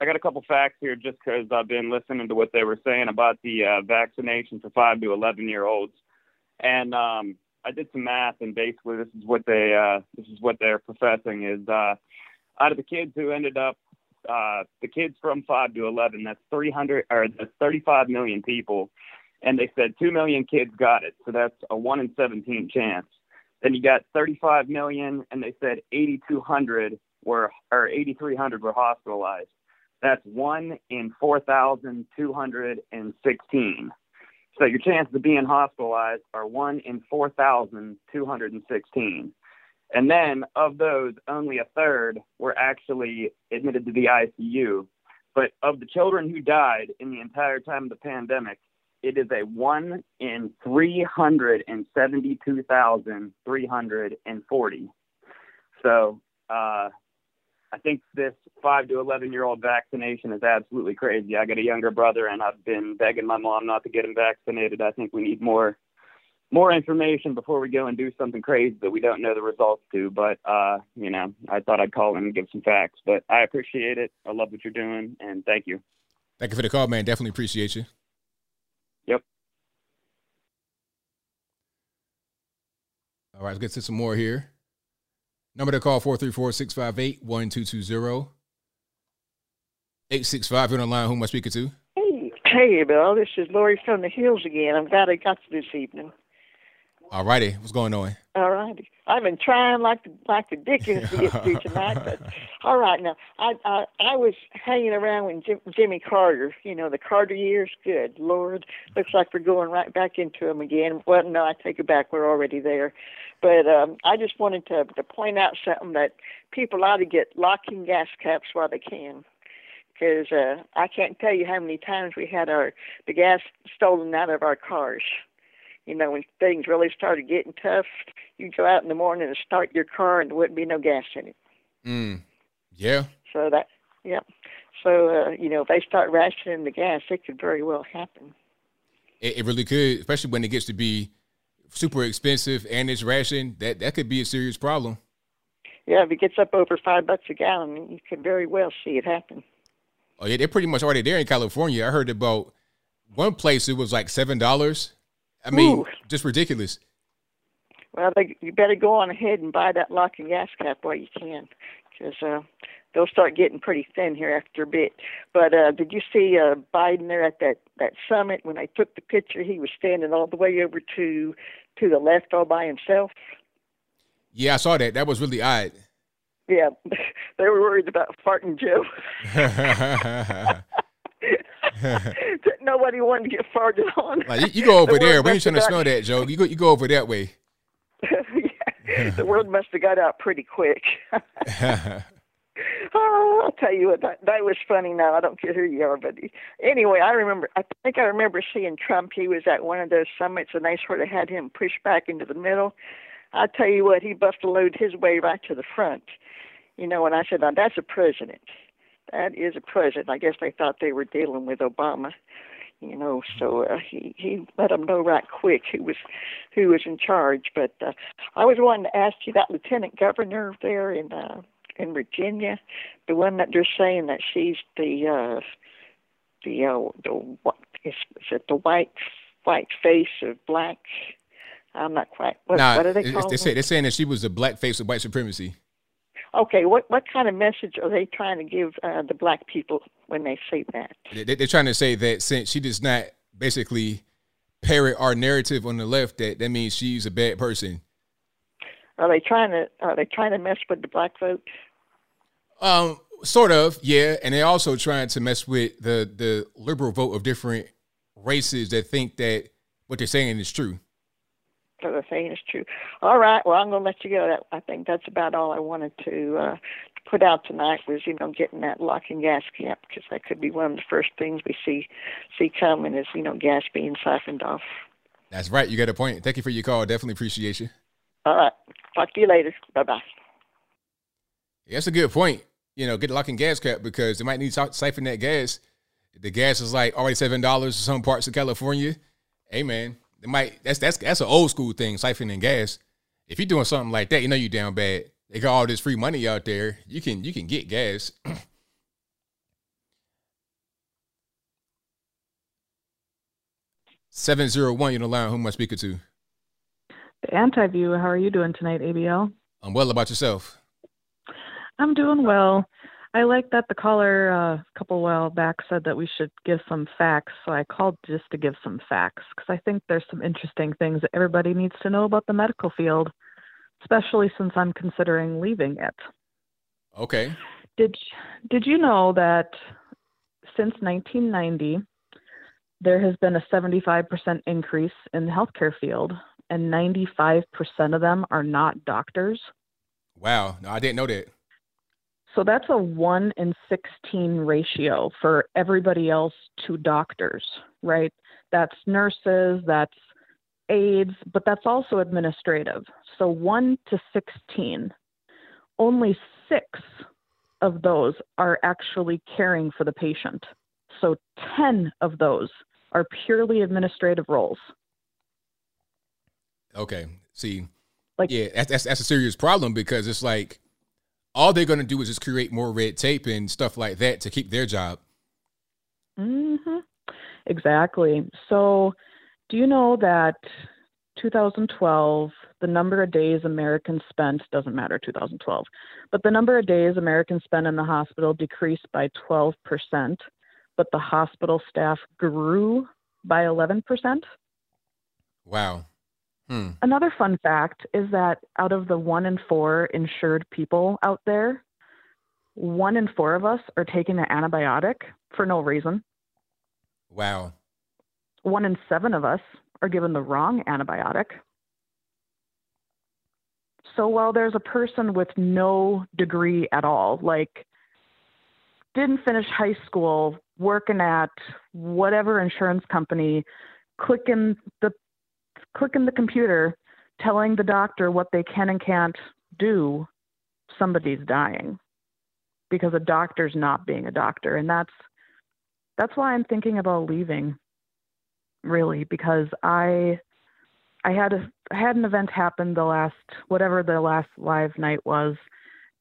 I got a couple facts here just because I've been listening to what they were saying about the uh, vaccination for five to eleven year olds, and um, I did some math and basically this is what they uh, this is what they're professing is uh, out of the kids who ended up uh, the kids from five to eleven that's three hundred or that's thirty five million people and they said 2 million kids got it. So that's a 1 in 17 chance. Then you got 35 million, and they said 8,200 were, or 8,300 were hospitalized. That's 1 in 4,216. So your chances of being hospitalized are 1 in 4,216. And then of those, only a third were actually admitted to the ICU. But of the children who died in the entire time of the pandemic, it is a one in 372,340. So uh, I think this five to 11 year old vaccination is absolutely crazy. I got a younger brother, and I've been begging my mom not to get him vaccinated. I think we need more more information before we go and do something crazy that we don't know the results to. But uh, you know, I thought I'd call in and give some facts. But I appreciate it. I love what you're doing, and thank you. Thank you for the call, man. Definitely appreciate you. Yep. All right, let's get to some more here. Number to call 434 658 1220. 865, you're on the line. Who am I speaking to? Hey, hey, Bill. This is Lori from the Hills again. I'm glad I got you this evening. All righty. What's going on? All righty. I've been trying like the like the Dickens to get through tonight, but all right. Now, I I, I was hanging around with Jim, Jimmy Carter. You know, the Carter years. Good Lord, looks like we're going right back into them again. Well, no, I take it back. We're already there. But um, I just wanted to to point out something that people ought to get locking gas caps while they can because uh, I can't tell you how many times we had our the gas stolen out of our cars. You know, when things really started getting tough, you go out in the morning and start your car, and there wouldn't be no gas in it. Mm. Yeah. So that, yep. So uh, you know, if they start rationing the gas, it could very well happen. It, it really could, especially when it gets to be super expensive and it's rationed. That that could be a serious problem. Yeah, if it gets up over five bucks a gallon, you could very well see it happen. Oh yeah, they're pretty much already there in California. I heard about one place it was like seven dollars. I mean, Ooh. just ridiculous. Well, they, you better go on ahead and buy that lock and gas cap while you can, because uh, they'll start getting pretty thin here after a bit. But uh, did you see uh, Biden there at that that summit when I took the picture? He was standing all the way over to to the left all by himself. Yeah, I saw that. That was really odd. Yeah, they were worried about farting Joe. Nobody wanted to get farted on. Like, you, you go over The there. We ain't trying to smell that, Joe. You go. You go over that way. the word must have got out pretty quick. Oh, I'll tell you what, that, that was funny. Now I don't care who you are, but anyway, I remember. I think I remember seeing Trump. He was at one of those summits, and they sort of had him pushed back into the middle. I tell you what, he buffaloed his way right to the front. You know, and I said, now that's a president. That is a president. I guess they thought they were dealing with Obama. You know, so uh, he he let them know right quick who was who was in charge. But uh, I was wanting to ask you that lieutenant governor there in uh, in Virginia, the one that they're saying that she's the uh, the uh, the what is, is it the white white face of black? I'm not quite. What, nah, what are they calling? they say, her? they're saying that she was a black face of white supremacy. Okay, what what kind of message are they trying to give uh, the black people when they say that? They, they- they're trying to say that since she does not basically parrot our narrative on the left that that means she's a bad person. Are they trying to are they trying to mess with the black vote? Um, sort of, yeah. And they're also trying to mess with the the liberal vote of different races that think that what they're saying is true. What they're saying is true. All right. Well, I'm going to let you go. That I think that's about all I wanted to uh, put out tonight was you know getting that lock and gas cap because that could be one of the first things we see see coming is you know gas being siphoned off. That's right. You got a point. Thank you for your call. Definitely appreciate you. All right. Talk to you later. Bye bye. Yeah, that's a good point. You know, get the lock and gas cap because they might need to siphon that gas. The gas is like already seven dollars in some parts of California. Hey man, they might that's that's that's an old school thing, siphoning gas. If you're doing something like that, you know you down bad. They got all this free money out there. You can you can get gas. 701, you're the line. Who am I speaking to? The anti view. How are you doing tonight, ABL? I'm well about yourself. I'm doing well. I like that the caller uh, a couple while back said that we should give some facts. So I called just to give some facts because I think there's some interesting things that everybody needs to know about the medical field, especially since I'm considering leaving it. Okay. Did Did you know that since 1990, there has been a 75% increase in the healthcare field, and 95% of them are not doctors? Wow. No, I didn't know that. So that's a 1 in 16 ratio for everybody else to doctors, right? That's nurses, that's aides, but that's also administrative. So 1 to 16. Only six of those are actually caring for the patient. So 10 of those are purely administrative roles. Okay. See, like yeah, that's, that's that's a serious problem because it's like all they're going to do is just create more red tape and stuff like that to keep their job. Mm-hmm. Exactly. So, do you know that 2012, the number of days Americans spent doesn't matter 2012, but the number of days Americans spent in the hospital decreased by 12%, but the hospital staff grew by 11%? Wow. Hmm. Another fun fact is that out of the one in four insured people out there, one in four of us are taking an antibiotic for no reason. Wow. One in seven of us are given the wrong antibiotic. So while there's a person with no degree at all, like didn't finish high school, working at whatever insurance company, clicking the clicking the computer, telling the doctor what they can and can't do, somebody's dying because a doctor's not being a doctor, and that's that's why I'm thinking about leaving. Really, because I I had a I had an event happen the last whatever the last live night was,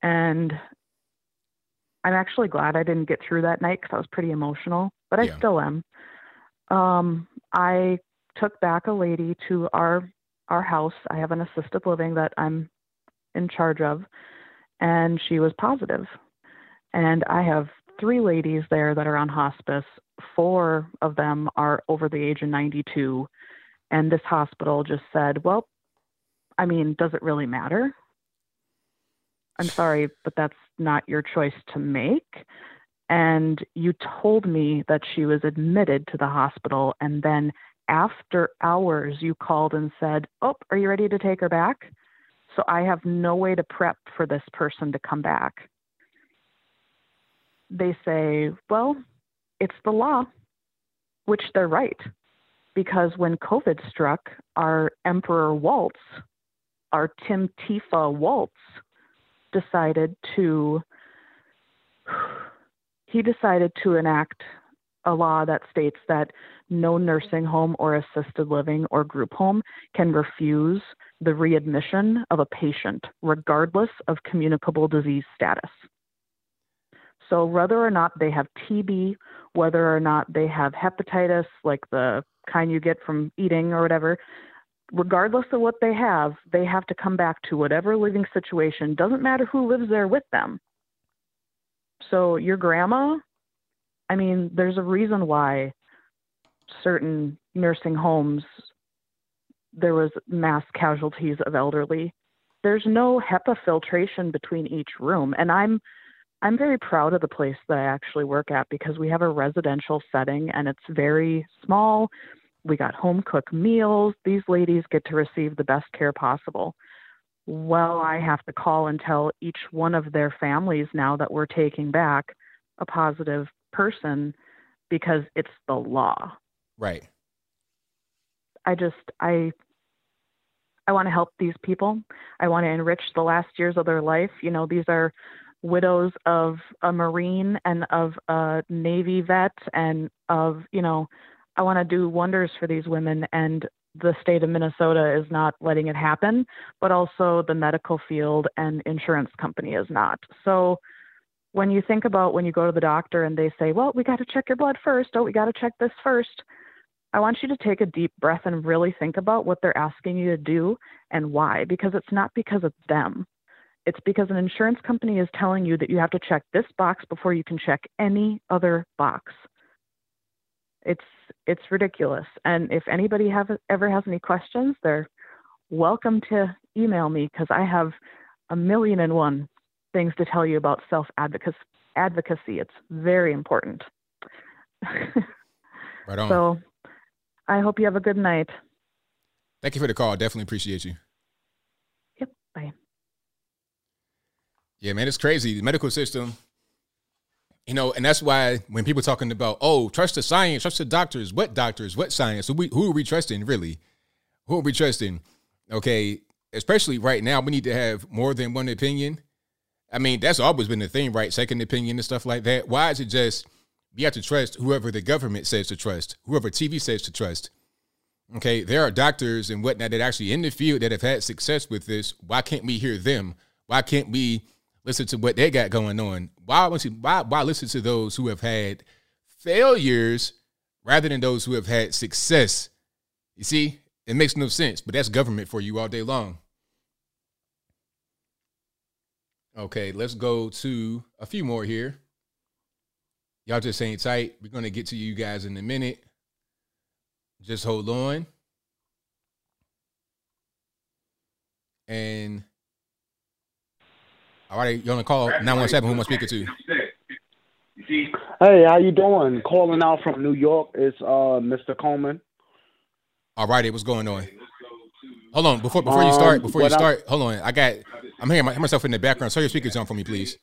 and I'm actually glad I didn't get through that night because I was pretty emotional, but I Yeah. still am. Um, I took back a lady to our our house. I have an assisted living that I'm in charge of, and she was positive. And I have three ladies there that are on hospice. Four of them are over the age of 92, and this hospital just said, "Well, I mean, does it really matter?" I'm sorry, but that's not your choice to make. And you told me that she was admitted to the hospital, and then after hours, you called and said, Oh, are you ready to take her back? So I have no way to prep for this person to come back. They say, Well, it's the law, which they're right. Because when COVID struck, our Emperor Walz, our Tim Tifa Walz, decided to he decided to enact a law that states that no nursing home or assisted living or group home can refuse the readmission of a patient regardless of communicable disease status. So whether or not they have TB, whether or not they have hepatitis like the kind you get from eating or whatever, regardless of what they have, they have to come back to whatever living situation, doesn't matter who lives there with them. So your grandma, I mean, there's a reason why certain nursing homes there was mass casualties of elderly. There's no HEPA filtration between each room, and I'm I'm very proud of the place that I actually work at because we have a residential setting and it's very small. We got home cooked meals. These ladies get to receive the best care possible. Well, I have to call and tell each one of their families now that we're taking back a positive person because it's the law. Right. I just I I want to help these people. I want to enrich the last years of their life. You know, these are widows of a Marine and of a Navy vet and of, you know, I want to do wonders for these women and the state of Minnesota is not letting it happen, but also the medical field and insurance company is not. So when you think about when you go to the doctor and they say, well, we got to check your blood first. Oh, we got to check this first. I want you to take a deep breath and really think about what they're asking you to do and why, because it's not because of them. It's because an insurance company is telling you that you have to check this box before you can check any other box. It's it's ridiculous. And if anybody have ever has any questions, they're welcome to email me because I have a million and one things to tell you about self advocacy. It's very important. right on. So I hope you have a good night. Thank you for the call. Definitely appreciate you. Yep. Bye. Yeah, man, it's crazy. The medical system, you know, and that's why when people talking about, oh, trust the science, trust the doctors, what doctors, what science, who, we, who are we trusting really? Who are we trusting? Okay, especially right now, we need to have more than one opinion. I mean, that's always been the thing, right? Second opinion and stuff like that. Why is it just you have to trust whoever the government says to trust, whoever TV says to trust. Okay, there are doctors and whatnot that actually in the field that have had success with this. Why can't we hear them? Why can't we listen to what they got going on? Why why why listen to those who have had failures rather than those who have had success? You see, it makes no sense, but that's government for you all day long. Okay, let's go to a few more here. Y'all just hang tight. We're going to get to you guys in a minute. Just hold on. And all right, you're on the call 917. Who am I speaking to? Hey, how you doing? Calling out from New York. It's uh Mr. Coleman. All righty, what's going on? Hold on, before before you start, Um, before you what I- start, hold on. I got I'm hearing my, myself in the background. Turn your speakers on for me, please.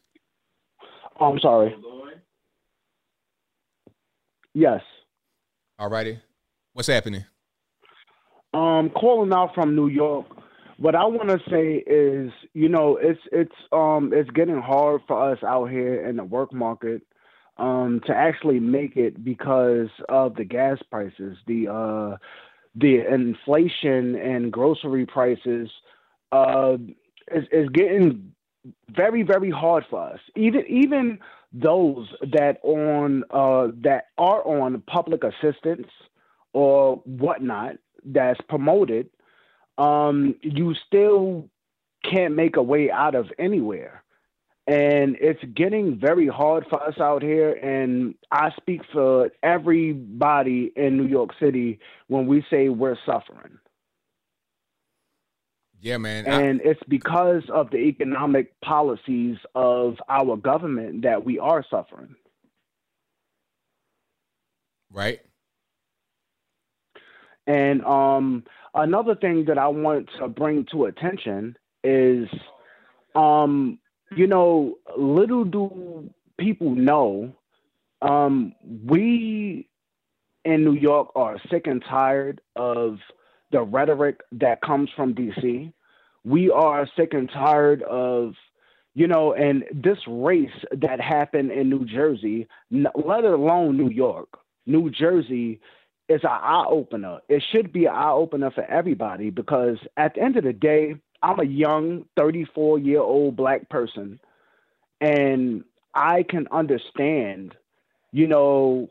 Oh, I'm sorry. Yes. All righty. What's happening? Um, calling out from New York. What I want to say is, you know, it's it's um it's getting hard for us out here in the work market um to actually make it because of the gas prices, the uh the inflation and grocery prices uh is is getting very very hard for us. Even even those that on uh that are on public assistance or whatnot that's promoted, um, you still can't make a way out of anywhere. And it's getting very hard for us out here. And I speak for everybody in New York City when we say we're suffering. Yeah, man. I- And it's because of the economic policies of our government that we are suffering. right? And um, another thing that I want to bring to attention is, um, you know, little do people know, um, we in New York are sick and tired of the rhetoric that comes from DC. We are sick and tired of, you know, and this race that happened in New Jersey, let alone New York, New Jersey is an eye opener. It should be an eye opener for everybody because at the end of the day, I'm a young 34 year old black person and I can understand, you know,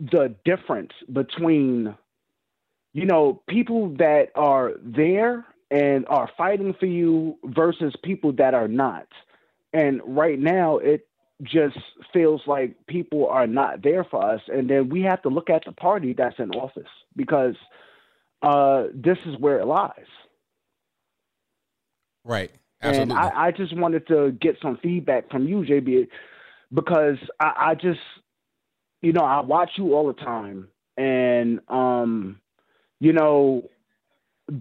the difference between, you know, people that are there and are fighting for you versus people that are not. And right now, it just feels like people are not there for us, and then we have to look at the party that's in office because uh, this is where it lies. Right. Absolutely. And I, I just wanted to get some feedback from you, JB, because I, I just, you know, I watch you all the time, and um, you know,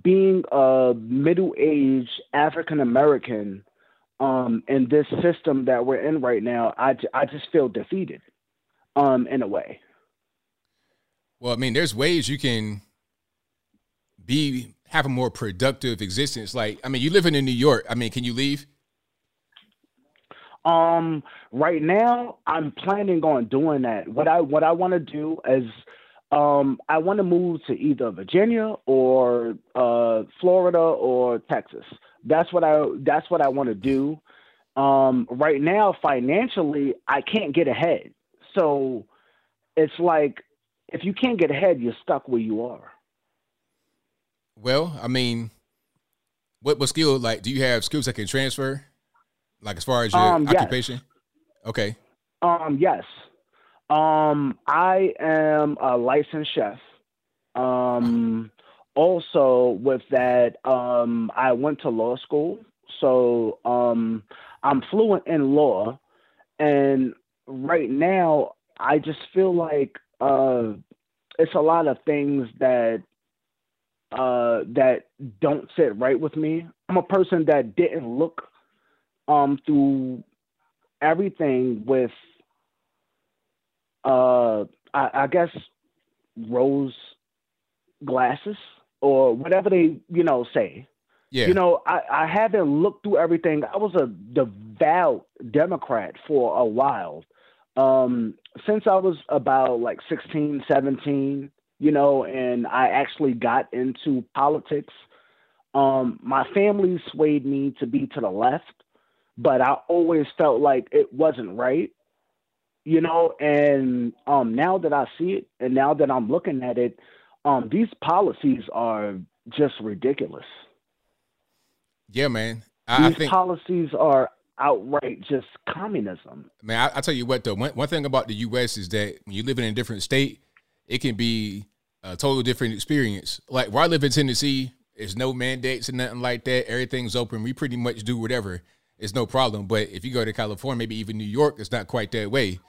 being a middle-aged African American um, in this system that we're in right now, I, I just feel defeated, um, in a way. Well, I mean, there's ways you can be have a more productive existence. Like, I mean, you living in New York. I mean, can you leave? Um, right now, I'm planning on doing that. What I what I want to do is, um, I want to move to either Virginia or uh, Florida or Texas. That's what I that's what I want to do. Um, right now, financially, I can't get ahead. So it's like if you can't get ahead, you're stuck where you are. Well, I mean, what what skill like do you have skills that can transfer? Like as far as your Um, yes. occupation? Okay. Um, yes. Um, I am a licensed chef. Um, also with that, um, I went to law school, so um, I'm fluent in law, and right now I just feel like uh, it's a lot of things that uh, that don't sit right with me. I'm a person that didn't look um, through everything with uh I, I guess rose glasses or whatever they you know say. Yeah. you know I, I haven't looked through everything. I was a devout democrat for a while. Um since i was about like 16 17 you know and i actually got into politics um my family swayed me to be to the left but i always felt like it wasn't right you know and um now that i see it and now that i'm looking at it um these policies are just ridiculous Yeah, man. I, I these think policies are outright just communism Man, I, I tell you what though, one, one thing about the U.S. is that when you live in a different state, it can be a totally different experience. Like where I live in Tennessee, there's no mandates and nothing like that. Everything's open. We pretty much do whatever. It's no problem. But if you go to California, maybe even New York, it's not quite that way.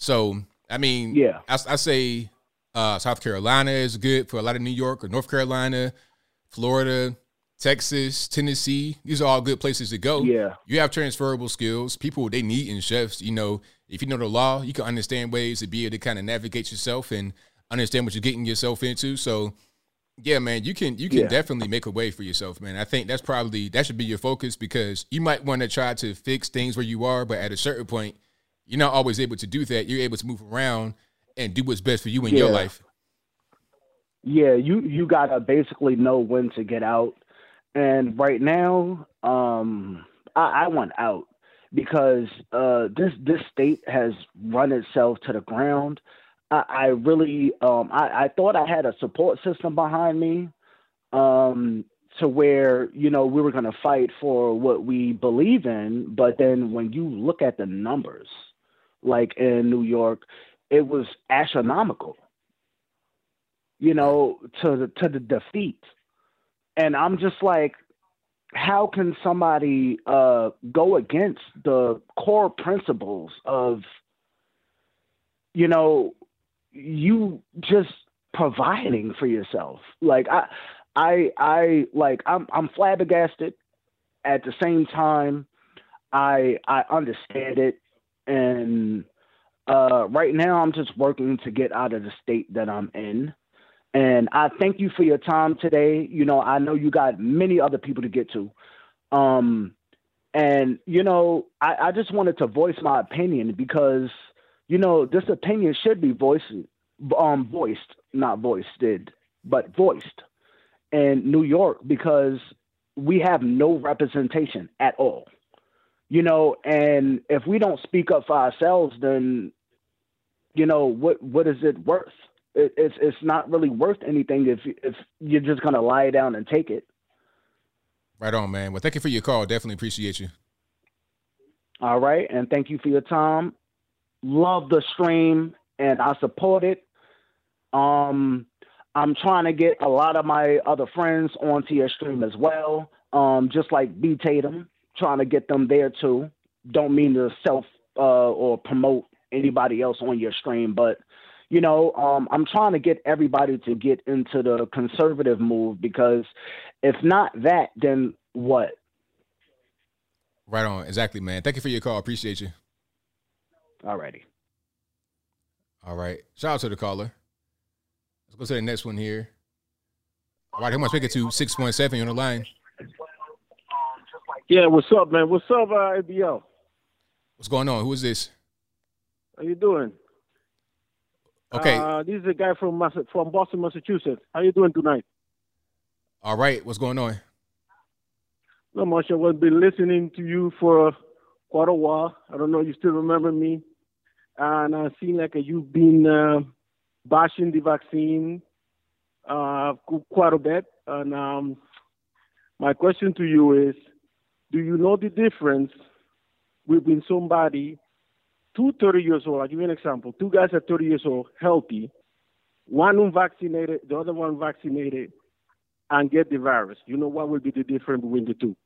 So I mean, Yeah. I, I say uh, South Carolina is good for a lot of New York or North Carolina, Florida, Texas, Tennessee. These are all good places to go. Yeah. You have transferable skills. People they need in chefs. You know, if you know the law, you can understand ways to be able to kind of navigate yourself and understand what you're getting yourself into. So, yeah, man, you can you can Yeah. definitely make a way for yourself, man. I think that's probably that should be your focus because you might want to try to fix things where you are, but at a certain point, you're not always able to do that. You're able to move around and do what's best for you in your life. yeah you you gotta basically know when to get out and right now um i, I want out because uh this this state has run itself to the ground i, I really um I, I thought i had a support system behind me um to where you know we were going to fight for what we believe in but then when you look at the numbers like in new york it was astronomical you know, to the to the defeat. And I'm just like, how can somebody uh, go against the core principles of, you know, you just providing for yourself? Like I, I, I like I'm I'm flabbergasted. At the same time, I I understand it, and uh, right now I'm just working to get out of the state that I'm in. And I thank you for your time today. You know, I know you got many other people to get to. Um, and, you know, I, I just wanted to voice my opinion because, you know, this opinion should be voiced, um, voiced, not voiced, but voiced in New York because we have no representation at all. You know, and if we don't speak up for ourselves, then, you know, what what is it worth? it, it's it's not really worth anything if if you're just gonna lie down and take it. Right on, man. Well, thank you for your call. Definitely appreciate you. All right, and thank you for your time. love the stream and I support it. Um, I'm trying to get a lot of my other friends onto your stream as well. Um, just like B Tatum, trying to get them there too. Don't mean to self uh, or promote anybody else on your stream, but you know, um, I'm trying to get everybody to get into the conservative move because if not that, then what? Right on. Exactly, man. Thank you for your call. Appreciate you. Alrighty. All right. Shout out to the caller. Let's go to the next one here. All right, who am I speaking to? 617 on the line. Yeah, what's up, man? What's up, uh, ABL? What's going on? Who is this? How you doing? Okay. Uh, this is a guy from Mass- from Boston, Massachusetts. How you doing tonight? All right. What's going on? Not much. I've been listening to you for quite a while. I don't know. You still remember me? And I seem like you've been uh, bashing the vaccine uh, quite a bit. And um, my question to you is, do you know the difference between somebody, two 30 years old, I'll give you an example, two guys are 30 years old, healthy, one unvaccinated, the other one vaccinated, and get the virus. You know what will be the difference between the two?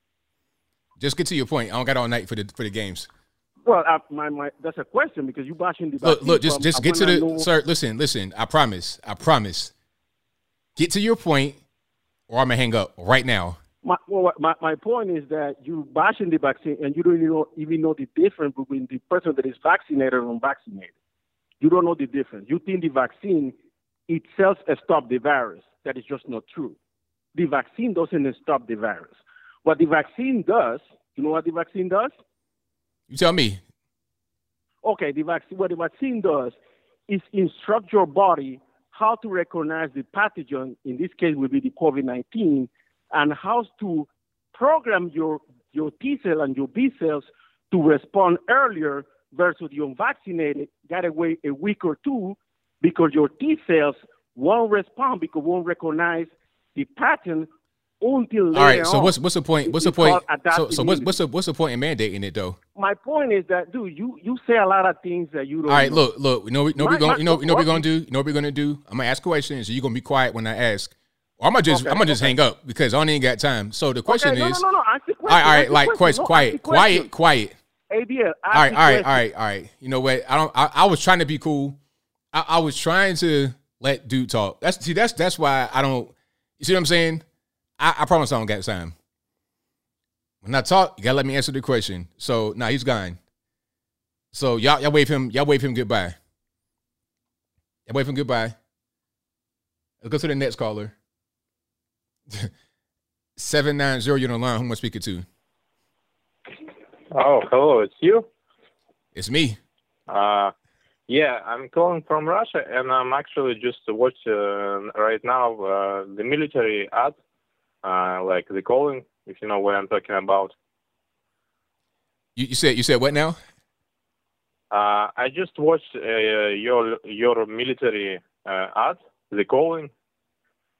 Just get to your point. I don't got all night for the for the games. Well, I, my, my, that's a question because you bashing the Look, look, just just get to the know- sir. Listen, listen. I promise. I promise. Get to your point, or I'm gonna hang up right now. My, well, my, my point is that you bashing the vaccine and you don't even know, even know the difference between the person that is vaccinated and unvaccinated. You don't know the difference. You think the vaccine itself stops the virus. That is just not true. The vaccine doesn't stop the virus. What the vaccine does, you know what the vaccine does? You tell me. Okay, the vaccine, what the vaccine does is instruct your body how to recognize the pathogen, in this case will be the COVID-19, and how to program your, your T cell and your B cells to respond earlier versus the unvaccinated got away a week or two because your T cells won't respond because won't recognize the pattern until later All right. So on. what's what's the point? What's the It's point? So so what's what's the what's the point in mandating it though? My point is that, dude, you, you say a lot of things that you don't All right. know. Look, look. You know, you know, My- we're gonna, my- you know, you know, what we're gonna do. You know, what we're gonna do. I'm gonna ask questions. and You're gonna be quiet when I ask. Or I'm gonna just, Okay, I'm gonna just okay. hang up because I don't even got time. So the question okay, no, is, no, no, no. Ask the question. right, all right, like, question. quest, No, quiet, quiet, quiet. ABL, all right, all right, all right, all right. You know what? I don't. I, I was trying to be cool. I, I was trying to let dude talk. That's see. That's that's why I don't. You see what I'm saying? I, I promise I don't got time. When I talk, you gotta let me answer the question. So now nah, he's gone. So y'all y'all wave him. Y'all wave him goodbye. Y'all wave him goodbye. Let's go to the next caller. Seven nine zero. You're on the line. Who am I speaking to? Oh, hello, it's you. It's me. Uh, yeah, I'm calling from Russia, and I'm actually just watching uh, right now uh, the military ad, uh, like the calling, if you know what I'm talking about. You, you said you said what now? Uh, I just watched uh, your your military uh, ad, the calling,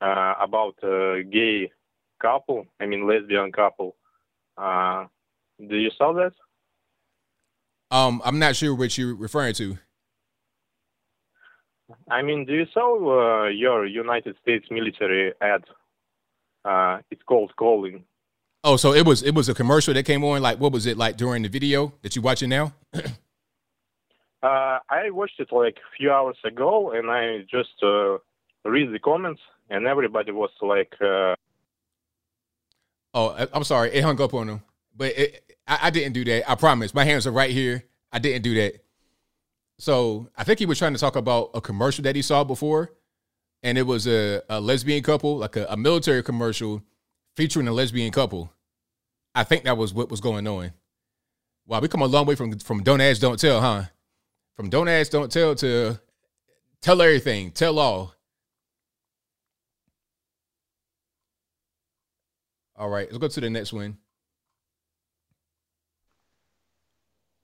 uh, about uh, gay couple, I mean lesbian couple. Uh, do you saw that? Um, I'm not sure what you're referring to. I mean, do you saw uh, your United States military ad? Uh, it's called Calling. Oh, so it was it was a commercial that came on. Like, what was it like during the video that you watching now? Uh, I watched it like a few hours ago, and I just uh, read the comments, and everybody was like, uh, Oh, I'm sorry, it hung up on him, but it, I, I didn't do that. I promise. My hands are right here. I didn't do that. So I think he was trying to talk about a commercial that he saw before, and it was a, a lesbian couple, like a, a military commercial featuring a lesbian couple. I think that was what was going on. Wow, we come a long way from from don't ask, don't tell, huh? From don't ask, don't tell to tell everything, tell all. All right, let's go to the next one.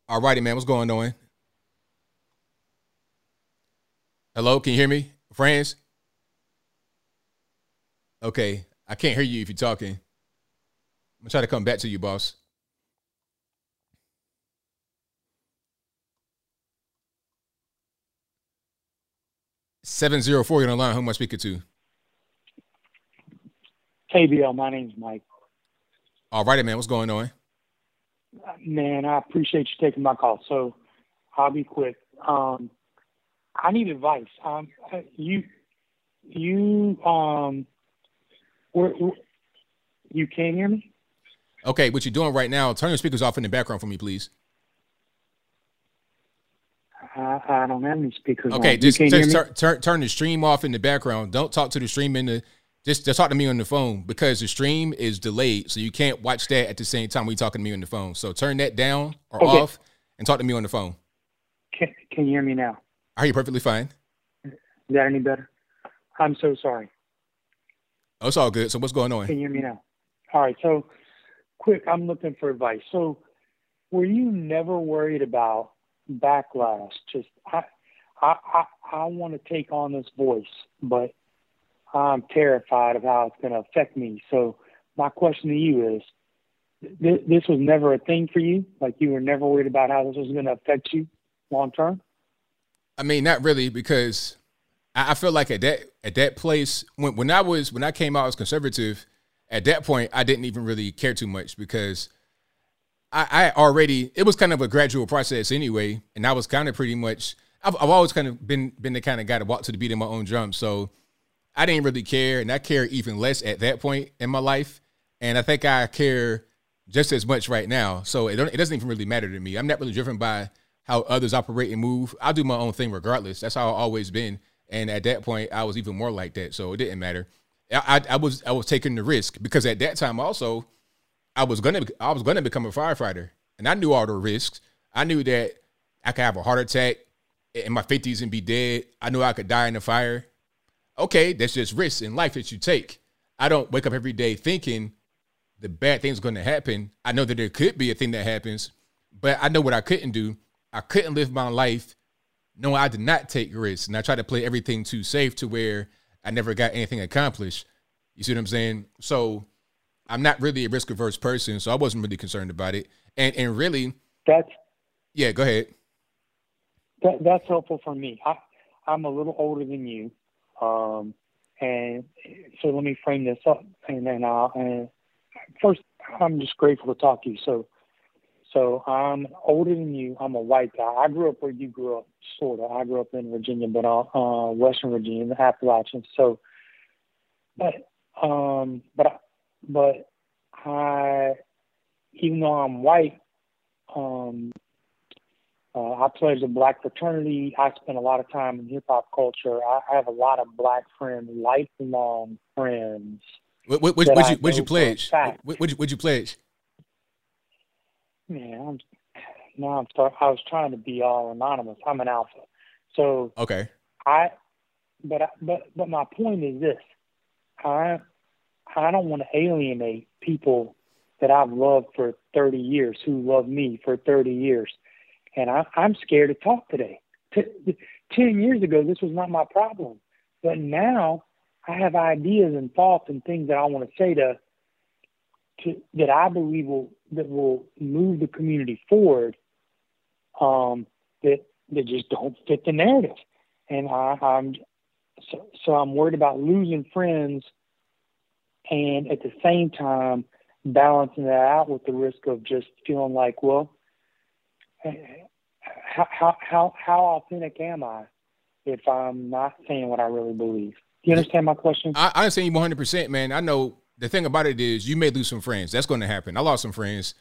All righty, man. What's going on? Hello, can you hear me, friends? Okay, I can't hear you if you're talking. I'm gonna try to come back to you, boss. 704 You're on the line. Who am I speaking to? Bill, my name's Mike. All righty, man. What's going on? Man, I appreciate you taking my call. So I'll be quick. Um, I need advice. Um, you, you, um, where, where, you can't hear me? Okay, what you're doing right now, turn your speakers off in the background for me, please. I, I don't have any speakers. Okay, on. just, just hear turn, turn turn the stream off in the background. Don't talk to the stream in the just just talk to me on the phone because the stream is delayed, so you can't watch that at the same time we talking to me on the phone. So turn that down or Okay. off and talk to me on the phone. Can, can you hear me now? Are you perfectly fine? Is that any better? I'm so sorry. Oh, it's all good. So what's going on? Can you hear me now? All right. So, quick, I'm looking for advice. So, were you never worried about backlash? Just I, I, I, I want to take on this voice, but I'm terrified of how it's going to affect me. So, my question to you is: th- This was never a thing for you. Like you were never worried about how this was going to affect you long term. I mean, not really, because I, I feel like at that at that place when when I was when I came out as conservative, at that point I didn't even really care too much because I, I already it was kind of a gradual process anyway, and I was kind of pretty much I've, I've always kind of been been the kind of guy to walk to the beat of my own drum, so I didn't really care, and I care even less at that point in my life, and I think I care just as much right now. So it it doesn't even really matter to me. I'm not really driven by how others operate and move. I'll do my own thing regardless. That's how I've always been. And at that point, I was even more like that. So it didn't matter. I, I, I was I was taking the risk because at that time also, I was gonna I was gonna become a firefighter, and I knew all the risks. I knew that I could have a heart attack in my fifties and be dead. I knew I could die in a fire. Okay, that's just risks in life that you take. I don't wake up every day thinking the bad thing's going to happen. I know that there could be a thing that happens, but I know what I couldn't do. I couldn't live my life knowing I did not take risks, and I tried to play everything too safe to where I never got anything accomplished. You see what I'm saying? So I'm not really a risk averse person, so I wasn't really concerned about it. And and really, That's yeah, go ahead. that, that's helpful for me. I, I'm a little older than you, um, and so let me frame this up. And then, uh, and first, I'm just grateful to talk to you. So, so I'm older than you. I'm a white guy. I grew up where you grew up, sort of. I grew up in Virginia, but uh, uh Western Virginia, the Appalachians. So, but um, but but I, even though I'm white, um, uh, I pledge a black fraternity. I spend a lot of time in hip hop culture. I, I have a lot of black friends, lifelong friends. What what would that you would you know for a pledge? What would you, would you pledge? Man, I'm, now I'm start. I was trying to be all anonymous. I'm an alpha, so Okay. I. But I, but but my point is this: I I don't want to alienate people that I've loved for 30 years, who love me for 30 years, and I, I'm scared to talk today. T- Ten years ago, this was not my problem, but now I have ideas and thoughts and things that I want to say to to, that I believe will that will move the community forward. Um, that that just don't fit the narrative, and I, I'm so, so I'm worried about losing friends, and at the same time balancing that out with the risk of just feeling like, well, how how how authentic am I if I'm not saying what I really believe? Do you understand my question? I, I understand you 100, percent man. I know the thing about it is you may lose some friends. That's going to happen. I lost some friends.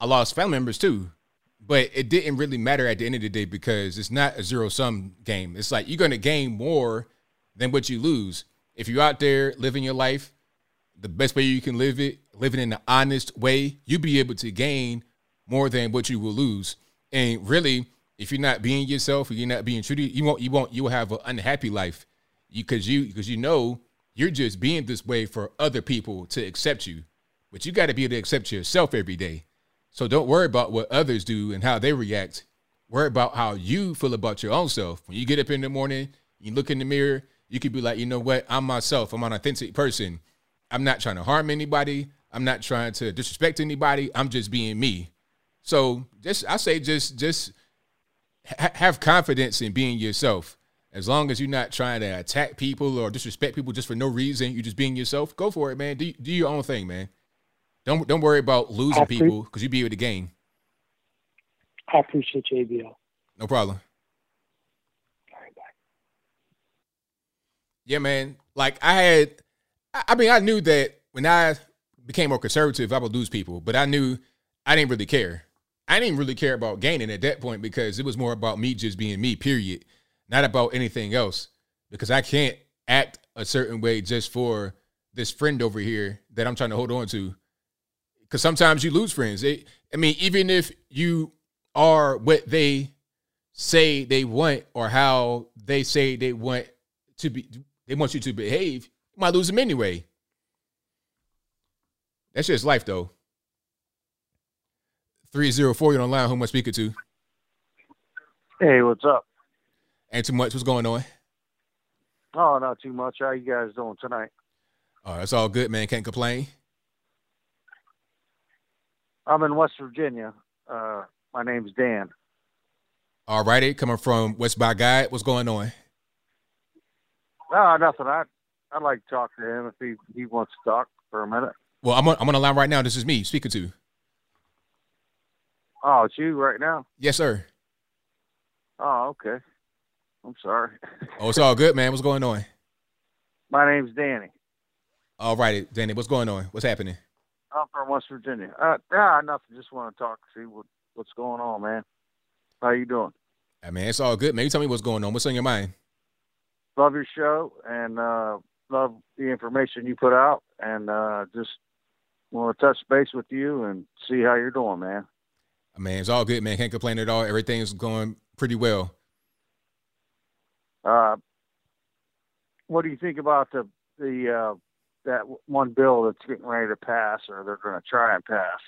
I lost family members too, but it didn't really matter at the end of the day because it's not a zero sum game. It's like you're going to gain more than what you lose if you're out there living your life the best way you can live it, living in an honest way. you'll be able to gain more than what you will lose. And really, if you're not being yourself you're not being true you, you won't you won't you will have an unhappy life. You because you because you know you're just being this way for other people to accept you. But you got to be able to accept yourself every day. So don't worry about what others do and how they react. Worry about how you feel about your own self. When you get up in the morning, you look in the mirror, you could be like, you know what? I'm myself. I'm an authentic person. I'm not trying to harm anybody. I'm not trying to disrespect anybody. I'm just being me. So just I say just just ha- have confidence in being yourself. As long as you're not trying to attack people or disrespect people just for no reason, you're just being yourself. Go for it, man. Do do your own thing, man. Don't don't worry about losing people because you be able to gain. I appreciate you, ABL. No problem. Yeah, man. Like I had, I I mean, I knew that when I became more conservative, I would lose people, but I knew I didn't really care. I didn't really care about gaining at that point because it was more about me just being me, period, not about anything else. Because I can't act a certain way just for this friend over here that I'm trying to hold on to. Because sometimes you lose friends. They, I mean, even if you are what they say they want or how they say they want to be, they want you to behave, you might lose them anyway. That's just life, though. 304, you're online. Who am I speaking to? Hey, what's up? Ain't too much. What's going on? Oh, not too much. How you guys doing tonight? Oh, it's all good, man. Can't complain. I'm in West Virginia. Uh, my name's Dan. All righty. Coming from West by God. What's going on? No, nothing. I I'd like to talk to him if he he wants to talk for a minute. Well, I'm on, I'm on the line right now. This is me speaking to. Oh, it's you right now. Yes, sir. Oh, okay. I'm sorry. Oh, it's all good, man. What's going on? My name's Danny. All righty, Danny. What's going on? What's happening? I'm from West Virginia. Uh, ah, nothing. Just want to talk, see what what's going on, man. How you doing? I mean, it's all good, man. You tell me what's going on. What's on your mind? Love your show and uh, love the information you put out, and uh, just want to touch base with you and see how you're doing, man. I mean, it's all good, man. Can't complain at all. Everything's going pretty well. Uh, what do you think about the the uh, that one bill that's getting ready to pass, or they're going to try and pass?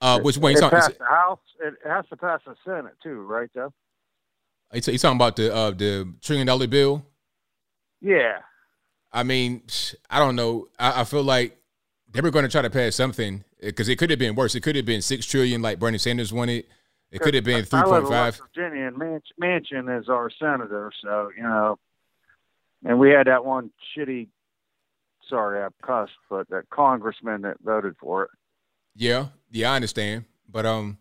Uh, which one? It talking, passed the House. It has to pass the Senate too, right? Though. you you talking about the uh, the trillion dollar bill? Yeah. I mean, I don't know. I, I feel like they were going to try to pass something because it could have been worse. It could have been six trillion, like Bernie Sanders wanted. It could have been three point in five. Virginia, and Manch- Manchin is our senator, so you know. And we had that one shitty. Sorry, I cussed, but that congressman that voted for it. Yeah, yeah, I understand, but um,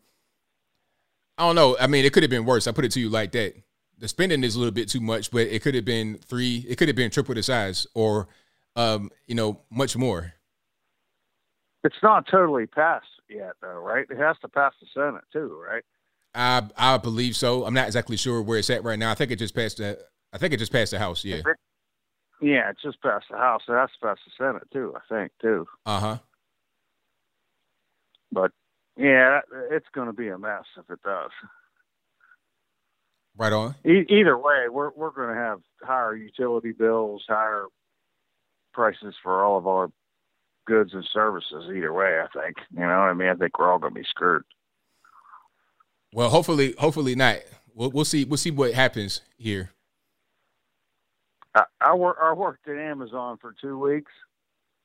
I don't know. I mean, it could have been worse. I put it to you like that. The spending is a little bit too much, but it could have been three. It could have been triple the size, or um, you know, much more. It's not totally passed yet, though, right? It has to pass the Senate too, right? I I believe so. I'm not exactly sure where it's at right now. I think it just passed the. I think it just passed the House. Yeah. Yeah, it's just passed the House. It has to pass the Senate too, I think, too. Uh huh. But yeah, it's going to be a mess if it does. Right on. E- either way, we're we're going to have higher utility bills, higher prices for all of our goods and services. Either way, I think. You know, what I mean, I think we're all going to be screwed. Well, hopefully, hopefully not. We'll we'll see. We'll see what happens here. I I, wor- I worked at Amazon for two weeks,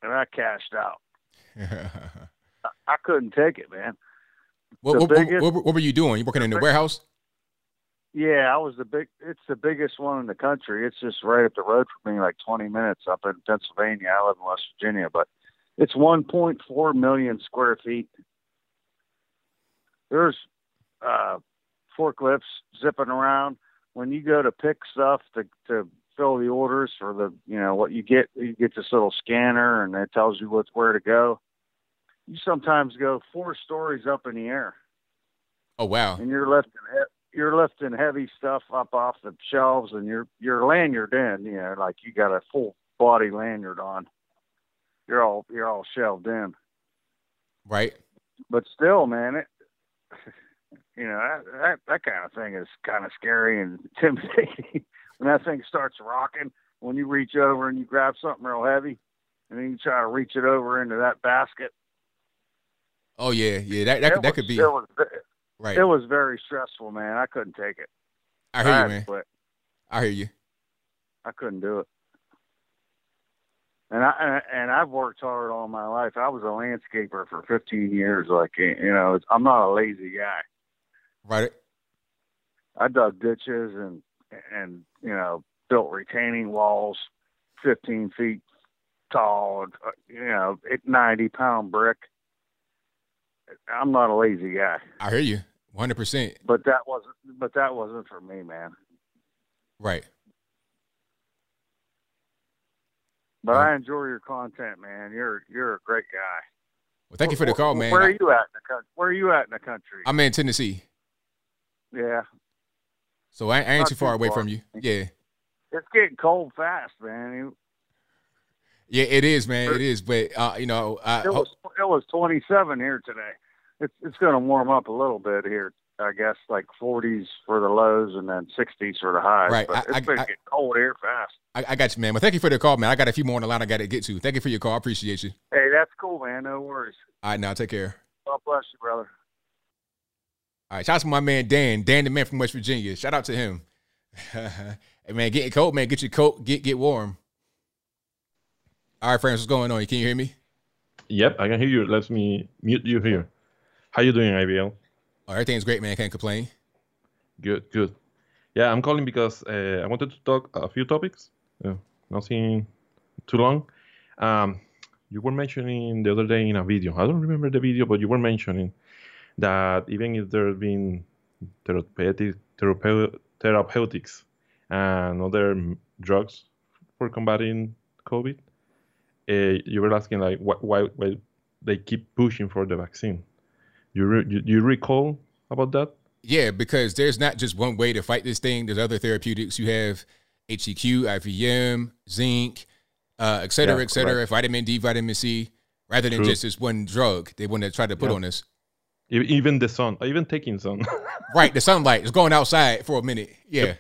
and I cashed out. I, I couldn't take it, man. What, what, biggest- what, what were you doing? You working in the warehouse? Yeah, I was the big. It's the biggest one in the country. It's just right up the road from me, like 20 minutes up in Pennsylvania. I live in West Virginia, but it's 1.4 million square feet. There's uh, forklifts zipping around. When you go to pick stuff to to fill the orders for the, you know, what you get, you get this little scanner, and it tells you what's where to go. You sometimes go four stories up in the air Oh wow. and you're lifting he- you're lifting heavy stuff up off the shelves and you're you're lanyard in, you know, like you got a full body lanyard on. You're all you're all shelved in. Right. But still, man, it you know, that that, that kind of thing is kind of scary and intimidating. when that thing starts rocking, when you reach over and you grab something real heavy and then you try to reach it over into that basket. Oh yeah, yeah. That that, that was- could be it was, right. It was very stressful, man. I couldn't take it. I hear you, man. quit. I hear you. I couldn't do it. And I and- I've worked hard all my life. I was a landscaper for 15 years. Like you know, it's- I'm not a lazy guy. Right. I dug ditches and and you know built retaining walls, 15 feet tall, uh, you know, 90 pound brick. I'm not a lazy guy. I hear you, 100. percent But that wasn't. But that wasn't for me, man. Right. But I enjoy your content, man. You're you're a great guy. Well, thank you for the call, man. Where are you at in the country? Where are you at in the country? I'm in Tennessee, Yeah, so I, I ain't too far too away from you. Yeah, it's getting cold fast, man. Yeah, it is, man. It is, but uh, you know, I, It was it was 27 here today. It's it's going to warm up a little bit here. I guess like 40s for the lows and then 60s for the highs. Right. But I- it's I- been I- getting cold here fast. I, I got you, man. Well, thank you for the call, man. I got a few more on the line. I got to get to. Thank you for your call. I appreciate you. Hey, that's cool, man. No worries. All right, now take care. God bless you, brother. All right, shout out to my man Dan, Dan the man from West Virginia. Shout out to him. hey man, getting cold, man. Get your coat, get get warm. All right, friends, what's going on? Can you hear me? Yep, I can hear you. Let me mute you here. How you doing, ABL? Oh, everything's great, man. Can't complain. Good, good. Yeah, I'm calling because uh, I wanted to talk a few topics. Uh, nothing too long. Um, you were mentioning the other day in a video. I don't remember the video, but you were mentioning that even if there's been therapeutic, therapeu- therapeutics and other drugs for combating COVID, uh, you were asking like wh- why why they keep pushing for the vaccine. You re- you, you recall about that? Yeah, because there's not just one way to fight this thing. There's other therapeutics. You have HCQ, IVM, zinc, uh, et cetera, Yeah, et cetera, correct. vitamin D, vitamin C, rather than True. just this one drug they want to try to put Yeah. on us. Even the sun, even taking sun. Right, the sunlight is going outside for a minute. Yeah.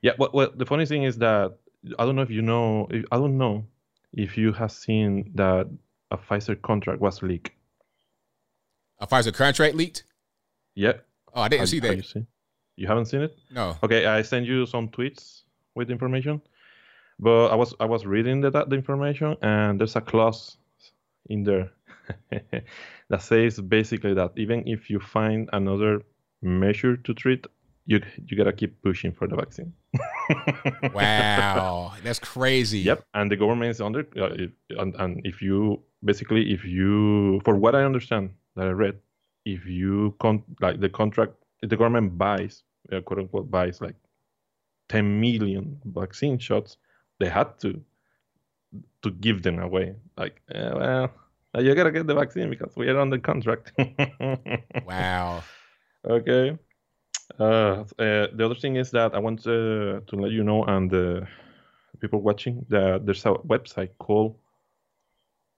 Yeah, well, well, the funny thing is that I don't know if you know. I don't know if you have seen that a Pfizer contract was leaked. A Pfizer contract leaked? Yeah. Oh, I didn't Have- see that. You, seen? you haven't seen it? No. Okay, I sent you some tweets with information, but I was I was reading the the information and there's a clause in there that says basically that even if you find another measure to treat, you you gotta keep pushing for the vaccine. Wow, that's crazy. Yep, and the government is under, uh, if, and, and if you basically, if you, for what I understand that I read, if you con like the contract, if the government buys, uh, quote unquote, buys like 10 million vaccine shots, they had to to give them away. Like, eh, well, you gotta get the vaccine because we are on the contract. Wow. Okay. Uh, uh, the other thing is that I want to, to let you know and the people watching that there's a website called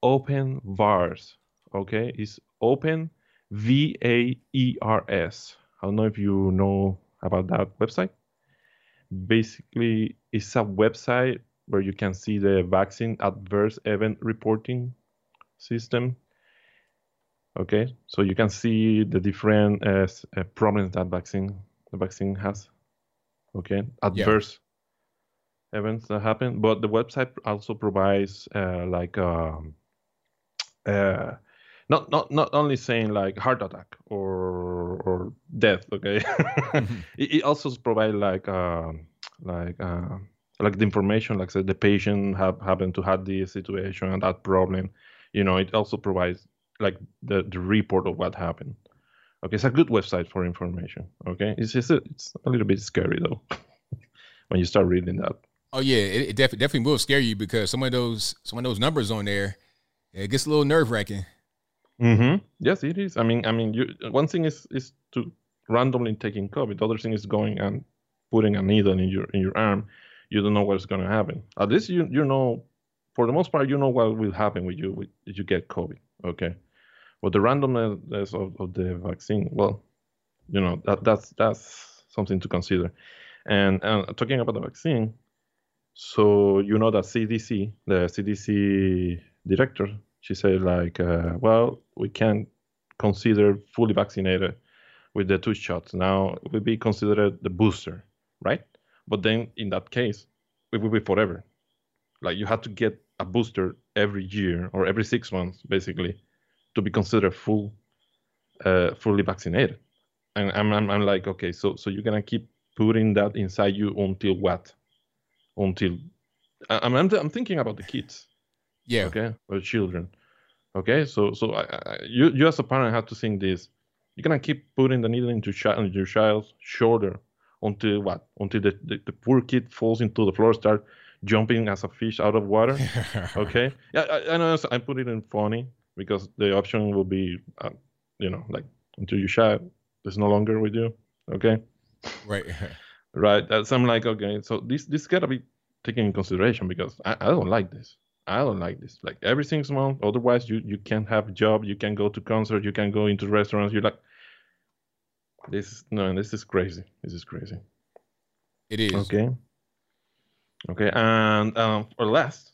Open VAERS. Okay, it's Open V A E R S. I don't know if you know about that website. Basically, it's a website where you can see the vaccine adverse event reporting system Okay, so you can see the different uh, uh, problems that vaccine the vaccine has. Okay, adverse events that happen, but the website also provides uh, like um, uh, not not not only saying like heart attack or or death. Okay, it, it also provides like um, like uh, like the information, like say the patient have happened to have this situation and that problem. You know, it also provides like the, the report of what happened. Okay, it's a good website for information. Okay, it's just a, it's a little bit scary though when you start reading that. Oh yeah, it, it definitely definitely will scare you because some of those some of those numbers on there, it gets a little nerve wracking. Mm-hmm. Yes, it is. I mean, I mean, you one thing is is to randomly taking COVID. The other thing is going and putting a needle in your in your arm. You don't know what's going to happen. At least you you know, for the most part, you know what will happen with you with, if you get COVID. Okay, but the randomness of, of the vaccine, well, you know that that's that's something to consider. And, and talking about the vaccine, so you know that CDC, the CDC director, she said like, uh, well, we can't consider fully vaccinated with the two shots. Now will be considered the booster, right? But then in that case, it will be forever. Like you have to get a booster every year or every six months, basically, to be considered full, uh, fully vaccinated. And I'm, I'm, I'm like, okay, so so you're gonna keep putting that inside you until what? Until I'm I'm, I'm thinking about the kids. Yeah. Okay. Or children. Okay. So so I, I, you you as a parent have to think this. You're gonna keep putting the needle into, chi- into your child's shoulder until what? Until the, the, the poor kid falls into the floor, start jumping as a fish out of water. okay. Yeah, I, I know I put it in funny because the option will be, uh, you know, like until your child is no longer with you. Okay. Right. Right. That's I'm like, okay, so this this gotta be taken in consideration because I, I don't like this. I don't like this. Like every everything's wrong. Otherwise, you you can't have a job. You can go to concert. You can go into restaurants. You're like, this no, this is crazy. This is crazy. It is. Okay. Okay, and um, for last,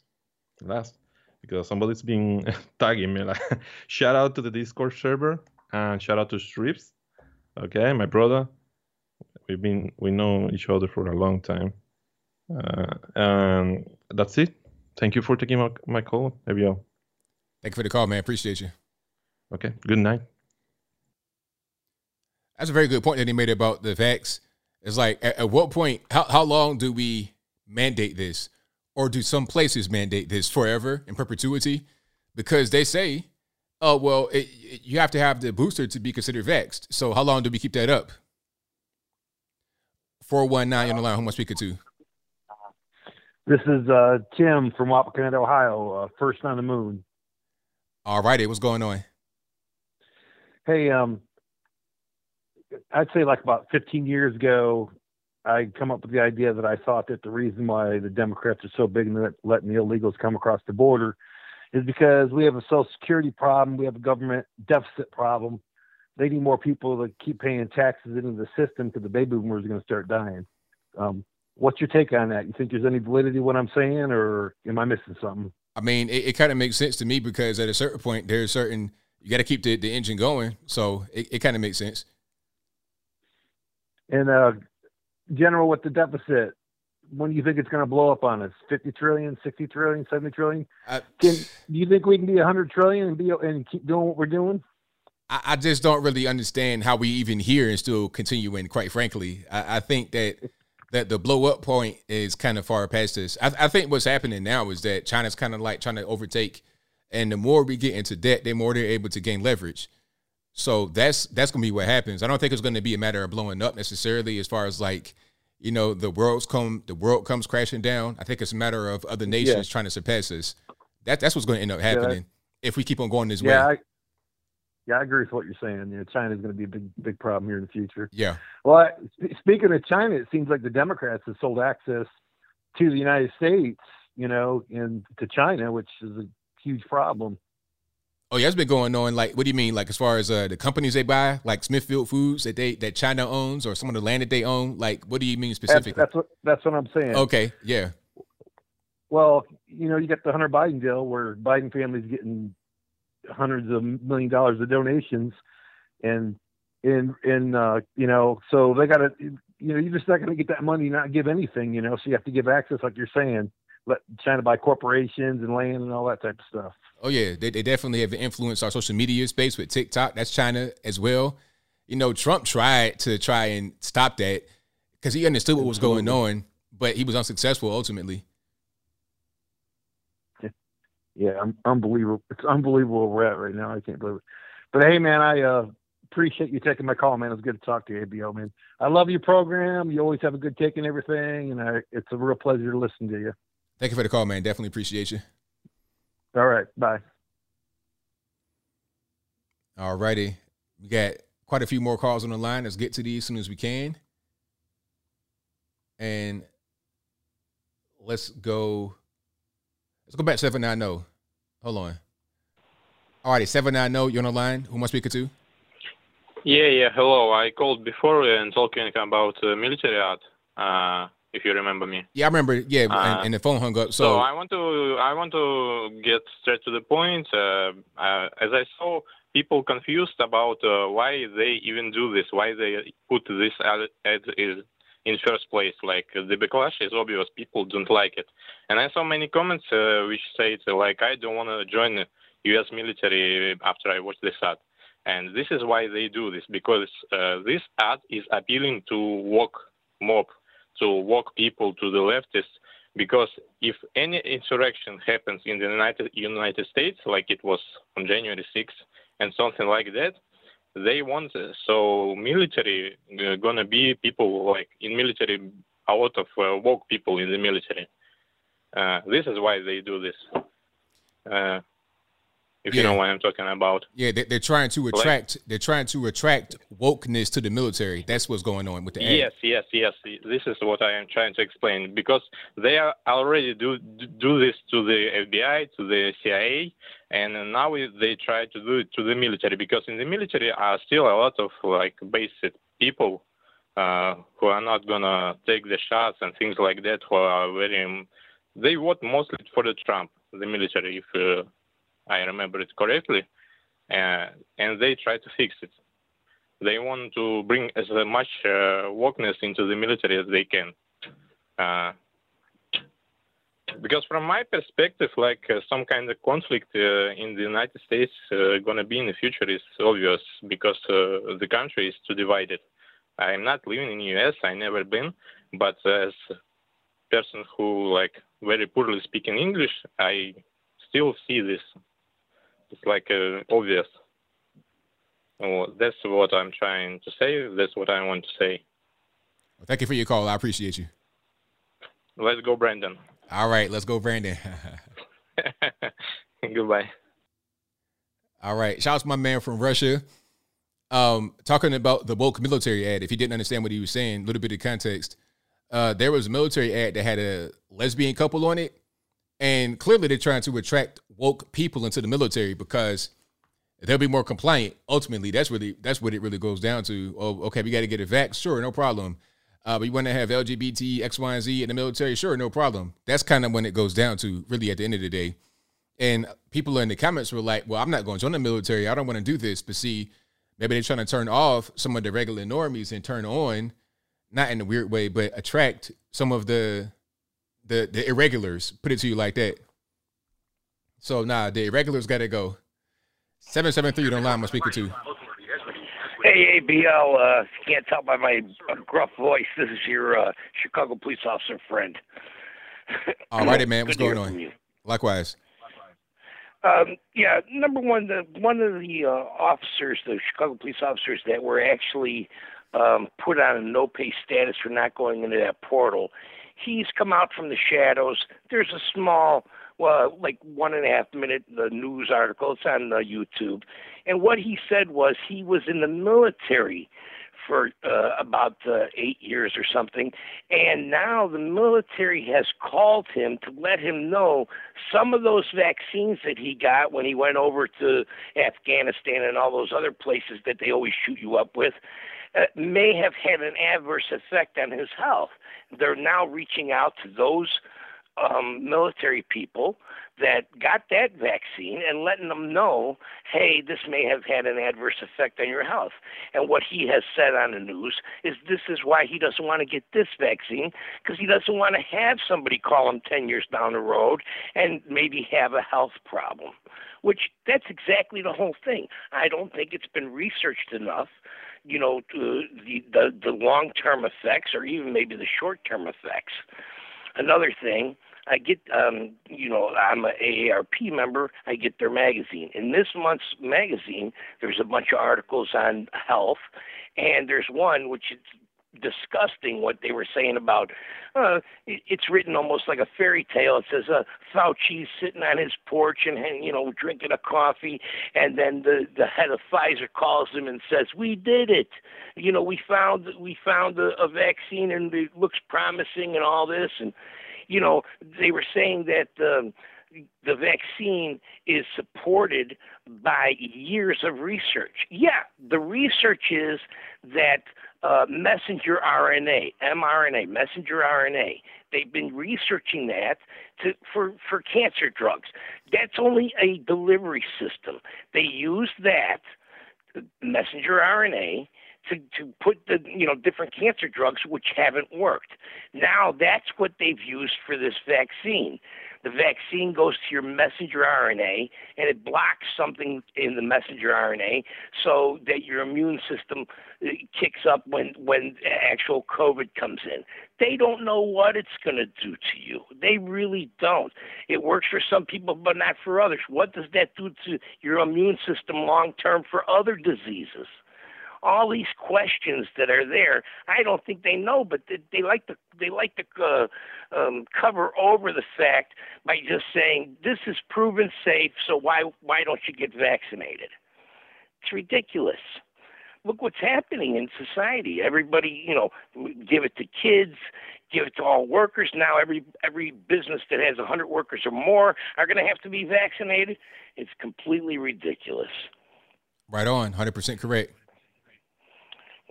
last, because somebody's been tagging me. Like, shout out to the Discord server and shout out to Strips. Okay, my brother. We've been we know each other for a long time. Uh, and that's it. Thank you for taking my, my call, ABL. Thank you for the call, man. Appreciate you. Okay. Good night. That's a very good point that he made about the vax. It's like at, at what point, how, how long do we mandate this? Or do some places mandate this forever in perpetuity? Because they say, oh, well, it, it- you have to have the booster to be considered vaxxed. So how long do we keep that up? 419 on the line. Who am I speaking to? This is uh, Tim from Wapakoneta, Ohio. Uh, first on the moon. All righty. What's going on? Hey, um, I'd say like about 15 years ago, I come up with the idea that I thought that the reason why the Democrats are so big in letting the illegals come across the border is because we have a social security problem, we have a government deficit problem. They need more people to keep paying taxes into the system because the baby boomers are going to start dying. Um, what's your take on that? You think there's any validity what I'm saying, or am I missing something? I mean, it, it kind of makes sense to me because at a certain point, there's certain, you got to keep the, the engine going. So it, it kind of makes sense. And uh, general, with the deficit, when do you think it's going to blow up on us? 50 trillion, 60 trillion, 70 trillion? Can do you think we can be 100 trillion and be and keep doing what we're doing? I, I just don't really understand how we even here and still continuing. Quite frankly, I, I think that that the blow up point is kind of far past us. I, I think what's happening now is that China's kind of like trying to overtake, and the more we get into debt, the more they're able to gain leverage. So that's that's gonna be what happens. I don't think it's gonna be a matter of blowing up necessarily, as far as like you know the world's come the world comes crashing down. I think it's a matter of other nations Yeah. trying to surpass us. That that's what's going to end up Yeah. happening if we keep on going this Yeah, way. I, yeah, I agree with what you're saying. You know, China's going to be a big, big problem here in the future. Yeah. Well, I, sp- speaking of China, it seems like the Democrats have sold access to the United States, you know, and to China, which is a huge problem. Oh yeah, it's been going on. Like, what do you mean? Like, as far as uh, the companies they buy, like Smithfield Foods that they that China owns, or some of the land that they own. Like, what do you mean That's, specifically? that's what that's what I'm saying. Okay, yeah, Well, you know, you got the Hunter Biden deal where Biden family's getting hundreds of million dollars of donations, and in in uh, you know, so they got to, you know, you're just not going to get that money, not give anything, you know. So you have to give access, like you're saying, let China buy corporations and land and all that type of stuff. oh yeah, they, they definitely have influenced our social media space with TikTok. That's China as well. You know, Trump tried to try and stop that because he understood what was going on, but he was unsuccessful ultimately. Yeah, I'm unbelievable. It's unbelievable where we're at right now. I can't believe it. But hey, man, I uh, appreciate you taking my call, man. It was good to talk to you, ABL, man. I love your program. You always have a good take and everything, and I, it's a real pleasure to listen to you. Thank you for the call, man. Definitely appreciate you. All right, bye. All righty. We got quite a few more calls on the line. Let's get to these as soon as we can. And let's go. Let's go back to 790. Hold on. All righty, 790, you're on the line. Who am I speaking to? Yeah, yeah. Hello. I called before and talking about uh, military art. Uh, if you remember me. Yeah, I remember. Yeah, Uh, and, and the phone hung up. So, So, I want to I want to get straight to the point. Uh, uh, as I saw people confused about uh, why they even do this, why they put this ad, ad is in first place. Like the backlash is obvious, people don't like it, and I saw many comments uh, which say it, like I don't want to join the U.S. military after I watch this ad. And this is why they do this because uh, this ad is appealing to woke mob to walk people to the leftists because if any insurrection happens in the United United States, like it was on January 6th and something like that, they want uh, so military uh, gonna be people like in military a lot of uh, woke people in the military. Uh, this is why they do this. If you know what I'm talking about. Yeah, they, they're trying to Like- attract. They're trying to attract wokeness to the military. That's what's going on with the ad. Yes, yes, yes. This is what I am trying to explain because they are already do do this to the FBI, to the CIA, and now they try to do it to the military because in the military are still a lot of like basic people uh, who are not gonna take the shots and things like that. Who are very they vote mostly for the Trump, the military, if uh, I remember it correctly, uh, and they try to fix it they want to bring as much uh, wokeness into the military as they can. Uh, because from my perspective, like uh, some kind of conflict uh, in the United States uh, gonna be in the future is obvious because uh, the country is too divided. I'm not living in US. I never been, but as a person who like very poorly speaking English, I still see this. It's like uh, obvious. Well, that's what I'm trying to say. That's what I want to say. Well, thank you for your call. I appreciate you. Let's go, Brandon. All right, let's go, Brandon. Goodbye. All right. Shout out to my man from Russia. Um, talking about the woke military ad. If you didn't understand what he was saying, a little bit of context. Uh, there was a military ad that had a lesbian couple on it, and clearly they're trying to attract woke people into the military because they'll be more compliant. Ultimately, that's really that's what it really goes down to. Oh, okay, we got to get a vax, sure, no problem. Uh, but you want to have LGBT, X, Y, and Z in the military, sure, no problem. That's kind of when it goes down to, really, at the end of the day. And people in the comments were like, well, I'm not going to join the military. I don't want to do this. But see, maybe they're trying to turn off some of the regular normies and turn on, not in a weird way, but attract some of the the the irregulars. Put it to you like that. So nah, the irregulars got to go. Seven seven three. Don't lie. I'm speaking to. Hey, ABL, uh, can't tell by my gruff voice, this is your uh, Chicago police officer friend. All righty, man. What's going on? Likewise. Um, yeah, number one, the one of the uh, officers, the Chicago police officers that were actually um, put on a no pay status for not going into that portal, he's come out from the shadows. There's a small, well, like one and a half minute the news article. It's on uh, YouTube, and what he said was he was in the military for uh, about uh, eight years or something. And now the military has called him to let him know some of those vaccines that he got when he went over to Afghanistan and all those other places that they always shoot you up with. Uh, may have had an adverse effect on his health. They're now reaching out to those um, military people that got that vaccine and letting them know, hey, this may have had an adverse effect on your health. And what he has said on the news is this is why he doesn't want to get this vaccine because he doesn't want to have somebody call him 10 years down the road and maybe have a health problem, which that's exactly the whole thing. I don't think it's been researched enough you know, the the, the long term effects or even maybe the short term effects. Another thing, I get um, you know, I'm a AARP member, I get their magazine. In this month's magazine, there's a bunch of articles on health and there's one which is disgusting what they were saying about uh it, it's written almost like a fairy tale. It says uh Fauci's sitting on his porch and and, you know drinking a coffee and then the the head of Pfizer calls him and says we did it. You know we found we found a, a vaccine and it looks promising and all this. And you know they were saying that um the vaccine is supported by years of research. Yeah, the research is that uh, messenger RNA, mRNA, messenger RNA, they've been researching that to, for, for cancer drugs. That's only a delivery system. They use that, messenger RNA, to, to put the you know different cancer drugs which haven't worked. Now that's what they've used for this vaccine. The vaccine goes to your messenger RNA and it blocks something in the messenger RNA so that your immune system uh, kicks up when when actual COVID comes in. They don't know what it's going to do to you. They really don't. It works for some people, but not for others. What does that do to your immune system long term for other diseases? All these questions that are there. I don't think they know, but they, they like to they like to uh, um, cover over the fact by just saying this is proven safe. So why why don't you get vaccinated? It's ridiculous. Look what's happening in society. Everybody, you know, give it to kids, give it to all workers. Now every every business that has a hundred workers or more are going to have to be vaccinated. It's completely ridiculous. Right on, hundred percent correct.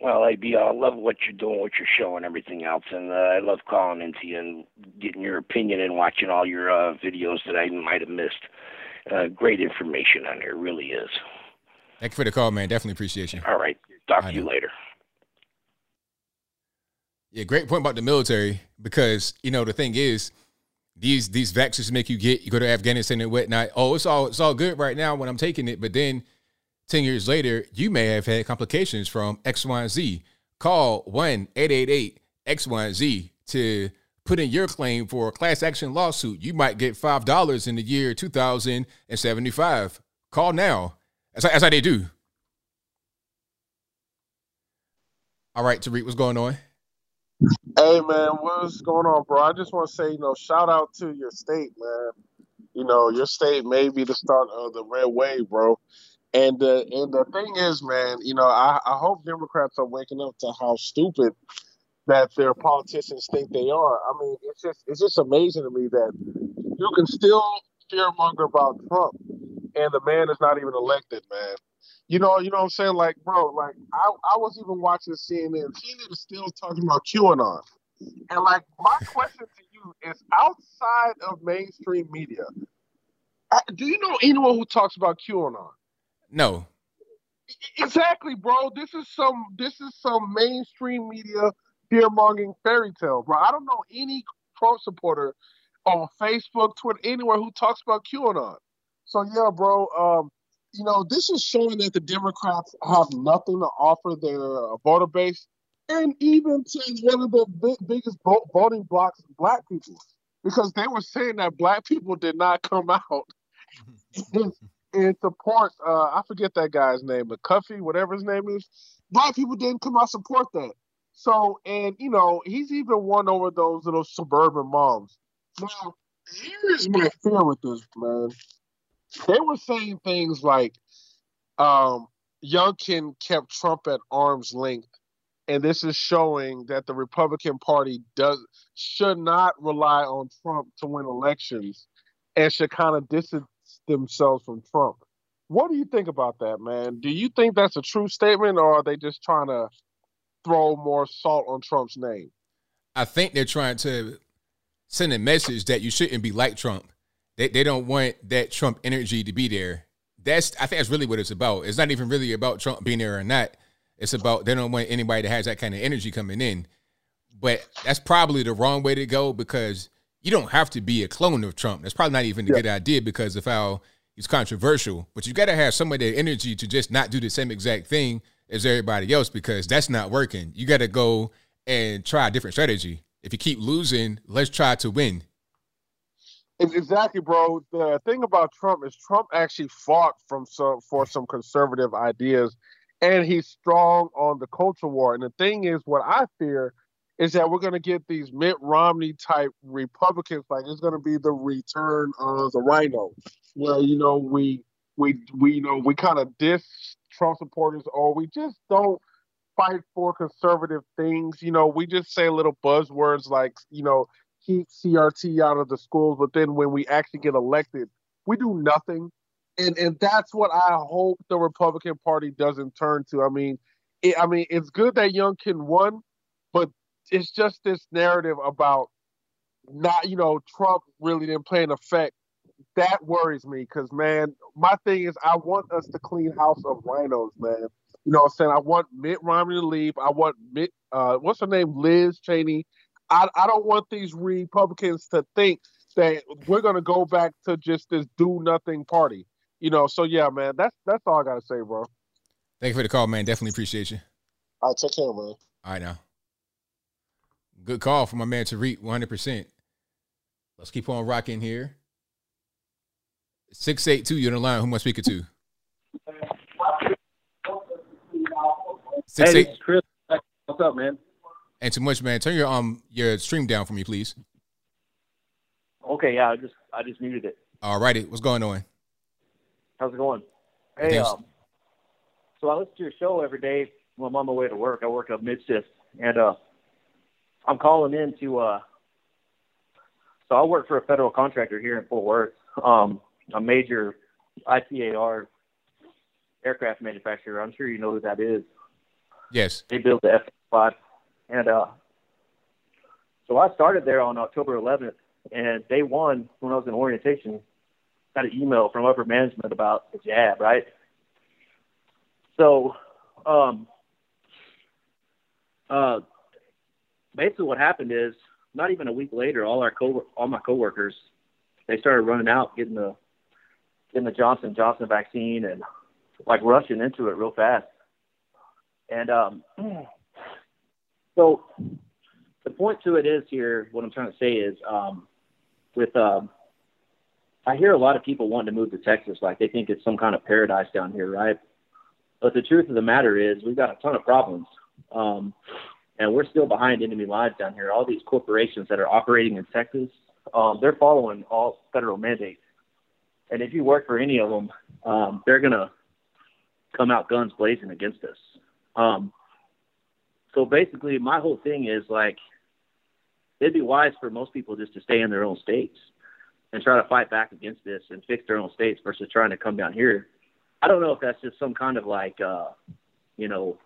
Well, AB, I love what you're doing, what you're showing, everything else, and uh, I love calling into you and getting your opinion and watching all your uh, videos that I might have missed. Uh, great information on there, really is. Thank you for the call, man. Definitely appreciate you. All right, talk to you later. Yeah, great point about the military because you know the thing is these these vaccines make you get you go to Afghanistan and whatnot. Oh, it's all it's all good right now when I'm taking it, but then 10 years later, you may have had complications from X, Y, Z. Call 1 888 X, Y, and Z to put in your claim for a class action lawsuit. You might get $5 in the year 2075. Call now. That's, that's how they do. All right, Tariq, what's going on? Hey man, what's going on, bro? I just want to say, you know, shout out to your state, man. You know, your state may be the start of the red wave, bro. And the and the thing is, man, you know, I, I hope Democrats are waking up to how stupid that their politicians think they are. I mean, it's just it's just amazing to me that you can still fearmonger about Trump and the man is not even elected, man. You know, you know what I'm saying? Like, bro, like I, I was even watching CNN. CNN is still talking about QAnon. And like my question to you is outside of mainstream media, uh, do you know anyone who talks about QAnon? No. Exactly, bro. This is some this is some mainstream media fear mongering fairy tale, bro. I don't know any Trump supporter on Facebook, Twitter, anywhere who talks about QAnon. So yeah, bro. Um, you know, this is showing that the Democrats have nothing to offer their uh, voter base, and even to one of the big, biggest voting blocks, black people, because they were saying that black people did not come out in support. Uh, I forget that guy's name, McCuffey, whatever his name is. Black people didn't come out support that. So, and you know, he's even won over those little suburban moms. Now, here's my fear with this, man. They were saying things like, um, Youngkin kept Trump at arm's length, and this is showing that the Republican Party does should not rely on Trump to win elections, and should kind of distance themselves from Trump. What do you think about that, man? Do you think that's a true statement, or are they just trying to throw more salt on Trump's name? I think they're trying to send a message that you shouldn't be like Trump. They they don't want that Trump energy to be there. That's I think that's really what it's about. It's not even really about Trump being there or not. It's about they don't want anybody that has that kind of energy coming in. But that's probably the wrong way to go because you don't have to be a clone of Trump. That's probably not even a yeah. good idea because of how he's controversial. But you got to have some of that energy to just not do the same exact thing as everybody else because that's not working. You got to go and try a different strategy. If you keep losing, let's try to win. Exactly, bro. The thing about Trump is Trump actually fought from some for some conservative ideas, and he's strong on the culture war. And the thing is, what I fear is that we're going to get these Mitt Romney type Republicans. Like it's going to be the return of the RINO, where you know we we we you know we kind of diss Trump supporters, or we just don't fight for conservative things. You know, we just say little buzzwords like you know keep CRT out of the schools, but then when we actually get elected, we do nothing. And and that's what I hope the Republican Party doesn't turn to. I mean, it, I mean, it's good that Youngkin won, it's just this narrative about not, you know, Trump really didn't play an effect. That worries me because, man, my thing is I want us to clean house of RINOs, man. You know what I'm saying? I want Mitt Romney to leave. I want Mitt, uh, what's her name? Liz Cheney. I, I don't want these Republicans to think that we're gonna go back to just this do nothing party. You know, so yeah, man, that's that's all I gotta say, bro. Thank you for the call, man. Definitely appreciate you. All right, take care, man. All right now. Good call from my man Tariq, 100%. Let's keep on rocking here. 682, you're on the line. Who am I speaking to? Six hey, eight. Chris. What's up, man? And too much, man. Turn your um your stream down for me, please. Okay, yeah, I just I just muted it. All righty. What's going on? How's it going? Hey, um, so I listen to your show every day when I'm on my way to work. I work up mid shift, and uh, I'm calling in to. Uh, so I work for a federal contractor here in Fort Worth, um, a major ITAR aircraft manufacturer. I'm sure you know who that is. Yes. They build the F-5, and uh, so I started there on October 11th, and day one when I was in orientation, got an email from upper management about the jab, right? So, um, uh, basically what happened is not even a week later, all our co all my coworkers, they started running out getting the getting the Johnson Johnson vaccine and like rushing into it real fast. And um, so the point to it is here, what I'm trying to say is, um, with um, I hear a lot of people wanting to move to Texas, like they think it's some kind of paradise down here, right? But the truth of the matter is, we've got a ton of problems, um, and we're still behind enemy lines down here. All these corporations that are operating in Texas, um, they're following all federal mandates, and if you work for any of them, um, they're gonna come out guns blazing against us. Um, so basically, my whole thing is like, it'd be wise for most people just to stay in their own states and try to fight back against this and fix their own states versus trying to come down here. I don't know if that's just some kind of like, uh, you know,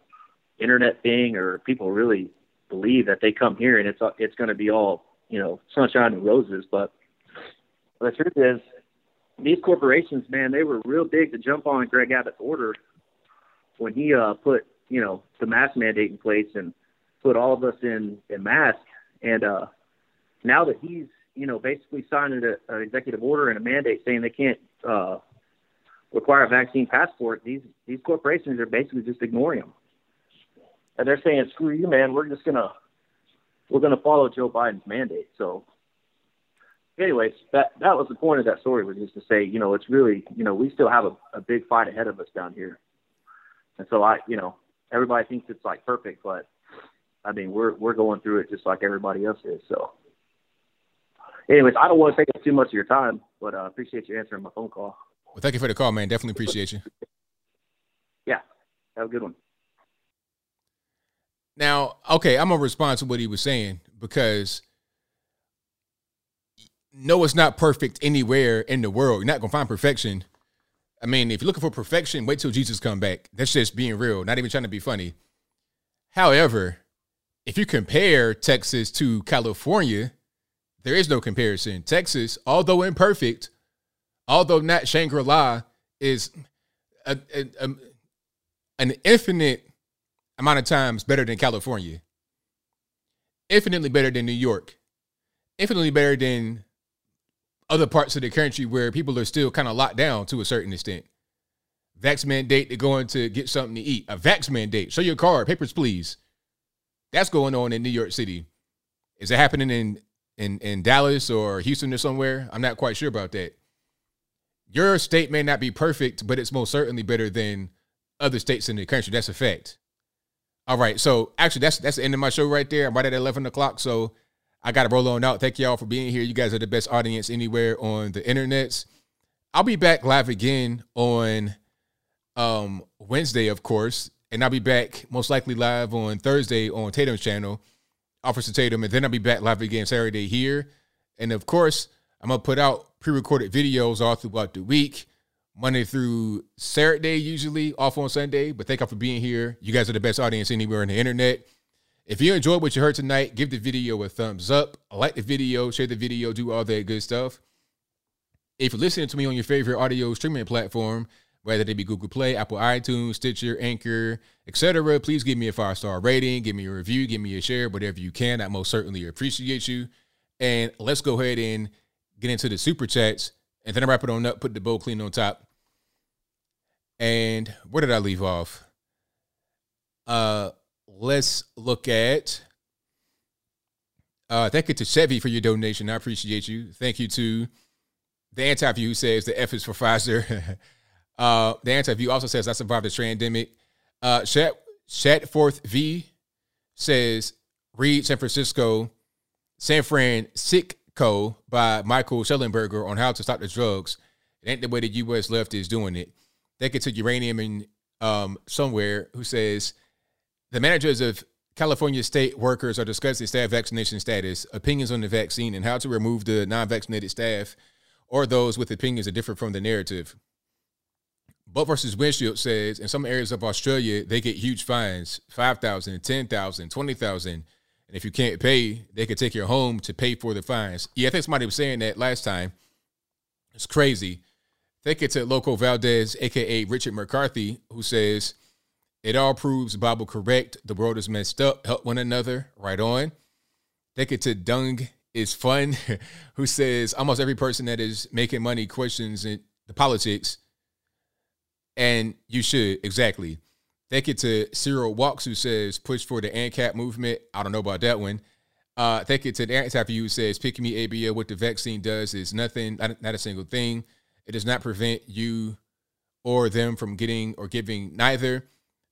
internet thing or people really believe that they come here and it's it's going to be all you know sunshine and roses. But the truth is, these corporations, man, they were real big to jump on Greg Abbott's order when he uh, put you know the mask mandate in place and put all of us in in mask. And uh, now that he's you know basically signing a, an executive order and a mandate saying they can't uh, require a vaccine passport, these these corporations are basically just ignoring them. And they're saying, "Screw you, man. We're just gonna we're gonna follow Joe Biden's mandate." So, anyways, that that was the point of that story was just to say, you know, it's really, you know, we still have a, a big fight ahead of us down here. And so I, you know, everybody thinks it's like perfect, but I mean, we're we're going through it just like everybody else is. So, anyways, I don't want to take up too much of your time, but I uh, appreciate you answering my phone call. Well, thank you for the call, man. Definitely appreciate you. Yeah, have a good one. Now, okay, I'm gonna respond to what he was saying because no, it's not perfect anywhere in the world. You're not gonna find perfection. I mean, if you're looking for perfection, wait till Jesus come back. That's just being real, not even trying to be funny. However, if you compare Texas to California, there is no comparison. Texas, although imperfect, although not Shangri La, is a, a, a, an infinite amount of times better than California, infinitely better than New York, infinitely better than other parts of the country where people are still kind of locked down to a certain extent. Vax mandate to going to get something to eat. A vax mandate. Show your card. Papers, please. That's going on in New York City. Is it happening in in in Dallas or Houston or somewhere? I'm not quite sure about that. Your state may not be perfect, but it's most certainly better than other states in the country. That's a fact. All right. So actually, that's that's the end of my show right there. I'm right at 11 o'clock. So I got to roll on out. Thank y'all for being here. You guys are the best audience anywhere on the internets. I'll be back live again on um, Wednesday, of course, and I'll be back most likely live on Thursday on Tatum's channel, Officer Tatum, and then I'll be back live again Saturday here. And of course, I'm gonna put out pre-recorded videos all throughout the week, Monday through Saturday, usually off on Sunday. But thank you for being here. You guys are the best audience anywhere on the internet. If you enjoyed what you heard tonight, give the video a thumbs up, like the video, share the video, do all that good stuff. If you're listening to me on your favorite audio streaming platform, whether they be Google Play, Apple iTunes, Stitcher, Anchor, etc., please give me a five star rating, give me a review, give me a share, whatever you can. I most certainly appreciate you. And let's go ahead and get into the super chats, and then I wrap it on up, put the bowl clean on top. And where did I leave off? Uh, let's look at. Uh, thank you to Chevy for your donation. I appreciate you. Thank you to the anti-view who says the F is for Pfizer. uh, the anti-view also says I survived the pandemic. Uh, Chat Chatforth V says read San Francisco, San Francisco by Michael Shellenberger on how to stop the drugs. It ain't the way the U.S. left is doing it. Thank you to Uranium and um, somewhere who says the managers of California state workers are discussing staff vaccination status, opinions on the vaccine, and how to remove the non-vaccinated staff or those with opinions that differ from the narrative. Butt versus Windshield says in some areas of Australia, they get huge fines 5,000, 10,000, 20,000. And if you can't pay, they could take your home to pay for the fines. Yeah, I think somebody was saying that last time. It's crazy. Thank you to Loco Valdez, aka Richard McCarthy, who says, It all proves Bible correct. The world is messed up. Help one another. Right on. Thank you to Dung is fun, who says almost every person that is making money questions the politics. And you should, exactly. Thank you to Cyril Walks, who says push for the ANCAP movement. I don't know about that one. Uh, thank you to the anti who says pick me ABL. What the vaccine does is nothing, not, not a single thing. It does not prevent you or them from getting or giving neither.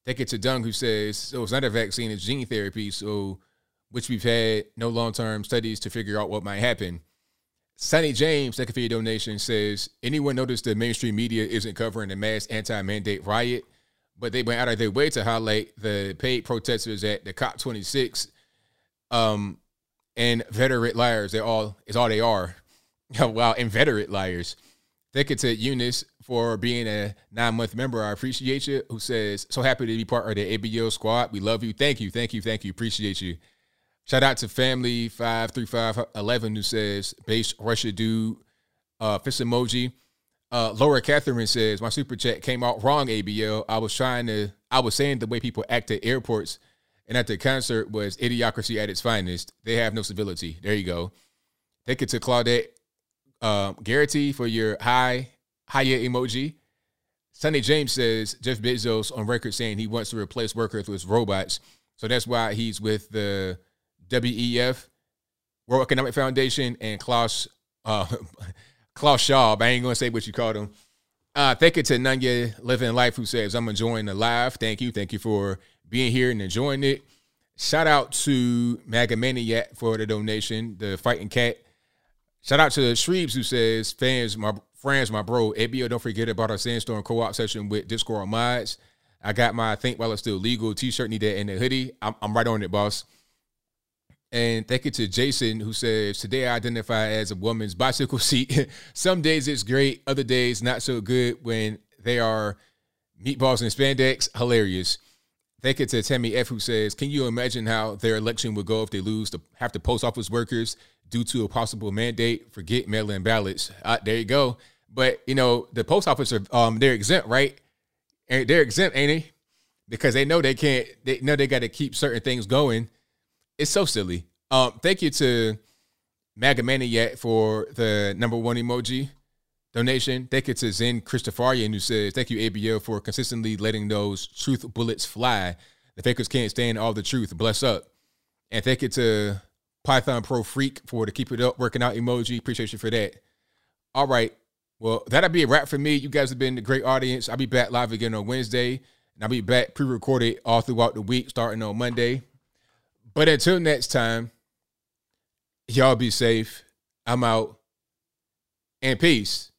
Thank you to Dung, who says so it's not a vaccine, it's gene therapy. So, which we've had no long term studies to figure out what might happen. Sonny James, you for your donation, says anyone noticed the mainstream media isn't covering the mass anti-mandate riot, but they went out of their way to highlight the paid protesters at the COP26 um, and veteran liars. They're all is all they are. wow, inveterate liars. Thank you to Eunice for being a nine month member. I appreciate you. Who says so happy to be part of the ABL squad. We love you. Thank you. Thank you. Thank you. Appreciate you. Shout out to family five three five eleven who says base Russia dude. Uh, fist emoji. Uh, Laura Catherine says my super chat came out wrong. ABL. I was trying to. I was saying the way people act at airports and at the concert was idiocracy at its finest. They have no civility. There you go. Thank you to Claudette um, Garrity for your high higher emoji. Sonny James says Jeff Bezos on record saying he wants to replace workers with robots. So that's why he's with the WEF, World Economic Foundation, and Klaus uh, Klaus Schwab. I ain't gonna say what you called him. Uh, thank you to Nanya Living Life who says I'm enjoying the live. Thank you, thank you for being here and enjoying it. Shout out to Maga Maniac for the donation, the fighting cat. Shout out to Shreebs who says fans, my friends, my bro. ABL, don't forget about our Sandstorm co-op session with Discord mods. I got my think while it's still legal t-shirt, need that in the hoodie. I'm, I'm right on it, boss. And thank you to Jason who says, Today I identify as a woman's bicycle seat. Some days it's great, other days not so good when they are meatballs and spandex. Hilarious. Thank you to Tammy F who says, Can you imagine how their election would go if they lose to have to post office workers due to a possible mandate? Forget mail in ballots. Uh, there you go. But you know, the post office are um they're exempt, right? They're exempt, ain't they? Because they know they can't they know they gotta keep certain things going it's so silly. Um, thank you to Maga Maniac for the number one emoji donation. Thank you to Zen Christopharian who says, Thank you, ABL, for consistently letting those truth bullets fly. The fakers can't stand all the truth. Bless up. And thank you to Python Pro Freak for the keep it up working out emoji. Appreciate you for that. All right. Well, that'll be a wrap for me. You guys have been a great audience. I'll be back live again on Wednesday. And I'll be back pre-recorded all throughout the week, starting on Monday. But until next time, y'all be safe. I'm out. And peace.